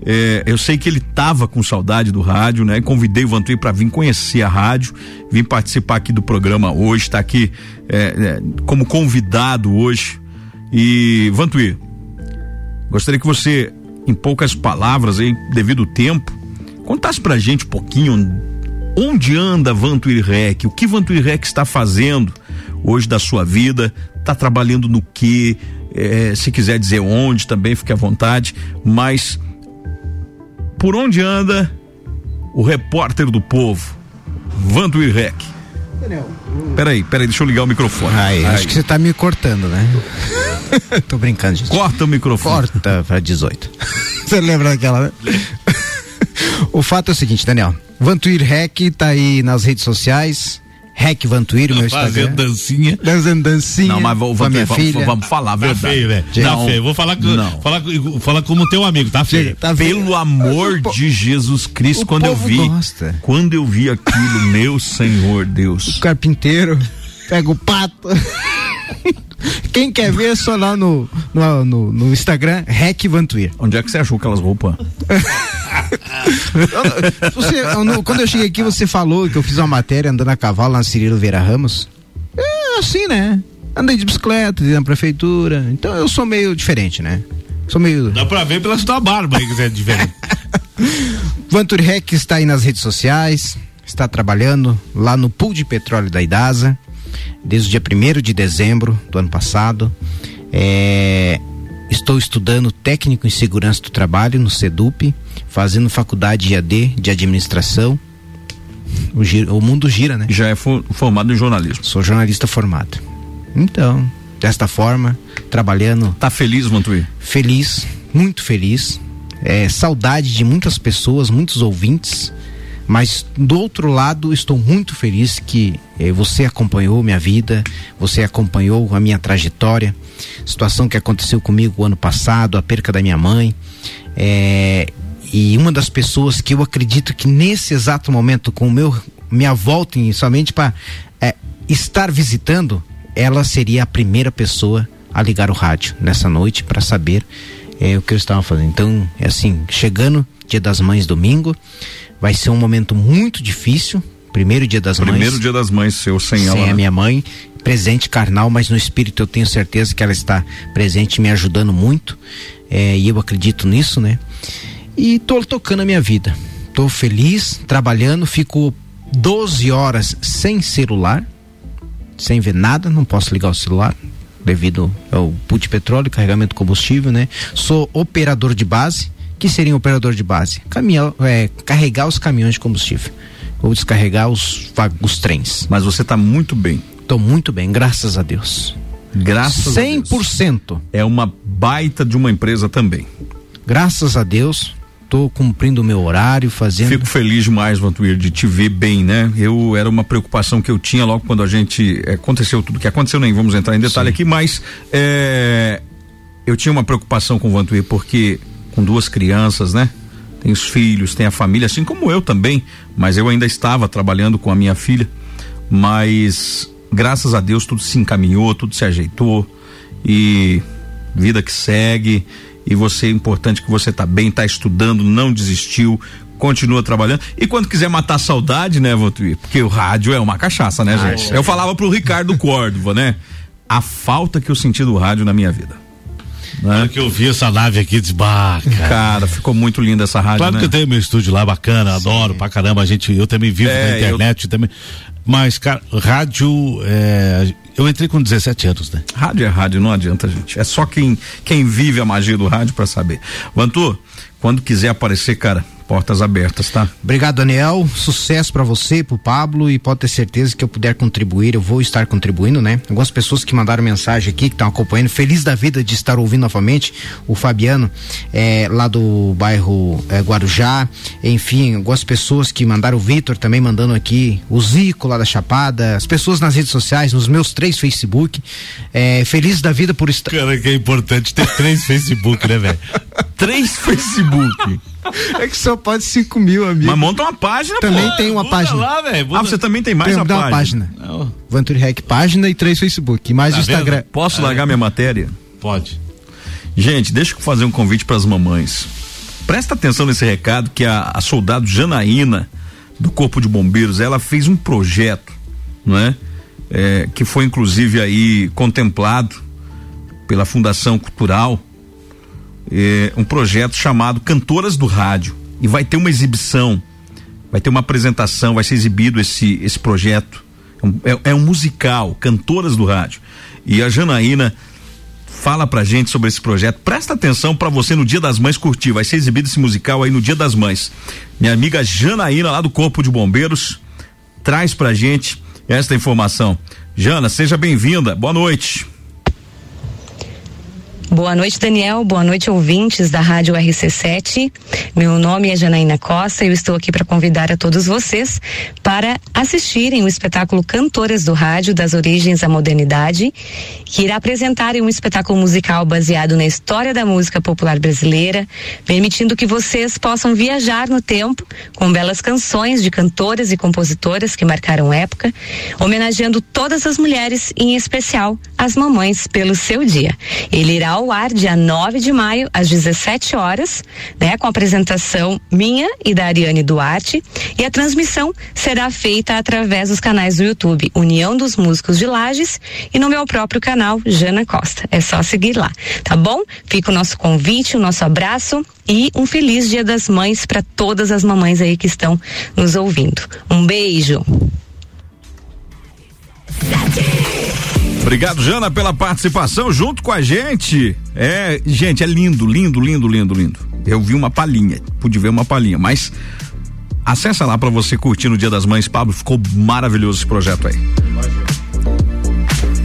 É, eu sei que ele estava com saudade do rádio, né? Convidei o Vantuí para vir conhecer a rádio, vir participar aqui do programa hoje, está aqui é, é, como convidado hoje. E Vantuí, gostaria que você, em poucas palavras, aí, devido ao tempo, contasse pra gente um pouquinho onde anda Vantuí Rec, o que Vantuí Rec está fazendo hoje da sua vida, está trabalhando no que, é, se quiser dizer onde também, fique à vontade, mas por onde anda o repórter do povo, Vantuí Rec? Peraí, peraí, deixa eu ligar o microfone. Ai, acho que você tá me cortando, né? Tô brincando, gente. Corta o microfone. Corta pra 18. você lembra daquela, né? O fato é o seguinte, Daniel. Vantuir Rec tá aí nas redes sociais. Rec Vantuir, meu Instagram. Fazendo dancinha. Fazendo dancinha. Não, mas vou, vou, minha vamos, filha. vamos falar a Tá verdade. feio, velho. Tá Não, feio. Vou falar, com- não. falar, falar como teu amigo, tá feio. Tá Pelo amor de Jesus Cristo, o quando eu povo vi, gosta. quando eu vi aquilo, meu Senhor Deus. carpinteiro, pega o pato. Quem quer ver é só lá no, no, no, no Instagram, Rec Vantuir. Onde é que você achou aquelas roupas? Você, quando eu cheguei aqui, você falou que eu fiz uma matéria andando a cavalo na Cirilo Vera Ramos. É assim, né? Andei de bicicleta, na prefeitura. Então eu sou meio diferente, né? Sou meio. Dá pra ver pela sua barba aí que você é diferente. Vantur Rec está aí nas redes sociais, está trabalhando lá no pool de petróleo da Idasa, desde o dia 1 de dezembro do ano passado. É, estou estudando técnico em segurança do trabalho no SEDUP, fazendo faculdade IAD de administração. O, gi- o mundo gira, né? Já é fo- formado em jornalismo. Sou jornalista formado. Então, desta forma, trabalhando. Tá feliz, Vantuí? Feliz, muito feliz. É, saudade de muitas pessoas, muitos ouvintes. Mas do outro lado, estou muito feliz que eh, você acompanhou minha vida, você acompanhou a minha trajetória, situação que aconteceu comigo ano passado, a perca da minha mãe. É, e uma das pessoas que eu acredito que nesse exato momento, com o meu minha volta em, somente para estar visitando, ela seria a primeira pessoa a ligar o rádio nessa noite para saber eh, o que eu estava fazendo. Então, é assim, chegando Dia das Mães domingo, vai ser um momento muito difícil. Primeiro Dia das Mães Primeiro dia das mães seu sem, sem ela. a né? minha mãe, presente carnal, mas no espírito eu tenho certeza que ela está presente me ajudando muito. eh, e eu acredito nisso, né? E tô tocando a minha vida. Tô feliz, trabalhando, fico 12 horas sem celular, sem ver nada, não posso ligar o celular devido ao de petróleo, carregamento de combustível, né? Sou operador de base. Que seria um operador de base? Caminhão, é, carregar os caminhões de combustível ou descarregar os, os trens. Mas você tá muito bem. Tô muito bem, graças a Deus. Graças a Deus. 100%. É uma baita de uma empresa também. Graças a Deus, tô cumprindo o meu horário, fazendo. Fico feliz demais, Vantuir, de te ver bem, né? Eu era uma preocupação que eu tinha logo quando a gente eh, aconteceu tudo que aconteceu, nem vamos entrar em detalhe aqui, mas eh, eu tinha uma preocupação com o Vantuir porque com duas crianças, né? Tem os filhos, tem a família, assim como eu também, mas eu ainda estava trabalhando com a minha filha, mas graças a Deus tudo se encaminhou, tudo se ajeitou e vida que segue e você é importante que você tá bem, tá estudando, não desistiu, continua trabalhando e quando quiser matar a saudade, né, Votuir? Porque o rádio é uma cachaça, né, Ah, gente? é. Eu falava pro Ricardo Córdova, né? A falta que eu senti do rádio na minha vida. Na hora que eu vi essa nave aqui, disse, bah, cara. Cara, ficou muito linda essa rádio, Claro né? que eu tenho meu estúdio lá bacana, adoro pra caramba, a gente, eu também vivo É, na internet também. Mas, cara, rádio, é, eu entrei com 17 anos, né? Rádio é rádio, não adianta, gente. É só quem, quem vive a magia do rádio pra saber. Vantu, quando quiser aparecer, cara, Portas abertas, tá? Obrigado, Daniel. Sucesso para você, pro Pablo e pode ter certeza que eu puder contribuir, eu vou estar contribuindo, né? Algumas pessoas que mandaram mensagem aqui, que estão acompanhando, feliz da vida de estar ouvindo novamente. O Fabiano, é, lá do bairro é, Guarujá, enfim, algumas pessoas que mandaram o Vitor também mandando aqui, o Zico lá da Chapada, as pessoas nas redes sociais, nos meus três Facebook. É, feliz da vida por estar. Cara, que é importante ter três Facebook, né, velho? Três Facebook. É que só pode 5 mil, amigo. Mas monta uma página, Também pô. tem uma página. lá, velho. Ah, você também tem mais tem, uma dá uma página. página. Venture Hack página e três Facebook. E mais Tá o Instagram. vendo? Posso largar minha matéria? Pode. Gente, deixa eu fazer um convite para as mamães. Presta atenção nesse recado que a, a soldado Janaína do Corpo de Bombeiros, ela fez um projeto, não é? É, que foi inclusive aí contemplado pela Fundação Cultural, é, um projeto chamado Cantoras do Rádio e vai ter uma exibição, vai ter uma apresentação, vai ser exibido esse esse projeto. É um, é- é um musical, Cantoras do Rádio. E a Janaína fala pra gente sobre esse projeto. Presta atenção pra você no Dia das Mães curtir. Vai ser exibido esse musical aí no Dia das Mães. Minha amiga Janaína, lá do Corpo de Bombeiros, traz pra gente esta informação. Jana, seja bem-vinda. Boa noite. Boa noite, Daniel. Boa noite, ouvintes da Rádio RC7. Meu nome é Janaína Costa e eu estou aqui para convidar a todos vocês para assistirem o espetáculo Cantoras do Rádio das Origens à Modernidade, que irá apresentar um espetáculo musical baseado na história da música popular brasileira, permitindo que vocês possam viajar no tempo com belas canções de cantoras e compositoras que marcaram época, homenageando todas as mulheres, em especial as mamães, pelo seu dia. Ele irá ao ar dia 9 de maio, às 17 horas, né, com a apresentação minha e da Ariane Duarte. E a transmissão será feita através dos canais do YouTube União dos Músicos de Lages e no meu próprio canal Jana Costa. É só seguir lá, tá bom? Fica o nosso convite, o nosso abraço e um feliz Dia das Mães para todas as mamães aí que estão nos ouvindo. Um beijo. Obrigado, Jana, pela participação junto com a gente. É, gente, é lindo, lindo, lindo, lindo, lindo. Eu vi uma palhinha, pude ver uma palhinha, mas acessa lá pra você curtir no Dia das Mães, Pablo. Ficou maravilhoso esse projeto aí.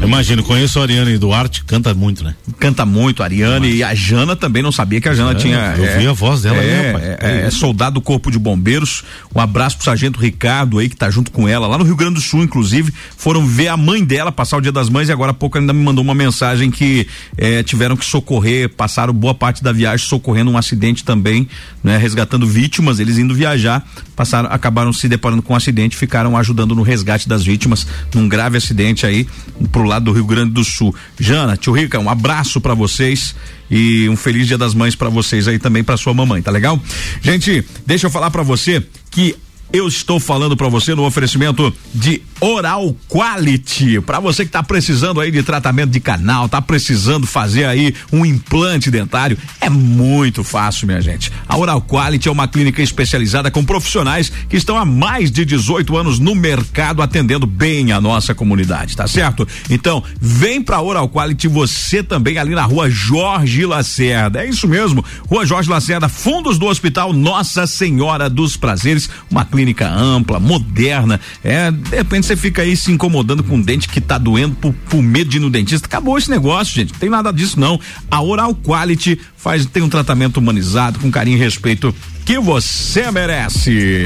Imagino, conheço a Ariane Duarte, canta muito, né? Canta muito, a Ariane e a Jana também não sabia que a Jana É, tinha. eu vi a voz dela, é, né, rapaz? é, é, é soldado do Corpo de Bombeiros. Um abraço pro Sargento Ricardo aí que tá junto com ela, lá no Rio Grande do Sul, inclusive. Foram ver a mãe dela passar o Dia das Mães e agora há pouco ainda me mandou uma mensagem que eh, tiveram que socorrer, passaram boa parte da viagem socorrendo um acidente também, né? Resgatando vítimas, eles indo viajar, passaram, acabaram se deparando com um acidente, ficaram ajudando no resgate das vítimas num grave acidente aí pro lado do Rio Grande do Sul. Jana, tio Rica, um abraço pra vocês e um feliz Dia das Mães pra vocês aí também pra sua mamãe, tá legal? Gente, deixa eu falar pra você que eu estou falando pra você no oferecimento de Oral Quality. Pra você que tá precisando aí de tratamento de canal, tá precisando fazer aí um implante dentário, é muito fácil, minha gente. A Oral Quality é uma clínica especializada com profissionais que estão há mais de 18 anos no mercado atendendo bem a nossa comunidade, tá certo? Então, vem pra Oral Quality você também ali na rua Jorge Lacerda. É isso mesmo, Rua Jorge Lacerda, fundos do Hospital Nossa Senhora dos Prazeres, uma clínica ampla, moderna. É, de repente você fica aí se incomodando com um dente que tá doendo por, por medo de ir no dentista. Acabou esse negócio, gente. Não tem nada disso, não. A Oral Quality faz, tem um tratamento humanizado, com carinho e respeito que você merece.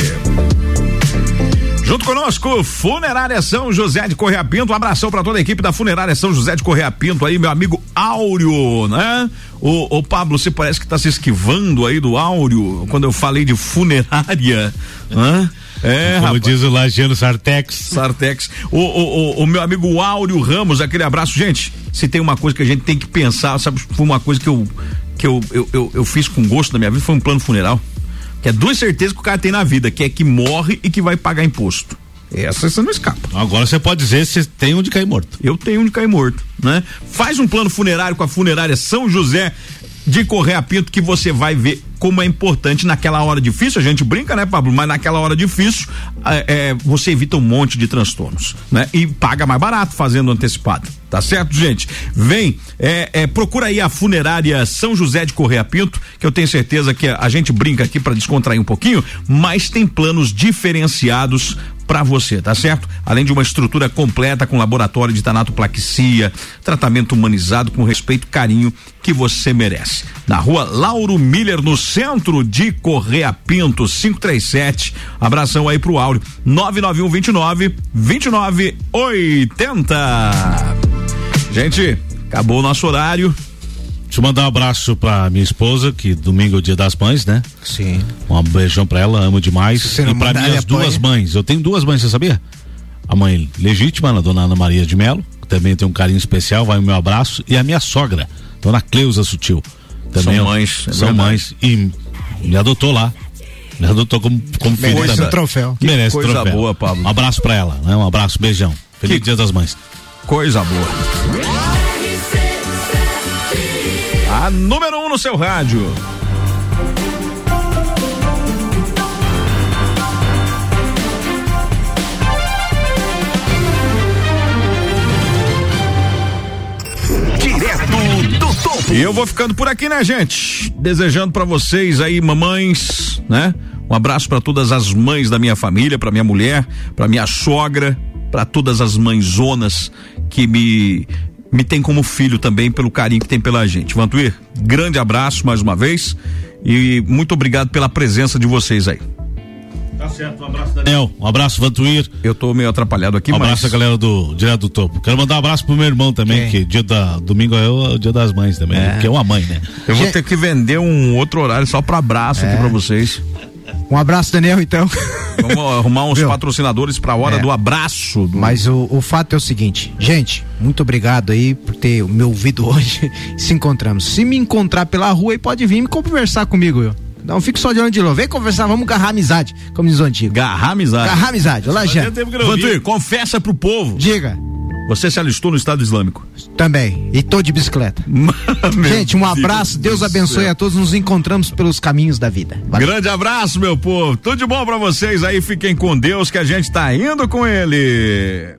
Junto conosco, Funerária São José de Correia Pinto. Um abração para toda a equipe da Funerária São José de Correia Pinto aí, meu amigo Áureo, né? O, o Pablo, você parece que tá se esquivando aí do Áureo quando eu falei de funerária, né? É, Como rapaz. diz o Lagiano Sartex. Sartex. O, o, o, o meu amigo Áureo Ramos, aquele abraço. Gente, se tem uma coisa que a gente tem que pensar, sabe? Foi uma coisa que eu, que eu, eu, eu, eu fiz com gosto na minha vida, foi um plano funeral. Que é duas certezas que o cara tem na vida, que é que morre e que vai pagar imposto. Essa você não escapa. Agora você pode dizer se tem onde cair morto. Eu tenho onde cair morto, né? Faz um plano funerário com a funerária São José de Correia Pinto que você vai ver como é importante naquela hora difícil, a gente brinca, né, Pablo? Mas naquela hora difícil, é, é, você evita um monte de transtornos, né? E paga mais barato fazendo antecipado. Tá certo, gente? Vem, é, é, procura aí a funerária São José de Correia Pinto, que eu tenho certeza que a, gente brinca aqui para descontrair um pouquinho, mas tem planos diferenciados para você, tá certo? Além de uma estrutura completa com laboratório de tanatoplaquia, tratamento humanizado com respeito e carinho que você merece. Na rua Lauro Miller, no centro de Correia Pinto, 537. Abração aí pro Áureo, 991 29 29 80. Gente, acabou o nosso horário. Deixa eu mandar um abraço pra minha esposa, que domingo é o dia das mães, né? Sim. Um beijão pra ela, amo demais. Você e pra minhas duas mães. Eu tenho duas mães, você sabia? A mãe legítima, a dona Ana Maria de Melo, que também tem um carinho especial, vai o meu abraço. E a minha sogra, dona Cleusa Sutil. Também São mães, é São verdade. mães. E me adotou lá. Me adotou como, como filho Merece também. um troféu. Que Merece coisa troféu. boa, Pablo. Um abraço pra ela, né? Um abraço, beijão. Feliz Que- Dia das Mães. Coisa boa. A número um no seu rádio. E eu vou ficando por aqui, né, gente? Desejando pra vocês aí, mamães, né? Um abraço pra todas as mães da minha família, pra minha mulher, pra minha sogra, pra todas as mãezonas que me me tem como filho também pelo carinho que tem pela gente. Vantuir, grande abraço mais uma vez e muito obrigado pela presença de vocês aí. Tá certo, um abraço, Daniel. Um abraço, Vantuir. Eu tô meio atrapalhado aqui, Um mas abraço a galera do Direto do Topo. Quero mandar um abraço pro meu irmão também, que dia da domingo é o, o dia das mães também, É. que é uma mãe, né? eu vou ter que vender um outro horário só pra abraço aqui pra vocês. Um abraço, Daniel, então. Vamos arrumar uns Viu? patrocinadores pra hora É. do abraço. do- Mas o, o fato é o seguinte, gente, muito obrigado aí por ter me ouvido hoje. Se encontramos. Se me encontrar pela rua aí, pode vir me conversar comigo, eu. Não fico só de olho de novo. Vem conversar, vamos garrar amizade, como diz o antigo. Garrar amizade. Garrar amizade. Olá, Jean. Vantuir, confessa pro povo. Diga. Você se alistou no Estado Islâmico. Também. E tô de bicicleta. Gente, um abraço. Deus abençoe a todos. Nos encontramos pelos caminhos da vida. Valeu. Grande abraço, meu povo. Tudo de bom pra vocês aí. Fiquem com Deus que a gente tá indo com ele.